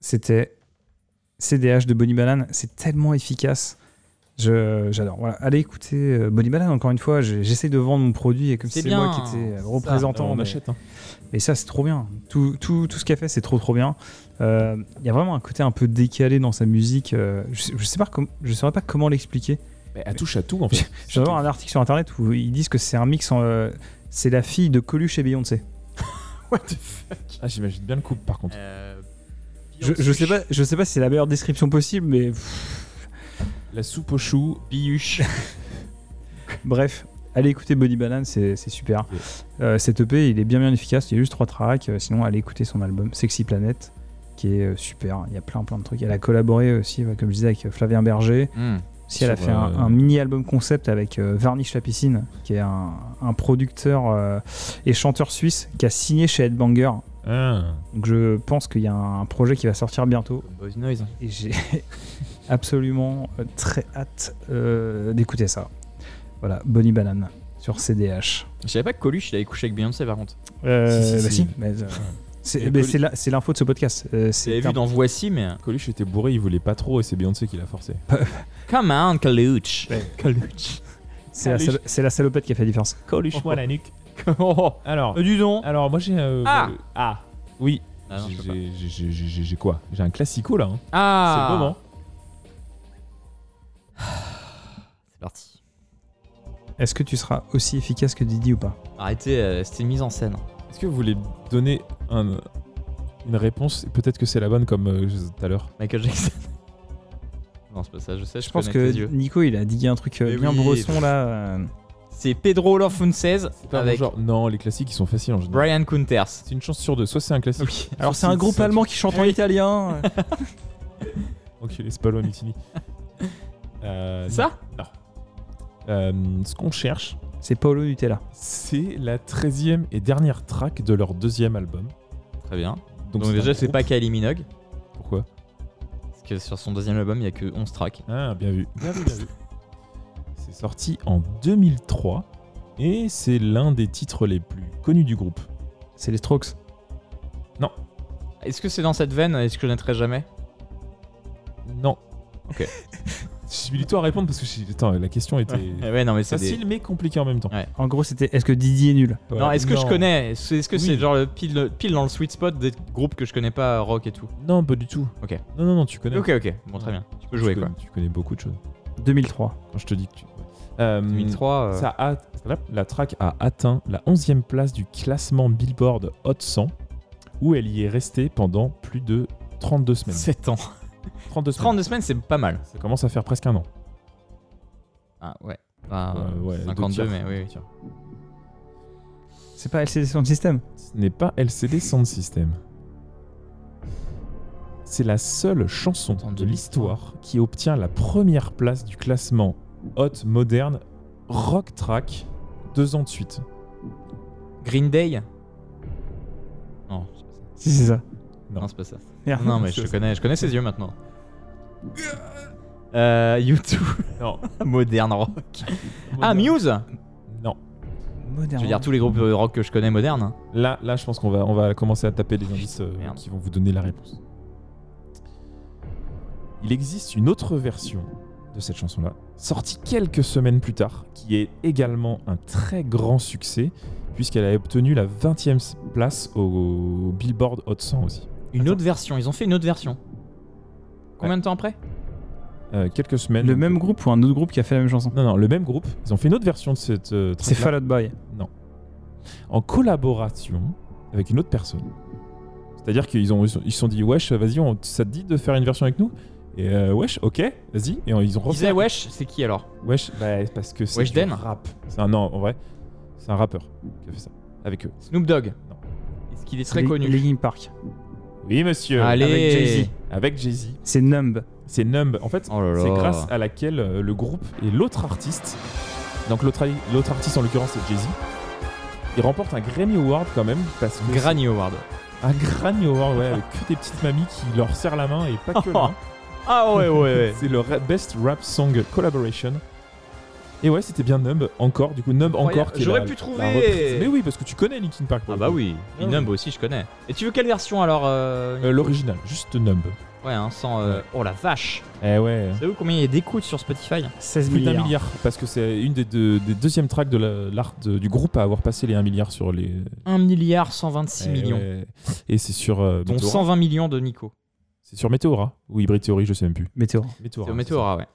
[SPEAKER 2] C'était CDH de Bonnie Banane. C'est tellement efficace. Je- J'adore. Voilà. Allez écouter euh, Bonnie Banane, encore une fois. j'ai- J'essaie de vendre mon produit et comme
[SPEAKER 1] C'est
[SPEAKER 2] moi qui étais
[SPEAKER 1] Ça,
[SPEAKER 2] représentant.
[SPEAKER 3] on
[SPEAKER 2] mais-
[SPEAKER 3] achète, hein.
[SPEAKER 2] Et ça, c'est trop bien. Tout, tout, tout ce qu'elle fait, c'est trop trop bien. Euh, Il y a vraiment un côté un peu décalé dans sa musique. euh, je, sais- je sais pas com- je saurais pas comment l'expliquer.
[SPEAKER 3] Mais elle touche à tout en fait.
[SPEAKER 2] Je voir un article sur internet où ils disent que c'est un mix. en, euh, c'est la fille de Coluche et Beyoncé.
[SPEAKER 3] Ah, j'imagine bien le couple par contre.
[SPEAKER 2] Je, je sais pas, je sais pas si c'est la meilleure description possible, mais
[SPEAKER 3] La soupe aux choux,
[SPEAKER 1] Biuche.
[SPEAKER 2] bref. Allez écouter Body Banane, c'est super. Euh, cet EP, il est bien bien efficace. Il y a juste trois tracks. Euh, sinon, allez écouter son album Sexy Planet, qui est euh, super. Il y a plein plein de trucs. Elle a collaboré aussi, euh, comme je disais, avec Flavien Berger.
[SPEAKER 1] Hmm.
[SPEAKER 2] Si elle a fait un, un mini-album concept avec Varnish la piscine, qui est un, un producteur et chanteur suisse qui a signé chez Headbanger.
[SPEAKER 3] Ah.
[SPEAKER 2] Donc je pense qu'il y a un projet qui va sortir bientôt.
[SPEAKER 1] Boys Noise.
[SPEAKER 2] Et j'ai absolument euh, très hâte euh, d'écouter ça. Voilà, Bonnie Banane sur CDH.
[SPEAKER 1] Je savais pas que Coluche il avait couché avec Beyoncé par contre.
[SPEAKER 2] Euh,
[SPEAKER 3] Si, si,
[SPEAKER 2] bah
[SPEAKER 3] si.
[SPEAKER 2] si, mais, euh, c'est l'info de ce podcast. Euh, c'est
[SPEAKER 1] vu dans Voici, mais.
[SPEAKER 3] Coluche était bourré, il voulait pas trop et c'est Beyoncé qui l'a forcé.
[SPEAKER 1] Come on, Coluche.
[SPEAKER 2] Ouais.
[SPEAKER 1] Coluche.
[SPEAKER 2] c'est la, salo- c'est la salopette qui a fait la différence.
[SPEAKER 3] Coluche-moi la nuque.
[SPEAKER 1] oh,
[SPEAKER 3] Alors,
[SPEAKER 1] dis donc.
[SPEAKER 3] alors moi j'ai. euh,
[SPEAKER 1] Ah.
[SPEAKER 3] euh, ah Oui.
[SPEAKER 1] Ah non, je peux pas.
[SPEAKER 3] J'ai- j'ai- j'ai- j'ai j'ai quoi? J'ai un classico là. hein.
[SPEAKER 1] Ah
[SPEAKER 3] C'est le moment.
[SPEAKER 1] C'est parti.
[SPEAKER 2] Est-ce que tu seras aussi efficace que Didi ou pas?
[SPEAKER 1] Arrêtez, euh, c'était une mise en scène.
[SPEAKER 3] Est-ce que vous voulez donner un- une réponse? Peut-être que c'est la bonne comme euh, je- tout à l'heure.
[SPEAKER 1] Michael Jackson. non, c'est pas ça, je sais, je,
[SPEAKER 2] Je pense
[SPEAKER 1] connais tes
[SPEAKER 2] que
[SPEAKER 1] yeux.
[SPEAKER 2] Nico, il a dit un truc euh,
[SPEAKER 1] Mais
[SPEAKER 2] bien
[SPEAKER 1] oui.
[SPEAKER 2] bresson là. euh,
[SPEAKER 1] C'est Pedro Lorfunces avec
[SPEAKER 3] genre. Non, les classiques ils sont faciles en général.
[SPEAKER 1] Brian Kunters.
[SPEAKER 3] C'est une chance sur deux. Soit c'est un classique.
[SPEAKER 1] Oui.
[SPEAKER 2] Alors c'est un groupe allemand qui chante en italien.
[SPEAKER 3] Enculé, c'est pas loin Mutiny. Euh,
[SPEAKER 1] Ça
[SPEAKER 3] Non. Euh, ce qu'on cherche,
[SPEAKER 2] C'est Paolo Nutella.
[SPEAKER 3] c'est la 13e et dernière track de leur deuxième album.
[SPEAKER 1] Très bien.
[SPEAKER 3] Donc
[SPEAKER 1] Donc,
[SPEAKER 3] c'est
[SPEAKER 1] déjà,
[SPEAKER 3] un
[SPEAKER 1] c'est
[SPEAKER 3] groupe.
[SPEAKER 1] pas Kylie Minogue.
[SPEAKER 3] Pourquoi?
[SPEAKER 1] Parce que sur son deuxième album, il y a que 11 tracks.
[SPEAKER 3] Ah, bien vu. Bien vu, bien vu. C'est sorti en 2003 et c'est l'un des titres les plus connus du groupe.
[SPEAKER 2] C'est les Strokes.
[SPEAKER 1] Est-ce que c'est dans cette veine Est-ce que je connaîtrai jamais?
[SPEAKER 3] Non.
[SPEAKER 1] Ok.
[SPEAKER 3] Je suis toi à répondre parce que attends, la question était
[SPEAKER 1] Eh ouais, non, mais
[SPEAKER 3] facile
[SPEAKER 1] des...
[SPEAKER 3] mais compliquée en même temps.
[SPEAKER 1] Ouais.
[SPEAKER 2] En gros, c'était est-ce que Didi est nul?
[SPEAKER 1] Non, est-ce que je
[SPEAKER 3] Non.
[SPEAKER 1] connais? Est-ce que c'est genre le pile, pile dans le sweet spot des groupes que je connais pas, rock et tout?
[SPEAKER 3] Non, pas du tout.
[SPEAKER 1] Ok.
[SPEAKER 3] Non, non, non, tu connais.
[SPEAKER 1] Ok, ok. Bon, très bien. Tu peux jouer
[SPEAKER 3] tu
[SPEAKER 1] quoi.
[SPEAKER 3] connais- tu connais beaucoup de choses.
[SPEAKER 2] 2003.
[SPEAKER 3] Quand je te dis que tu. Euh,
[SPEAKER 1] 2003. euh,
[SPEAKER 3] Ça a, la, track a atteint la 11e place du classement Billboard Hot 100, où elle y est restée pendant plus de 32 semaines.
[SPEAKER 1] 7 ans.
[SPEAKER 3] 32 semaines.
[SPEAKER 1] 32 semaines, c'est pas mal.
[SPEAKER 3] Ça commence à faire presque un an.
[SPEAKER 1] Ah ouais. Enfin,
[SPEAKER 3] Euh, ouais,
[SPEAKER 1] 52,
[SPEAKER 3] deux tiers,
[SPEAKER 1] mais oui. oui.
[SPEAKER 2] C'est pas LCD Sound System
[SPEAKER 3] Ce n'est pas LCD Sound System. C'est la seule chanson de
[SPEAKER 1] 2003.
[SPEAKER 3] l'histoire qui obtient la première place du classement Hot Modern Rock Track deux ans de suite.
[SPEAKER 1] Green Day Non, c'est pas ça.
[SPEAKER 2] Si, c'est ça.
[SPEAKER 1] Non, c'est pas ça.
[SPEAKER 2] Merde.
[SPEAKER 1] Non, mais je connais, je connais ses yeux maintenant. Euh, U2.
[SPEAKER 3] Non.
[SPEAKER 1] Modern rock. Ah, Muse
[SPEAKER 3] Non.
[SPEAKER 2] Moderne.
[SPEAKER 1] Je veux dire, tous les groupes de rock que je connais modernes.
[SPEAKER 3] Là, là, je pense qu'on va, on va commencer à taper les indices euh, qui vont vous donner la réponse. Il existe une autre version de cette chanson-là, sortie quelques semaines plus tard, qui est également un très grand succès, puisqu'elle a obtenu la 20e place au Billboard Hot 100 aussi.
[SPEAKER 1] Une autre version. Ils ont fait une autre version. Combien de temps après?
[SPEAKER 3] Euh, quelques semaines.
[SPEAKER 2] Le même groupe ou un autre groupe qui a fait la même chanson?
[SPEAKER 3] Non, non, le même groupe. Ils ont fait une autre version de cette euh,
[SPEAKER 2] C'est. Fall Out Boy.
[SPEAKER 3] Non. En collaboration avec une autre personne. C'est-à-dire qu'ils ont, ils se sont dit, wesh, vas-y, on- ça te dit de faire une version avec nous? Et euh, wesh, ok, vas-y. Et ils ont
[SPEAKER 1] Ils
[SPEAKER 3] refait.
[SPEAKER 1] disaient wesh, c'est qui alors?
[SPEAKER 3] Wesh, bah, parce que c'est
[SPEAKER 1] Wesh
[SPEAKER 3] du
[SPEAKER 1] Den
[SPEAKER 3] rap. C'est un non, en vrai, c'est un rappeur qui a fait ça avec eux.
[SPEAKER 1] Snoop Dogg.
[SPEAKER 3] Non.
[SPEAKER 1] Est-ce qu'il est très
[SPEAKER 2] Li-
[SPEAKER 1] connu?
[SPEAKER 2] Linkin Park.
[SPEAKER 3] Oui, monsieur.
[SPEAKER 1] Allez.
[SPEAKER 2] Avec Jay-Z.
[SPEAKER 3] Avec Jay-Z.
[SPEAKER 2] C'est Numb.
[SPEAKER 3] C'est Numb. En fait,
[SPEAKER 1] Oh là là.
[SPEAKER 3] c'est grâce à laquelle euh, le groupe et l'autre artiste, donc l'autre l'autre artiste en l'occurrence c'est Jay-Z, il remporte un Grammy Award quand même parce que
[SPEAKER 1] Granny Howard.
[SPEAKER 3] Un Grammy Award, ouais, avec que des petites mamies qui leur serrent la main et pas que la main.
[SPEAKER 1] Ah ouais, ouais, ouais.
[SPEAKER 3] C'est le ra- Best Rap Song Collaboration. Et ouais, c'était bien Numb encore, du coup Numb
[SPEAKER 1] Incroyable.
[SPEAKER 3] encore. qui est
[SPEAKER 1] J'aurais
[SPEAKER 3] la-
[SPEAKER 1] pu
[SPEAKER 3] la
[SPEAKER 1] trouver.
[SPEAKER 3] reprise. Mais oui, parce que tu connais Linkin Park. pour
[SPEAKER 1] Ah
[SPEAKER 3] le
[SPEAKER 1] bah
[SPEAKER 3] coup.
[SPEAKER 1] oui.
[SPEAKER 3] Ah
[SPEAKER 1] Numb aussi, je connais. Et tu veux quelle version alors euh,
[SPEAKER 3] Euh, L'original, juste Numb.
[SPEAKER 1] Ouais, hein, sans. euh, Oh la vache.
[SPEAKER 3] Eh ouais.
[SPEAKER 1] Vous savez combien il y a d'écoutes sur Spotify?
[SPEAKER 2] 16
[SPEAKER 3] Plus d'un
[SPEAKER 2] milliards.
[SPEAKER 3] milliard, parce que c'est une des, deux- des deuxièmes tracks de la- l'art de- du groupe à avoir passé les 1 milliard sur les.
[SPEAKER 1] 1 milliard 126
[SPEAKER 3] Eh
[SPEAKER 1] millions.
[SPEAKER 3] ouais. Et c'est sur. euh,
[SPEAKER 1] Dont
[SPEAKER 3] Meteora.
[SPEAKER 1] 120 millions de Nico.
[SPEAKER 3] C'est sur Meteora ou Hybrid Theory, je sais même plus.
[SPEAKER 2] Meteora.
[SPEAKER 3] Meteora.
[SPEAKER 1] Meteora, ouais.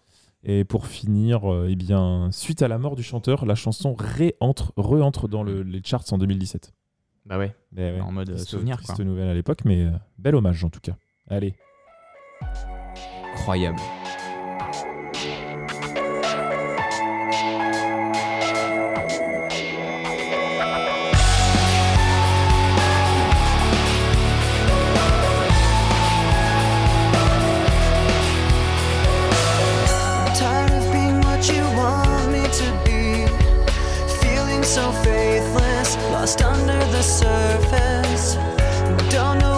[SPEAKER 3] Et pour finir, euh, eh bien, suite à la mort du chanteur, la chanson réentre, re-entre dans le- les charts en 2017.
[SPEAKER 1] Bah ouais.
[SPEAKER 3] Mais ouais,
[SPEAKER 1] En mode, euh,
[SPEAKER 3] triste-
[SPEAKER 1] souvenir,
[SPEAKER 3] triste
[SPEAKER 1] quoi.
[SPEAKER 3] nouvelle à l'époque, mais euh, bel hommage en tout cas. Allez.
[SPEAKER 1] Incroyable.
[SPEAKER 18] Under the surface. Don't know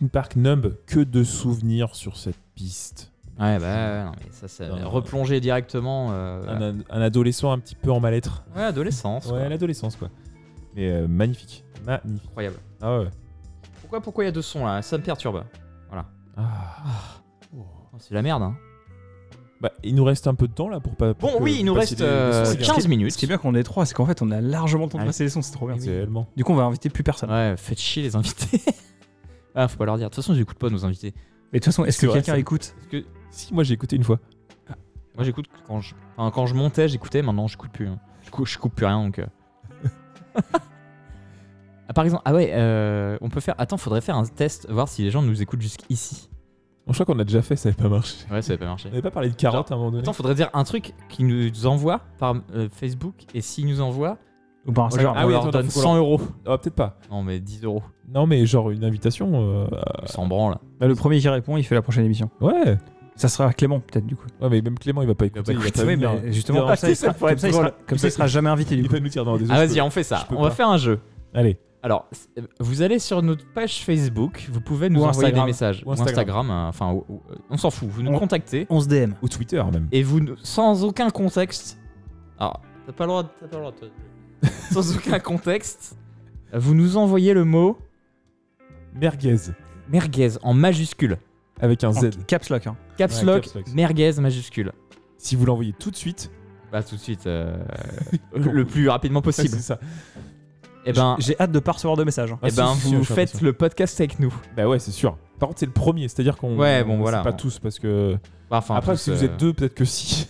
[SPEAKER 3] Linkin Park Numb. Que de souvenirs sur cette piste.
[SPEAKER 1] Ouais, bah non, mais ça, c'est replonger directement. euh,
[SPEAKER 3] Un, ad- un adolescent un petit peu en mal-être.
[SPEAKER 1] Ouais, adolescence.
[SPEAKER 3] Ouais,
[SPEAKER 1] quoi.
[SPEAKER 3] l'adolescence, quoi. Mais euh, magnifique. Magnifique.
[SPEAKER 1] Incroyable.
[SPEAKER 3] Ah ouais.
[SPEAKER 1] Pourquoi, pourquoi il y a deux sons là? Ça me perturbe. Voilà.
[SPEAKER 3] Ah.
[SPEAKER 1] Oh, c'est la merde. Hein.
[SPEAKER 3] Bah, il nous reste un peu de temps là pour pas. pour
[SPEAKER 1] Bon,
[SPEAKER 3] que
[SPEAKER 1] oui, il nous reste,
[SPEAKER 3] des- des
[SPEAKER 1] euh. 15 minutes.
[SPEAKER 2] Ce qui est bien qu'on est trois, c'est qu'en fait, on a largement le temps de
[SPEAKER 1] Ouais.
[SPEAKER 2] passer les sons, c'est trop bien.
[SPEAKER 3] Tellement.
[SPEAKER 2] Du coup, on va inviter plus personne.
[SPEAKER 1] Ouais, faites chier les invités. ah, faut pas leur dire. De toute façon, ils écoutent pas nos invités.
[SPEAKER 2] Mais de toute façon, est-ce que quelqu'un écoute
[SPEAKER 1] que
[SPEAKER 3] Si, moi j'ai écouté une fois.
[SPEAKER 1] moi, j'écoute quand je, enfin, quand je montais, j'écoutais. Maintenant, j'écoute plus. hein. Je, coupe, je coupe plus rien donc. euh. ah, par exemple, ah ouais, euh, on peut faire. Attends, faudrait faire un test, voir si les gens nous écoutent jusqu'ici.
[SPEAKER 3] Bon, je crois qu'on a déjà fait, ça n'avait pas marché.
[SPEAKER 1] Ouais, ça avait pas marché.
[SPEAKER 3] On n'avait pas parlé de carottes à un moment donné.
[SPEAKER 1] Attends, faudrait dire un truc qu'ils nous envoient par euh, Facebook et s'ils nous envoient,
[SPEAKER 2] Ou
[SPEAKER 1] on,
[SPEAKER 2] Instagram.
[SPEAKER 1] on
[SPEAKER 3] Ah oui,
[SPEAKER 1] leur
[SPEAKER 3] attends,
[SPEAKER 1] donne
[SPEAKER 3] faut
[SPEAKER 1] 100
[SPEAKER 3] leur-
[SPEAKER 1] euros.
[SPEAKER 3] Ah, peut-être pas.
[SPEAKER 1] Non, mais 10 euros.
[SPEAKER 3] Non, mais genre une invitation. euh,
[SPEAKER 1] Ils s'en branlent.
[SPEAKER 2] Bah, le premier qui répond, il fait la prochaine émission.
[SPEAKER 3] Ouais.
[SPEAKER 2] Ça sera Clément, peut-être, du coup.
[SPEAKER 3] Ouais, mais même Clément, il va pas écouter.
[SPEAKER 1] pas
[SPEAKER 3] il va pas
[SPEAKER 2] Oui,
[SPEAKER 3] venir.
[SPEAKER 2] mais justement, comme ça, il
[SPEAKER 3] Ah,
[SPEAKER 2] sera,
[SPEAKER 3] pourrait
[SPEAKER 2] comme ça, il
[SPEAKER 3] être
[SPEAKER 2] sera-
[SPEAKER 3] drôle.
[SPEAKER 2] comme ça, il sera jamais invité, du
[SPEAKER 3] Il
[SPEAKER 2] coup.
[SPEAKER 3] va nous dire non, désolé.
[SPEAKER 1] Ah,
[SPEAKER 3] je
[SPEAKER 1] vas-y,
[SPEAKER 3] peux-
[SPEAKER 1] on fait ça.
[SPEAKER 3] je peux
[SPEAKER 1] On va
[SPEAKER 3] pas.
[SPEAKER 1] faire un jeu.
[SPEAKER 3] Allez.
[SPEAKER 1] Alors, c- vous allez sur notre page Facebook, vous pouvez nous
[SPEAKER 2] Ou
[SPEAKER 1] envoyer
[SPEAKER 2] Instagram.
[SPEAKER 1] des messages.
[SPEAKER 3] Ou
[SPEAKER 1] Ou
[SPEAKER 3] Instagram.
[SPEAKER 1] Instagram, hein, enfin, ou- ou- on s'en fout. Vous nous
[SPEAKER 2] On-
[SPEAKER 1] contactez.
[SPEAKER 2] On se DM.
[SPEAKER 3] Ou Twitter même.
[SPEAKER 1] Et vous, nous- sans aucun contexte. Alors, t'as pas le droit, de- t'as pas le droit de- sans aucun contexte, vous nous envoyez le mot
[SPEAKER 3] Merguez.
[SPEAKER 1] merguez en majuscule.
[SPEAKER 3] Avec un
[SPEAKER 2] En
[SPEAKER 3] Z.
[SPEAKER 2] Caps lock. hein.
[SPEAKER 1] Caps
[SPEAKER 3] Ouais,
[SPEAKER 1] lock,
[SPEAKER 3] caps lock.
[SPEAKER 1] merguez majuscule.
[SPEAKER 3] Si vous l'envoyez tout de suite,
[SPEAKER 1] Bah, tout de suite, euh, le plus rapidement possible.
[SPEAKER 3] c'est ça.
[SPEAKER 1] Et ben,
[SPEAKER 2] J'ai hâte de pas recevoir de messages. hein.
[SPEAKER 1] eh
[SPEAKER 3] Ah, si,
[SPEAKER 1] ben
[SPEAKER 3] si, si,
[SPEAKER 1] vous
[SPEAKER 3] je
[SPEAKER 1] faites le podcast avec nous.
[SPEAKER 3] Bah ouais, c'est sûr. Par contre, c'est le premier, c'est-à-dire qu'on.
[SPEAKER 1] Ouais, bon,
[SPEAKER 3] c'est
[SPEAKER 1] voilà.
[SPEAKER 3] Pas tous, parce que.
[SPEAKER 1] Enfin,
[SPEAKER 3] Après,
[SPEAKER 1] tous,
[SPEAKER 3] si vous
[SPEAKER 1] euh,
[SPEAKER 3] êtes deux, peut-être que si.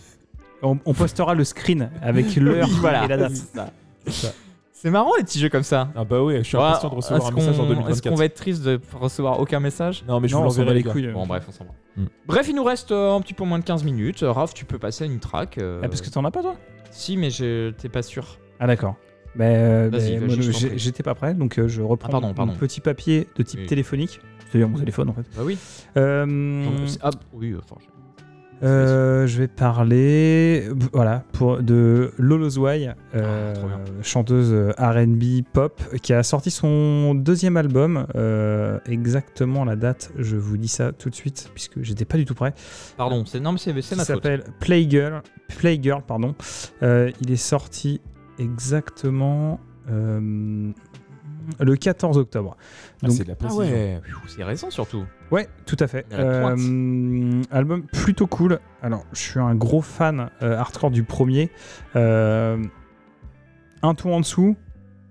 [SPEAKER 2] On, on postera le screen avec l'heure
[SPEAKER 1] Oui, voilà.
[SPEAKER 2] et la date.
[SPEAKER 1] C'est ça.
[SPEAKER 3] C'est
[SPEAKER 1] marrant les petits jeux comme ça.
[SPEAKER 3] Ah bah ouais, je suis
[SPEAKER 1] Ouais,
[SPEAKER 3] impatient de recevoir
[SPEAKER 1] est-ce
[SPEAKER 3] un message en
[SPEAKER 1] qu'on-
[SPEAKER 3] 2024.
[SPEAKER 1] Est-ce qu'on va être triste de recevoir aucun message?
[SPEAKER 3] Non, mais je
[SPEAKER 2] Non,
[SPEAKER 3] vous l'enverrai les
[SPEAKER 2] couilles.
[SPEAKER 1] Bon, bref, on s'en va.
[SPEAKER 3] Mm.
[SPEAKER 1] Bref, il nous reste euh, un petit peu moins de 15 minutes. Euh, Raph, tu peux passer à une track. euh,
[SPEAKER 2] Ah, parce que t'en as pas toi?
[SPEAKER 1] Si, mais je... t'es pas sûr.
[SPEAKER 2] Ah d'accord. Bah, euh,
[SPEAKER 1] Vas-y,
[SPEAKER 2] bah. J'étais pas prêt, donc euh, je reprends
[SPEAKER 1] Ah, pardon,
[SPEAKER 2] mon
[SPEAKER 1] pardon.
[SPEAKER 2] petit papier de type
[SPEAKER 1] Oui.
[SPEAKER 2] téléphonique, c'est-à-dire mon téléphone en fait.
[SPEAKER 1] Bah oui.
[SPEAKER 2] Euh,
[SPEAKER 1] ah, oui, enfin,
[SPEAKER 2] euh, je vais parler voilà, pour, de Lolo Zwei, euh,
[SPEAKER 1] Ah,
[SPEAKER 2] chanteuse euh, R&B pop, qui a sorti son deuxième album. euh, exactement la date, je vous dis ça tout de suite, puisque j'étais pas du tout prêt.
[SPEAKER 1] Pardon, c'est non, mais c'est ma
[SPEAKER 2] s'appelle Playgirl. Playgirl, pardon. Il est sorti exactement le 14 octobre.
[SPEAKER 3] Ah,
[SPEAKER 2] Donc,
[SPEAKER 3] c'est de la
[SPEAKER 1] Ah
[SPEAKER 3] précision.
[SPEAKER 1] ouais, c'est récent surtout.
[SPEAKER 2] Ouais, tout à fait. Euh, album plutôt cool. Alors, je suis un gros fan euh, hardcore du premier. Euh, un ton en dessous,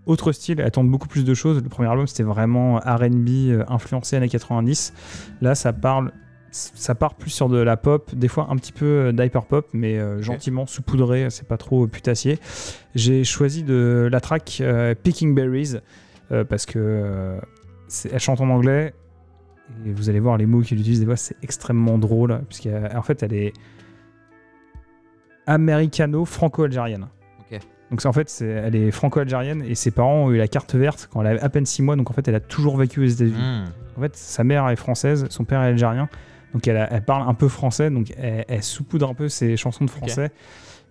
[SPEAKER 2] autre style, elle tente beaucoup plus de choses. Le premier album, c'était vraiment RB euh, influencé années 90. Là, ça parle. Ça part plus sur de la pop, des fois un petit peu d'hyper pop, mais euh, gentiment saupoudré, c'est pas trop putassier. J'ai choisi de la track euh, Picking Berries euh, parce que euh, elle chante en anglais, et vous allez voir les mots qu'il utilise des fois, c'est extrêmement drôle, puisqu'en fait, elle est américano-franco-algérienne. Donc en fait, elle est franco-algérienne et ses parents ont eu la carte verte quand elle avait à peine 6 mois, donc en fait, elle a toujours vécu aux États-Unis.
[SPEAKER 1] Hmm.
[SPEAKER 2] En fait, sa mère est française, son père est algérien, donc elle, a- elle parle un peu français, donc elle, elle saupoudre un peu ses chansons de français.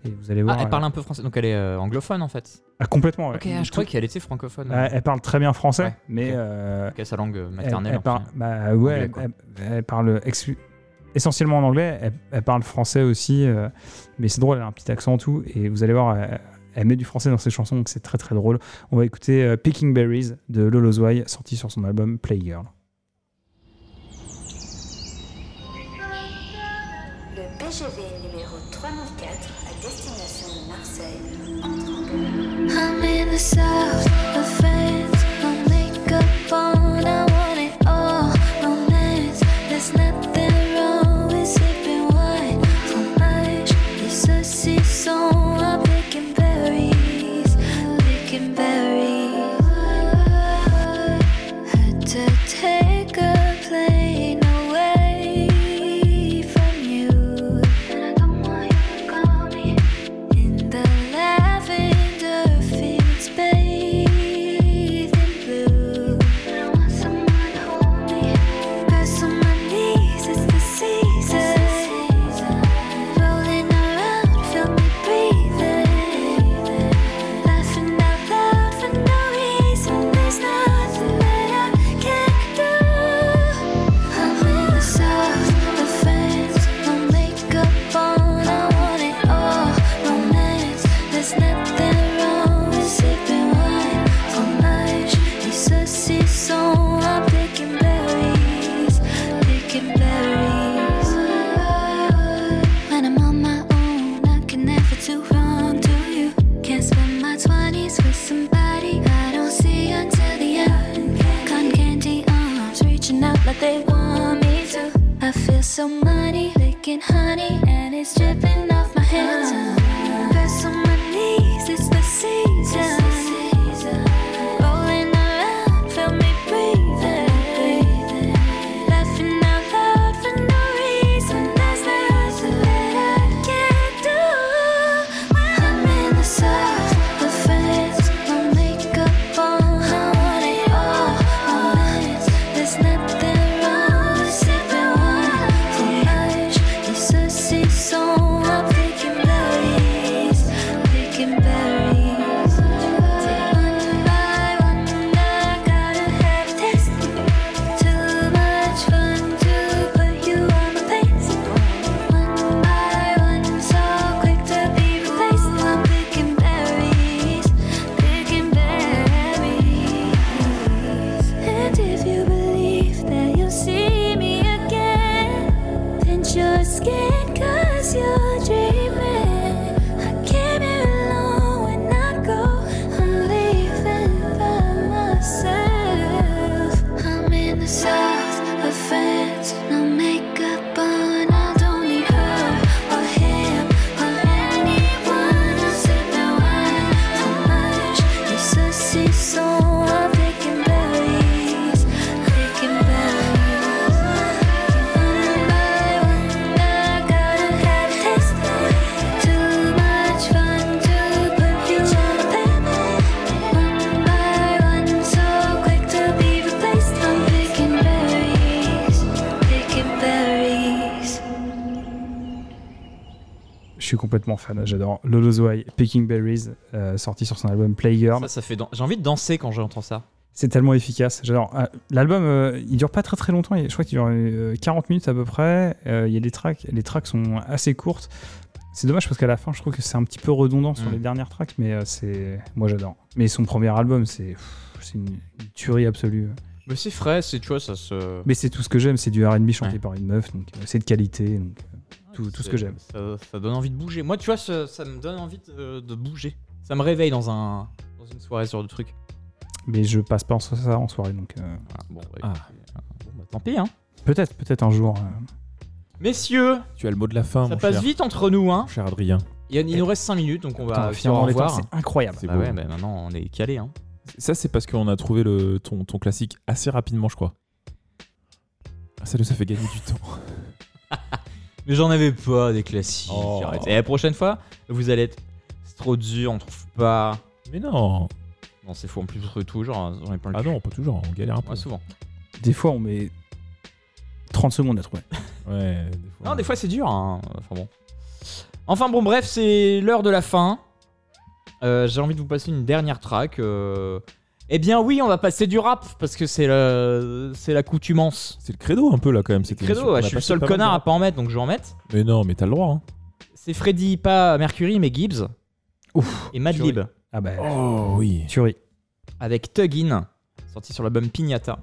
[SPEAKER 2] Et vous allez voir.
[SPEAKER 1] Ah, elle parle
[SPEAKER 2] euh,
[SPEAKER 1] un peu français, donc elle est euh, anglophone en fait.
[SPEAKER 2] ah, complètement. ouais.
[SPEAKER 1] Ok, ah, je croyais qu'elle était francophone.
[SPEAKER 2] Elle, elle parle très bien français,
[SPEAKER 1] Ouais,
[SPEAKER 2] mais
[SPEAKER 1] ok.
[SPEAKER 2] euh,
[SPEAKER 1] Ok, sa langue
[SPEAKER 2] elle,
[SPEAKER 1] maternelle.
[SPEAKER 2] elle parle, bah ouais,
[SPEAKER 1] Anglais,
[SPEAKER 2] elle,
[SPEAKER 1] quoi.
[SPEAKER 2] elle- elle parle essentiellement en anglais. Elle, elle parle français aussi, euh, mais c'est drôle, elle a un petit accent tout. Et vous allez voir, elle, elle met du français dans ses chansons, donc c'est très très drôle. On va écouter euh, Picking Berries de Lolo Zwei, sorti sur son album Playgirl.
[SPEAKER 16] I'm I feel so money, licking honey And it's dripping
[SPEAKER 2] complètement fan, j'adore. Lolo's Way, Picking Berries, euh, sorti sur son album Playgirl.
[SPEAKER 1] Ça, ça fait dan- J'ai envie de danser quand j'entends ça.
[SPEAKER 2] C'est tellement efficace, j'adore. Ah, L'album, euh, il dure pas très très longtemps, je crois qu'il dure euh, 40 minutes à peu près. Euh, Il y a des tracks, les tracks sont assez courtes. C'est dommage parce qu'à la fin, je trouve que c'est un petit peu redondant sur
[SPEAKER 1] Mm.
[SPEAKER 2] les dernières tracks, mais euh, c'est. Moi j'adore. Mais son premier album, c'est pff, c'est une, une tuerie absolue.
[SPEAKER 1] Mais c'est frais, c'est, tu vois, ça se.
[SPEAKER 2] Mais c'est tout ce que j'aime, c'est du RB chanté
[SPEAKER 1] Ouais.
[SPEAKER 2] par une meuf, donc euh, c'est de qualité, donc euh, tout, tout ce que j'aime.
[SPEAKER 1] Ça, ça donne envie de bouger. Moi, tu vois, ça, ça me donne envie de, de bouger. Ça me réveille dans, un, dans une soirée sur le truc.
[SPEAKER 2] Mais je passe pas en so- ça en soirée, donc. euh,
[SPEAKER 1] bon, bah,
[SPEAKER 3] Ah.
[SPEAKER 1] bon, bah, tant pis, hein.
[SPEAKER 2] Peut-être, peut-être un jour. euh,
[SPEAKER 1] Messieurs,
[SPEAKER 3] Tu as le mot de la fin,
[SPEAKER 1] ça
[SPEAKER 3] mon
[SPEAKER 1] passe
[SPEAKER 3] cher.
[SPEAKER 1] vite entre nous, hein.
[SPEAKER 3] Cher Adrien.
[SPEAKER 1] Il, nous reste 5 minutes, donc on va
[SPEAKER 2] en les c'est incroyable.
[SPEAKER 3] C'est
[SPEAKER 1] Bah ouais, bah maintenant on est calé, hein.
[SPEAKER 3] Ça, c'est parce qu'on a trouvé le, ton, ton classique assez rapidement, je crois. Ah, ça nous a fait gagner du temps.
[SPEAKER 1] Mais j'en avais pas des classiques.
[SPEAKER 3] Oh.
[SPEAKER 1] arrête. Et la prochaine fois, vous allez être. C'est trop dur, on trouve pas.
[SPEAKER 3] Mais non
[SPEAKER 1] Non, c'est faux. En plus, vous trouvez toujours. hein, J'en ai plein le
[SPEAKER 3] Ah
[SPEAKER 1] cul.
[SPEAKER 3] non, pas toujours, on galère un peu.
[SPEAKER 1] Ouais, souvent.
[SPEAKER 2] Des fois, on met 30 secondes à trouver.
[SPEAKER 3] Ouais, des fois.
[SPEAKER 1] Non, des fois c'est dur. hein. Enfin bon. Enfin bon, bref, c'est l'heure de la fin. Euh, J'ai envie de vous passer une dernière track. euh. Eh bien oui, on va passer du rap parce que c'est le... c'est l'accoutumance.
[SPEAKER 3] C'est le credo un peu là quand même.
[SPEAKER 1] C'est le credo, ouais, je suis le seul connard à pas en mettre, donc je vais en mettre.
[SPEAKER 3] Mais non, mais t'as le droit. Hein.
[SPEAKER 1] C'est Freddy, pas Mercury, mais Gibbs.
[SPEAKER 2] Ouf.
[SPEAKER 1] Et Madlib.
[SPEAKER 2] Ah bah.
[SPEAKER 3] Oh oui.
[SPEAKER 2] Tuerie.
[SPEAKER 1] avec Tuggin, sorti sur l'album Pignata.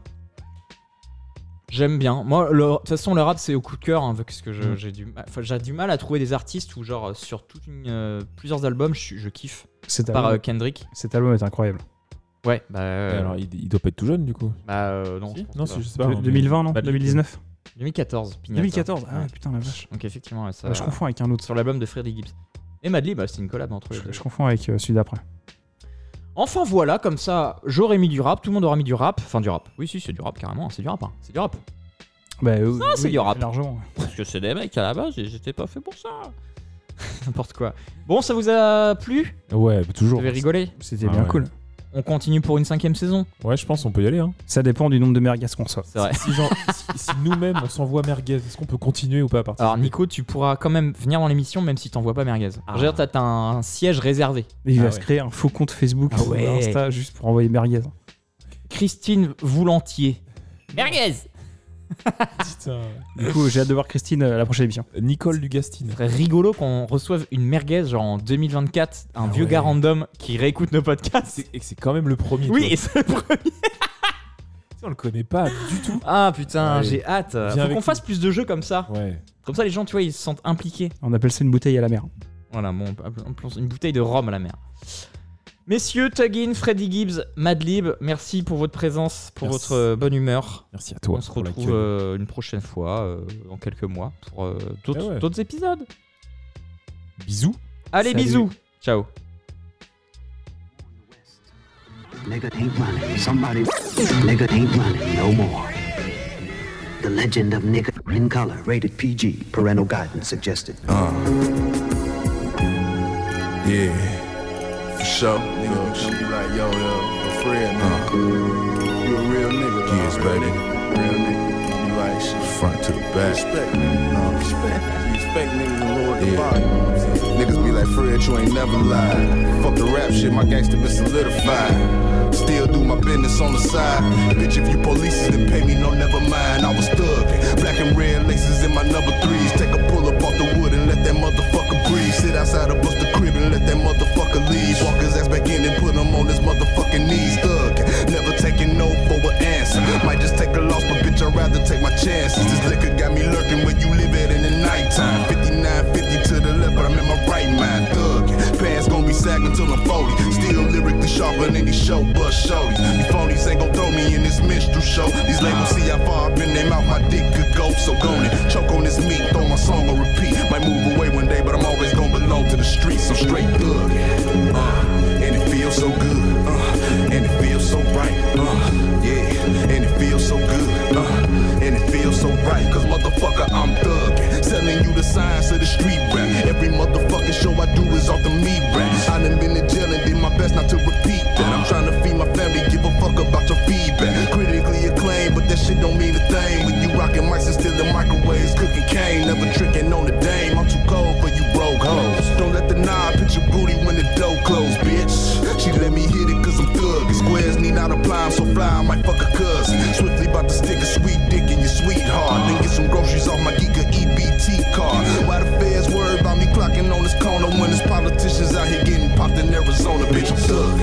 [SPEAKER 1] J'aime bien. Moi, le- de toute façon, le rap, c'est au coup de cœur, hein, parce que
[SPEAKER 3] Mm.
[SPEAKER 1] j'ai du, ma- enfin, j'ai du mal à trouver des artistes où, genre, sur toute une, euh, plusieurs albums, je kiffe.
[SPEAKER 2] Cet
[SPEAKER 1] Par
[SPEAKER 2] album-
[SPEAKER 1] euh, Kendrick.
[SPEAKER 2] Cet album est incroyable.
[SPEAKER 1] Ouais, bah. Euh,
[SPEAKER 3] alors, il, il doit pas être tout jeune du coup.
[SPEAKER 1] bah, euh, non.
[SPEAKER 3] Si
[SPEAKER 1] je pense
[SPEAKER 3] Non,
[SPEAKER 1] pas.
[SPEAKER 3] si, je sais pas.
[SPEAKER 2] De-
[SPEAKER 3] hein, mais-
[SPEAKER 2] 2020, non
[SPEAKER 3] Madlib.
[SPEAKER 2] 2019
[SPEAKER 1] 2014, Pignata.
[SPEAKER 2] 2014, ah putain la vache.
[SPEAKER 1] Donc, effectivement, ouais, ça.
[SPEAKER 2] Ah, je confonds avec un autre.
[SPEAKER 1] Sur l'album de Freddy Gibbs. Et Madlib, bah, c'était une collab entre les
[SPEAKER 2] Je,
[SPEAKER 1] deux.
[SPEAKER 2] je confonds avec euh, celui d'après.
[SPEAKER 1] Enfin voilà, comme ça, j'aurais mis du rap, tout le monde aura mis du rap. Enfin, du rap. Oui, si, c'est du rap, carrément. C'est du rap, hein. C'est du rap.
[SPEAKER 2] Bah, euh,
[SPEAKER 1] Ça, c'est du rap.
[SPEAKER 2] Largement.
[SPEAKER 1] Parce que c'est des mecs à la base et j'étais pas fait pour ça. N'importe quoi. Bon, ça vous a plu?
[SPEAKER 3] Ouais, bah, toujours.
[SPEAKER 1] Vous avez rigolé?
[SPEAKER 2] C'était
[SPEAKER 3] Ah
[SPEAKER 2] bien
[SPEAKER 3] ouais.
[SPEAKER 2] cool.
[SPEAKER 1] On continue pour une cinquième saison
[SPEAKER 3] Ouais, je pense qu'on peut y aller. Hein.
[SPEAKER 2] Ça dépend du nombre de merguez qu'on soit.
[SPEAKER 1] C'est vrai.
[SPEAKER 3] Si, genre, si, si nous-mêmes on s'envoie merguez, est-ce qu'on peut continuer ou pas à partir
[SPEAKER 1] Alors Nico, tu pourras quand même venir dans l'émission même si t'envoies pas merguez.
[SPEAKER 3] Ah.
[SPEAKER 1] Je veux dire, t'as un siège réservé.
[SPEAKER 2] Il
[SPEAKER 3] Ah
[SPEAKER 2] va
[SPEAKER 3] ouais.
[SPEAKER 2] se créer un faux compte Facebook
[SPEAKER 1] Ah
[SPEAKER 2] ou
[SPEAKER 1] ouais.
[SPEAKER 2] Insta juste pour envoyer merguez.
[SPEAKER 1] Christine Voulantier. Merguez.
[SPEAKER 2] Du coup, j'ai hâte de voir Christine euh, à la prochaine émission.
[SPEAKER 3] Nicole Dugastine.
[SPEAKER 1] Ce serait rigolo qu'on reçoive une merguez genre en 2024, un
[SPEAKER 3] Ah
[SPEAKER 1] vieux
[SPEAKER 3] ouais.
[SPEAKER 1] gars random qui réécoute nos podcasts.
[SPEAKER 3] C'est- Et que c'est quand même le premier.
[SPEAKER 1] Oui, et c'est le premier.
[SPEAKER 3] On le connaît pas du tout.
[SPEAKER 1] Ah putain,
[SPEAKER 3] Ouais.
[SPEAKER 1] j'ai hâte.
[SPEAKER 3] Viens
[SPEAKER 1] Faut
[SPEAKER 3] avec
[SPEAKER 1] qu'on
[SPEAKER 3] nous.
[SPEAKER 1] fasse plus de jeux comme ça.
[SPEAKER 3] Ouais.
[SPEAKER 1] Comme ça, les gens, tu vois, ils se sentent impliqués.
[SPEAKER 2] On appelle ça une bouteille à la mer.
[SPEAKER 1] Voilà, bon, une bouteille de rhum à la mer. Messieurs, Tuggin, Freddy Gibbs, Madlib, merci pour votre présence, pour
[SPEAKER 3] Merci.
[SPEAKER 1] votre euh, bonne humeur.
[SPEAKER 3] Merci à toi.
[SPEAKER 1] On se retrouve euh, une prochaine fois, euh, dans quelques mois, pour euh, d'autres
[SPEAKER 3] Eh ouais.
[SPEAKER 1] épisodes.
[SPEAKER 3] Bisous.
[SPEAKER 1] Allez,
[SPEAKER 2] Salut.
[SPEAKER 1] bisous. Ciao.
[SPEAKER 20] Nigga ain't running. Somebody. Nigga ain't running no more. The legend of nigga in color. Rated PG. Parental guidance suggested.
[SPEAKER 21] Yeah. For sure. Nigga uh, gonna be like, yo, yo, yo, Fred, man. You a real nigga. Yes, baby. Real nigga. You like shit. Front to the back. Respect. No, respect. Respect niggas and lower the bar, you know what I'm saying? Niggas be like, Fred, you ain't never lied. Fuck the rap shit, my gangster been solidified. Still do my business on the side. Bitch, if you police then pay me, no, never mind. I was thugging. Black and red laces in my number threes. Take a pull up off the wood and let that motherfucker breathe. Sit outside of bust the crib and let that motherfucker leave. Walk his ass back in and put him on his motherfucking knees. Thug, never taking no for an answer. Might just take a loss, but bitch, I'd rather take my chances. This liquor got me lurking where you live at in the nighttime. 59, 50 to the left, but I'm in my right mind. Thug, be sagging till I'm 40. Still lyrically sharper than these show bust shorties. You phonies ain't gon' throw me in this minstrel show. These labels see how far up in their mouth my dick could go. So go on it, choke on this meat, throw my song on repeat. Might move away one day, but I'm always gonna belong to the streets. I'm straight thug. Uh, and it feels so good. Uh, and it feels so right. Uh, feels so good. Uh, and it feels so right. Cause motherfucker, I'm thug. Selling you the science of the street rap. Every motherfucking show I do is off the me rap. I done been in jail and did my best not to repeat that. I'm trying to feed my family, give a fuck about your feedback. Critically acclaimed, but that shit don't mean a thing rock Rocking mics and stealing microwaves, cooking cane, never tricking on the dame. I'm too cold for you broke hoes. Don't let the knob hit your booty when the door closed, bitch. She let me hit it cause I'm thug. Squares need not apply, I'm so fly, I might fuck a cousin. Swiftly about to stick a sweet dick in your sweetheart. Then get some groceries off my Giga EBT card. Why the feds worry about me clocking on this corner when there's politicians out here getting popped in Arizona, bitch? I'm thug,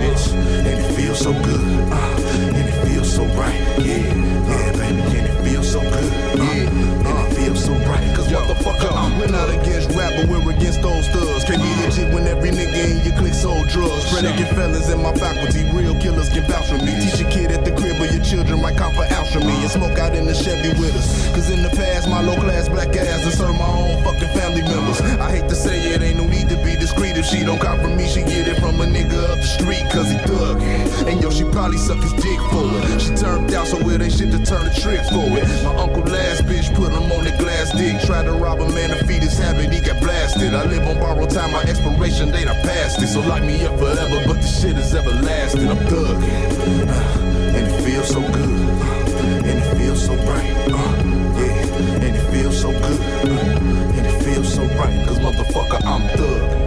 [SPEAKER 21] bitch. And it feels so good, uh, and it feels so right, yeah, Cause motherfucker, we're not against rap, but we're against those thugs. Can't be legit when every nigga in your clique sold drugs. Predicate felons in my faculty, real killers can vouch for me. Teach a kid at the crib, children might come for alchemy and smoke out in the Chevy with us. Cause in the past, my low class black ass done served my own fucking family members. I hate to say it, ain't no need to be discreet. If she don't cop from me, she get it from a nigga up the street, cause he thug. And yo, she probably suck his dick for it. She turned out, so it ain't shit to turn the trick for it. My uncle last bitch put him on the glass dick. Tried to rob a man to feed his habit, he got blasted. I live on borrowed time, my expiration date, I passed it. So lock me up forever, but the shit is everlasting. I'm thug. Feels so good. Uh, and it feels so right. Uh, yeah, and it feels so good. Uh, and it feels so right. Cause motherfucker, I'm thug.